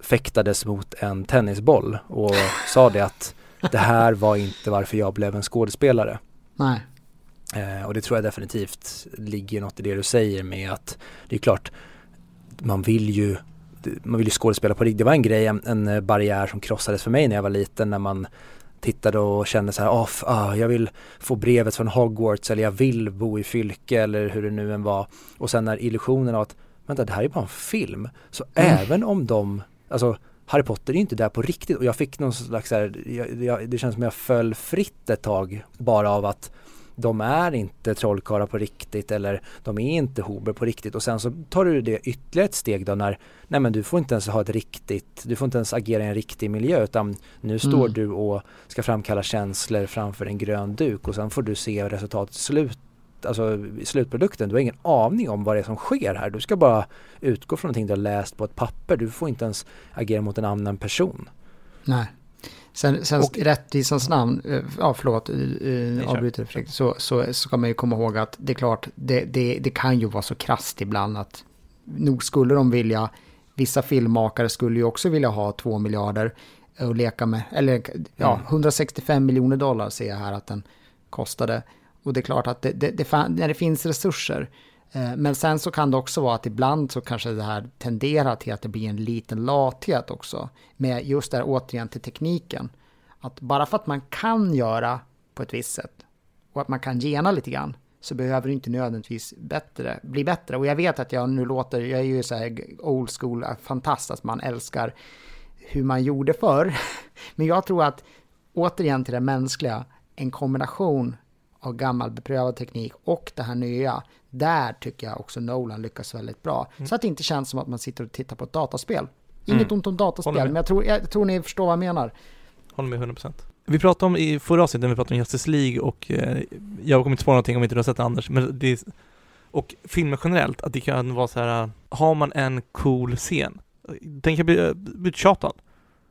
fäktades mot en tennisboll och sa det att det här var inte varför jag blev en skådespelare. Nej. Eh, och det tror jag definitivt ligger något i det du säger med att det är klart man vill ju man vill ju skådespela på riktigt. Det var en grej, en, en barriär som krossades för mig när jag var liten när man tittade och kände så här, oh, ah, jag vill få brevet från Hogwarts eller jag vill bo i Fylke eller hur det nu än var. Och sen när illusionen av att, vänta det här är bara en film. Så mm. även om de, alltså Harry Potter är inte där på riktigt och jag fick någon slags här, jag, jag, det känns som jag föll fritt ett tag bara av att de är inte trollkarlar på riktigt eller de är inte Hober på riktigt och sen så tar du det ytterligare ett steg då när nej men du får inte ens ha ett riktigt, du får inte ens agera i en riktig miljö utan nu står mm. du och ska framkalla känslor framför en grön duk och sen får du se resultatet slut alltså slutprodukten, du har ingen aning om vad det är som sker här. Du ska bara utgå från någonting du har läst på ett papper. Du får inte ens agera mot en annan person. Nej. Sen, sen och, rättvisans namn, eh, ja förlåt, avbryter Fredrik, så, så ska man ju komma ihåg att det är klart, det, det, det kan ju vara så krasst ibland att nog skulle de vilja, vissa filmmakare skulle ju också vilja ha två miljarder och leka med, eller ja, mm. 165 miljoner dollar ser jag här att den kostade. Och det är klart att det, det, det, när det finns resurser Eh, men sen så kan det också vara att ibland så kanske det här tenderar till att det blir en liten lathet också. Med just det här återigen till tekniken. Att bara för att man kan göra på ett visst sätt och att man kan gena lite grann så behöver det inte nödvändigtvis bättre, bli bättre. Och jag vet att jag nu låter, jag är ju så här old school, fantastiskt, man älskar hur man gjorde förr. Men jag tror att återigen till det mänskliga, en kombination av gammal beprövad teknik och det här nya, där tycker jag också Nolan lyckas väldigt bra. Mm. Så att det inte känns som att man sitter och tittar på ett dataspel. Inget mm. ont om dataspel, men jag tror, jag tror ni förstår vad jag menar. Håller med 100%. Vi pratade om i förra avsnittet, vi pratade om Justice League och eh, jag kommer inte på någonting om inte du har sett det Anders, men det är, och filmer generellt, att det kan vara så här, har man en cool scen, den kan bli uttjatad.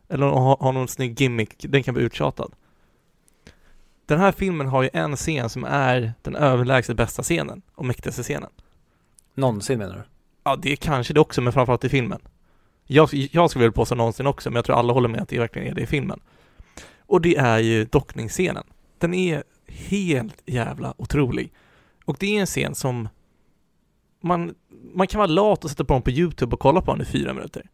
Eller ha, ha någon snygg gimmick, den kan bli uttjatad. Den här filmen har ju en scen som är den överlägset bästa scenen och mäktigaste scenen. Någonsin menar du? Ja, det är kanske det också, men framförallt i filmen. Jag, jag skulle vilja påstå någonsin också, men jag tror alla håller med att det verkligen är det i filmen. Och det är ju dockningsscenen. Den är helt jävla otrolig. Och det är en scen som man, man kan vara lat och sätta på den på YouTube och kolla på den i fyra minuter.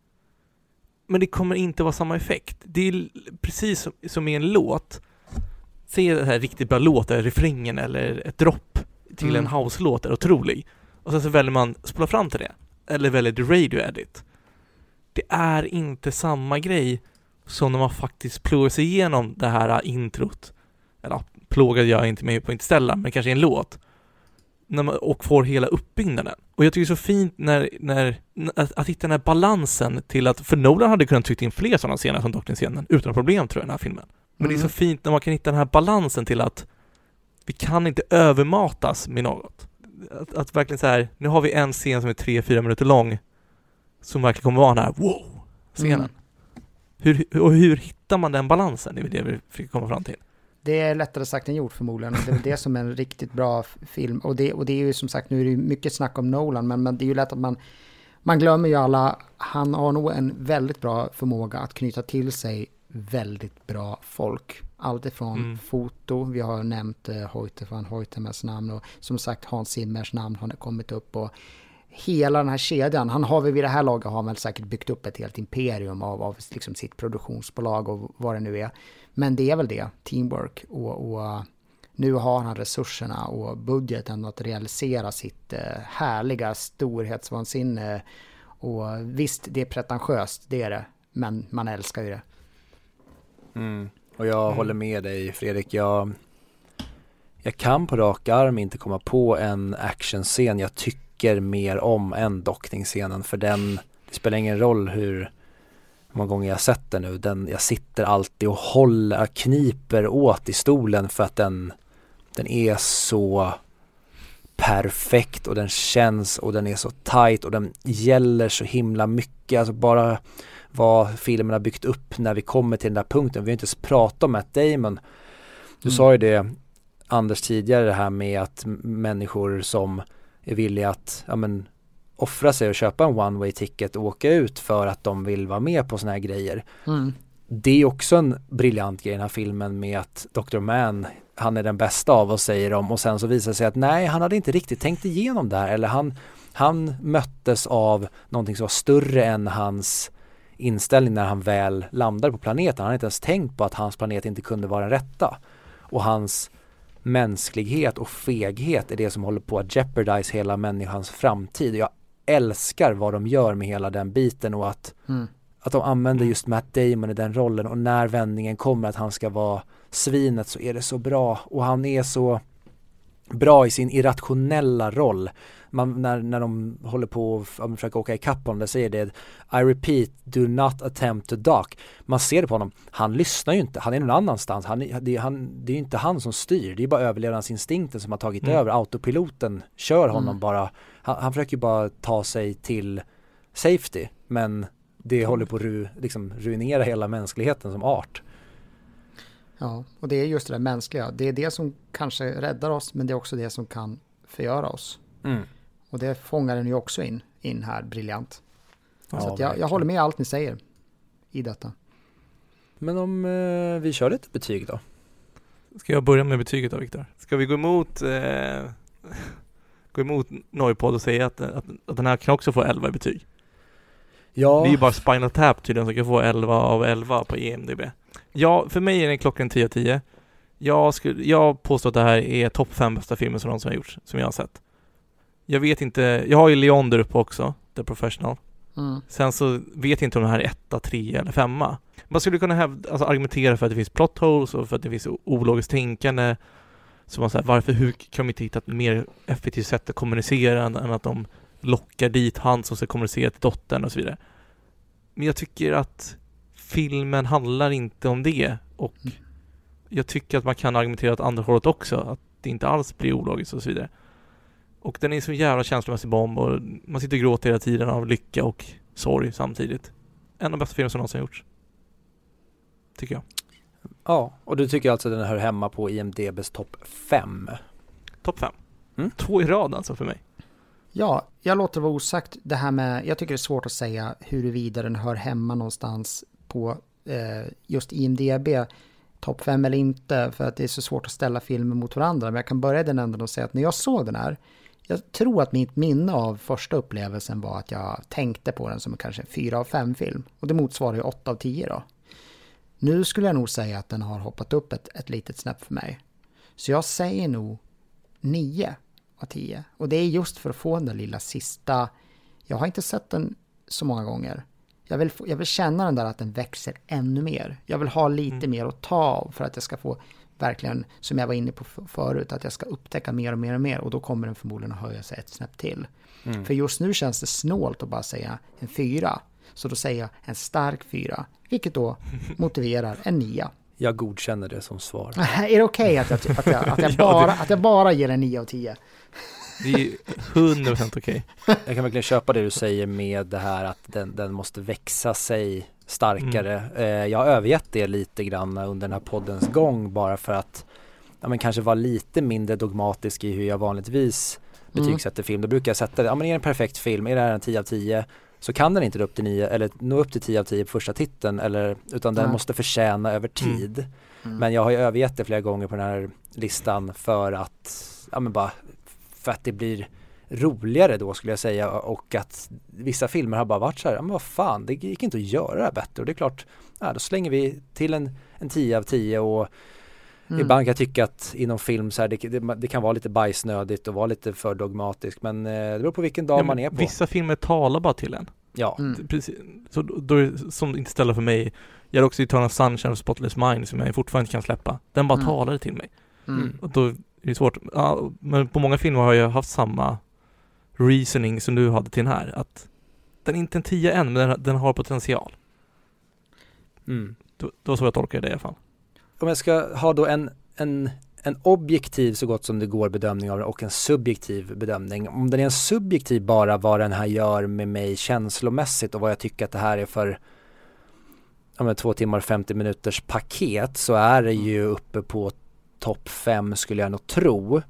Men det kommer inte vara samma effekt. Det är precis som, som i en låt se det här riktigt bra låt, eller refrängen eller ett dropp till mm. en house-låt är otrolig. Och sen så väljer man spola fram till det. Eller väljer the radio edit. Det är inte samma grej som när man faktiskt plågar sig igenom det här introt. Eller plågade jag inte med på Interstellar, men kanske en låt. Man, och får hela uppbyggnaden. Och jag tycker det är så fint när, när att, att hitta den här balansen till att, för Nolan hade kunnat trycka in fler sådana scener som Docking-scenen utan problem tror jag, i den här filmen. Men mm. det är så mm. fint när man kan hitta den här balansen till att vi kan inte övermatas med något. Att, att verkligen så här, nu har vi en scen som är tre, fyra minuter lång som verkligen kommer vara den här wow-scenen. Mm. Hur, och hur hittar man den balansen? Det är det vi fick komma fram till. Det är lättare sagt än gjort förmodligen. Det är det som är en riktigt bra film. Och det, och det är ju som sagt, nu är det mycket snack om Nolan, men, men det är ju lätt att man, man glömmer ju alla, han har nog en väldigt bra förmåga att knyta till sig väldigt bra folk. Allt ifrån mm. foto, vi har nämnt uh, Hoyte van Hoytemers namn och som sagt Hans Zimmers namn har kommit upp och hela den här kedjan, han har väl vid det här laget har väl säkert byggt upp ett helt imperium av, av liksom sitt produktionsbolag och vad det nu är. Men det är väl det, teamwork och, och nu har han resurserna och budgeten att realisera sitt uh, härliga storhetsvansinne. Och visst, det är pretentiöst, det är det. men man älskar ju det. Mm. Och jag Mm. håller med dig Fredrik. Jag, jag kan på rak arm inte komma på en actionscen jag tycker mer om än dockningsscenen för den, det spelar ingen roll hur många gånger jag sett den nu, den, jag sitter alltid och håller, kniper åt i stolen för att den, den är så perfekt och den känns och den är så tight och den gäller så himla mycket, alltså bara vad filmen har byggt upp när vi kommer till den där punkten. Vi har inte ens pratat om Matt Damon. Du Mm. sa ju det Anders tidigare det här med att människor som är villiga att ja, men, offra sig och köpa en one way ticket och åka ut för att de vill vara med på såna här grejer. Mm. Det är också en briljant grej i den här filmen med att Dr. Man, han är den bästa av oss säger de och sen så visar det sig att nej, han hade inte riktigt tänkt igenom det här eller han, han möttes av någonting som var större än hans inställning när han väl landade på planeten. Han hade inte ens tänkt på att hans planet inte kunde vara den rätta. Och hans mänsklighet och feghet är det som håller på att jeopardize hela människans framtid. Jag älskar vad de gör med hela den biten och att Mm. att de använder just Matt Damon i den rollen och när vändningen kommer att han ska vara svinet så är det så bra och han är så bra i sin irrationella roll. Man, när, när de håller på och f- ja, försöker åka ikapp honom, där säger det I repeat, do not attempt to dock. Man ser det på honom, han lyssnar ju inte, han är någon annanstans, han, det, han, det är ju inte han som styr, det är bara överlevnadsinstinkten som har tagit Mm. över, autopiloten kör honom Mm. bara, han, han försöker bara ta sig till safety, men det håller på att ru, liksom, ruinera hela mänskligheten som art. Ja, och det är just det där mänskliga. Det är det som kanske räddar oss, men det är också det som kan förgöra oss. Mm. Och det fångar den ju också in, in här briljant. Ja, så att jag, jag håller med allt ni säger i detta. Men om eh, vi kör lite betyg då? Ska jag börja med betyget då Viktor? Ska vi gå emot eh, gå emot Noipod och säga att, att, att den här kan också få 11 i betyg? Ja, Det är ju bara Spinal Tap tydligen som kan få 11 av 11 på EMDB. Ja, för mig är den klockan 10 av 10. Jag, skulle, jag påstår att det här är topp 5 bästa filmer som någonsin har gjorts, som jag har sett. Jag vet inte, jag har ju Leon där uppe också, The Professional. Mm. Sen så vet jag inte om den här är etta, trea eller femma. Man skulle kunna hävda, alltså argumentera för att det finns plot holes och för att det finns ologiskt tänkande. Så man säger, varför, hur kan de inte hitta ett mer effektivt sätt att kommunicera än, än att de lockar dit han som ska kommunicera till dottern och så vidare. Men jag tycker att filmen handlar inte om det och Mm. jag tycker att man kan argumentera åt andra hållet också, att det inte alls blir ologiskt och så vidare. Och den är så jävla känslomässig bomb och man sitter och gråter hela tiden av lycka och sorg samtidigt. En av de bästa filmer som någonsin gjorts. Tycker jag. ja, och du tycker alltså den hör hemma på IMDBs topp 5? Topp fem. Mm. Två i rad alltså för mig. Ja, jag låter det vara osagt. Det här med, jag tycker det är svårt att säga huruvida den hör hemma någonstans på eh, just IMDB topp 5 eller inte, för att det är så svårt att ställa filmer mot varandra. Men jag kan börja i den änden och säga att när jag såg den här, jag tror att mitt minne av första upplevelsen var att jag tänkte på den som kanske en 4 av 5 film. Och det motsvarar ju 8 av 10 då. Nu skulle jag nog säga att den har hoppat upp ett, ett litet snäpp för mig. Så jag säger nog 9 av 10. Och det är just för att få den där lilla sista... Jag har inte sett den så många gånger. Jag vill, få, jag vill känna den där att den växer ännu mer. Jag vill ha lite Mm. mer att ta av för att jag ska få verkligen, som jag var inne på förut, att jag ska upptäcka mer och mer och mer och då kommer den förmodligen att höja sig ett snäpp till. Mm. För just nu känns det snålt att bara säga en fyra. Så då säger jag en stark fyra, vilket då motiverar en nia. Jag godkänner det som svar. är det okej att, jag, att, jag, att, jag Ja, bara, att jag bara ger en 9 av 10? Det är ju 100% okej. Jag kan verkligen köpa det du säger med det här att den, den måste växa sig starkare. Eh, jag har övergett det lite grann under den här poddens gång bara för att ja, men kanske vara lite mindre dogmatisk i hur jag vanligtvis Mm. betygsätter film. Då brukar jag sätta det, ja men är det en perfekt film, är det här en 10 av 10 så kan den inte nå upp till 9 eller nå upp till 10 av 10 på första titeln eller utan den Nej. måste förtjäna över Mm. tid. Mm. Men jag har ju övergett det flera gånger på den här listan för att, ja men bara för att det blir roligare då skulle jag säga och att vissa filmer har bara varit så här, ja men vad fan, det gick inte att göra det här bättre och det är klart, ja då slänger vi till en, en 10 av 10 och Mm. ibland kan jag tycka att inom film så här, det, det, det kan vara lite bajsnödigt och vara lite för dogmatisk men eh, det beror på vilken dag Ja, man är på. Vissa filmer talar bara till en. Ja. Mm. Precis. Så då, det som inte ställer för mig. Jag har också Eternal Sunshine och Spotless Mind som jag fortfarande inte kan släppa. Den bara Mm. talade till mig. Mm. Mm. Och då är det svårt. Ja, men på många filmer har jag haft samma reasoning som du hade till den här. Att den är inte en 10 än, men den, den har potential. Mm. Då, då var så jag tolkar det i alla fall. Om jag ska ha då en, en, en objektiv så gott som det går bedömning av den och en subjektiv bedömning. Om den är en subjektiv bara vad den här gör med mig känslomässigt och vad jag tycker att det här är för ja, men två timmar och 50 minuters paket så är det ju uppe på topp fem skulle jag nog tro.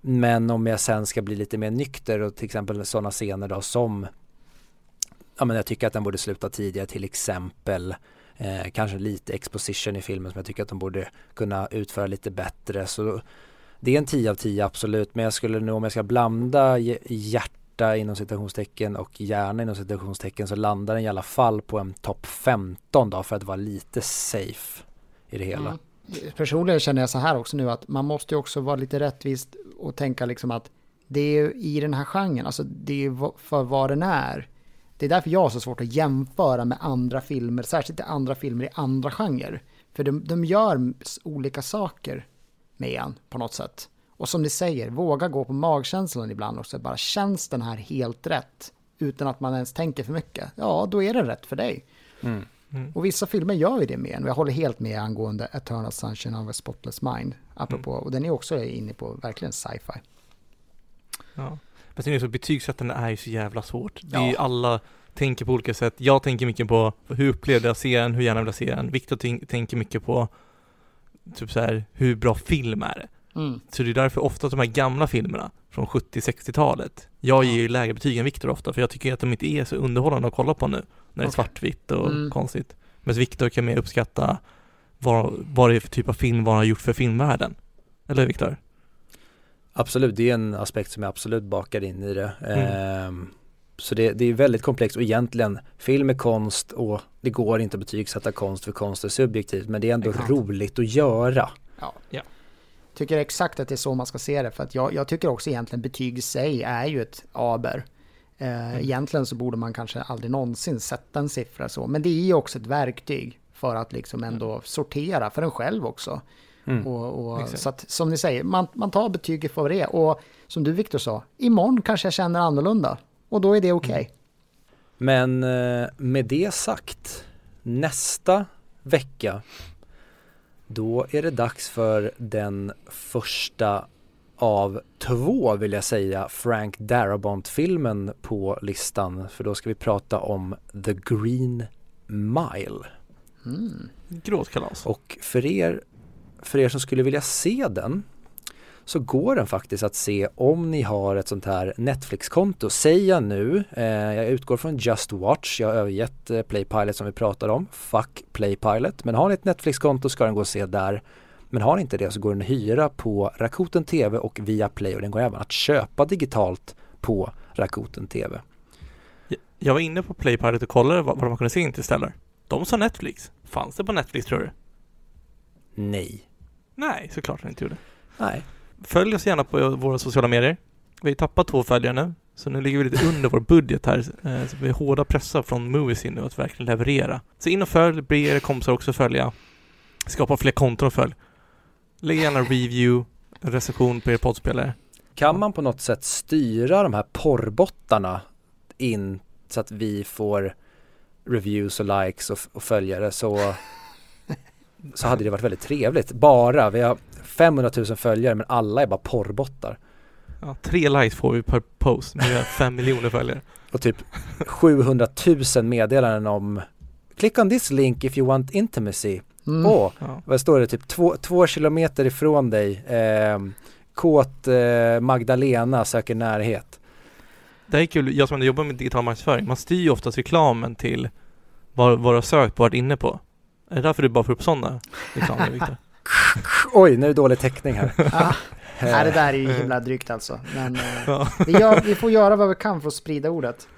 Men om jag sen ska bli lite mer nykter och till exempel sådana scener då som ja men jag tycker att den borde sluta tidigare till exempel eh, kanske lite exposition i filmen som jag tycker att de borde kunna utföra lite bättre så det är en 10 av 10 absolut men jag skulle nog om jag ska blanda hjärta inom citationstecken och hjärna inom citationstecken så landar den i alla fall på en topp 15 då för att vara lite safe i det hela. Mm. Personligen känner jag så här också nu att man måste ju också vara lite rättvist och tänka liksom att det är ju i den här genren, alltså det är ju för vad den är. Det är därför jag har så svårt att jämföra med andra filmer, särskilt andra filmer i andra genrer. För de, de gör olika saker med en på något sätt. Och som ni säger, våga gå på magkänslan ibland också. Bara känns den här helt rätt? Utan att man ens tänker för mycket. Ja, då är den rätt för dig. Mm. Mm. Och vissa filmer gör ju det med en. Och jag håller helt med angående Eternal Sunshine of a Spotless Mind. Apropå, och den är också inne på verkligen sci-fi. Ja. Men sen är det så betygssättande är ju så jävla svårt. Det är ju alla tänker på olika sätt. Jag tänker mycket på hur upplevde jag serien, hur gärna vill jag se den. Viktor tänk- tänker mycket på typ så här, hur bra film är det? Mm. Så det är därför ofta de här gamla filmerna från 70-60-talet, jag Ja. ger ju lägre betyg än Viktor ofta för jag tycker att de inte är så underhållande att kolla på nu när det är svartvitt och Mm. konstigt. Men Viktor kan mer uppskatta vad, vad det är för typ av film, vad han har gjort för filmvärlden. Eller Viktor? Absolut, det är en aspekt som jag absolut bakar in i det. Mm. Ehm, så det, det är väldigt komplext och egentligen film är konst och det går inte att betygsätta konst för konst är subjektivt men det är ändå Exakt. roligt att göra. Ja. Ja. Tycker exakt att det är så man ska se det. För att jag, jag tycker också egentligen betyg i sig är ju ett aber. Eh, Egentligen så borde man kanske aldrig någonsin sätta en siffra så. Men det är ju också ett verktyg för att liksom ändå sortera för en själv också. Mm. Och, och, så att som ni säger, man, man tar betyget för vad det är. Och som du Viktor sa, imorgon kanske jag känner annorlunda. Och då är det okej. Men eh, med det sagt, nästa vecka då är det dags för den första av två vill jag säga Frank Darabont-filmen på listan. För då ska vi prata om The Green Mile. Mm. Gråtkalas. Och för er, för er som skulle vilja se den så går den faktiskt att se om ni har ett sånt här Netflix-konto. Säger jag nu, eh, jag utgår från Just Watch, jag har övergett eh, Playpilot som vi pratade om. Fuck Playpilot. Men har ni ett Netflix-konto ska den gå att se där. Men har ni inte det så går den att hyra på Rakuten TV och via Play och den går även att köpa digitalt på Rakuten TV. Jag var inne på Playpilot och kollade vad, vad man kunde se Interstellar. De sa Netflix. Fanns det på Netflix tror du? Nej. Nej, såklart den inte gjorde. Nej. Följ oss gärna på våra sociala medier. Vi har tappat två följare nu, så nu ligger vi lite under vår budget här. Eh, Så vi är hårda pressar från Moviesin nu att verkligen leverera. Så in och följ, be era kompisar också följa. Skapa fler konton och följ. Lägg gärna review, en recension på er poddspelare. Kan man på något sätt styra de här porrbottarna in så att vi får reviews och likes och, och följare så, så hade det varit väldigt trevligt. Bara, vi har 500 000 följare men alla är bara porrbottar. Ja, tre likes får vi per post, men vi har fem miljoner följare. Och typ 700 000 meddelanden om Click on this link if you want intimacy. Mm. Åh, Ja. vad står det? Typ två, två kilometer ifrån dig. Eh, kåt eh, Magdalena söker närhet. Det här är kul, jag som ändå jobbar med digital marknadsföring, man styr ju oftast reklamen till vad, vad du har sökt på, varit inne på. Är det därför du bara får upp sådana reklamer, Viktor? Oj, nu är det dålig täckning här. Ah, nej, det Eh, där är ju himla drygt alltså. Men eh, Ja. vi, gör, vi får göra vad vi kan för att sprida ordet.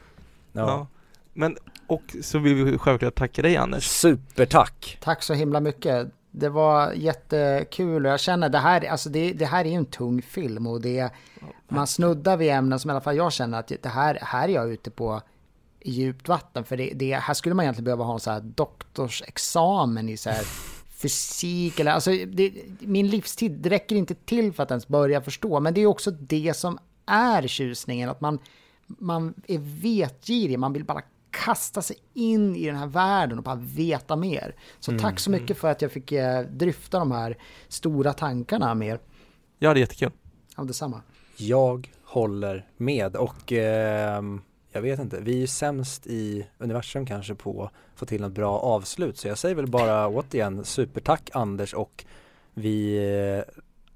ja. Ja. Men, och så vill vi självklart tacka dig Anders. Supertack! Tack så himla mycket. Det var jättekul och jag känner det här, alltså det, det här är ju en tung film och det, man snuddar vid ämnen som i alla fall jag känner att det här, här är jag ute på i djupt vatten. För det, det, här skulle man egentligen behöva ha en så här doktorsexamen i så här fysik eller alltså det, min livstid det räcker inte till för att ens börja förstå. Men det är också det som är tjusningen, att man, man är vetgirig, man vill bara kasta sig in i den här världen och bara veta mer. Så mm. tack så mycket för att jag fick eh, dryfta de här stora tankarna mer. Ja, det är jättekul. Ja, detsamma. Jag håller med och eh, jag vet inte, vi är ju sämst i universum kanske på att få till något bra avslut. Så jag säger väl bara återigen supertack Anders och vi,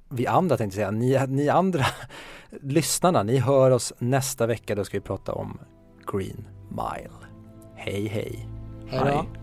vi andra tänkte jag säga, ni, ni andra lyssnarna, ni hör oss nästa vecka, då ska vi prata om Green Mile. Hej hej! Hej!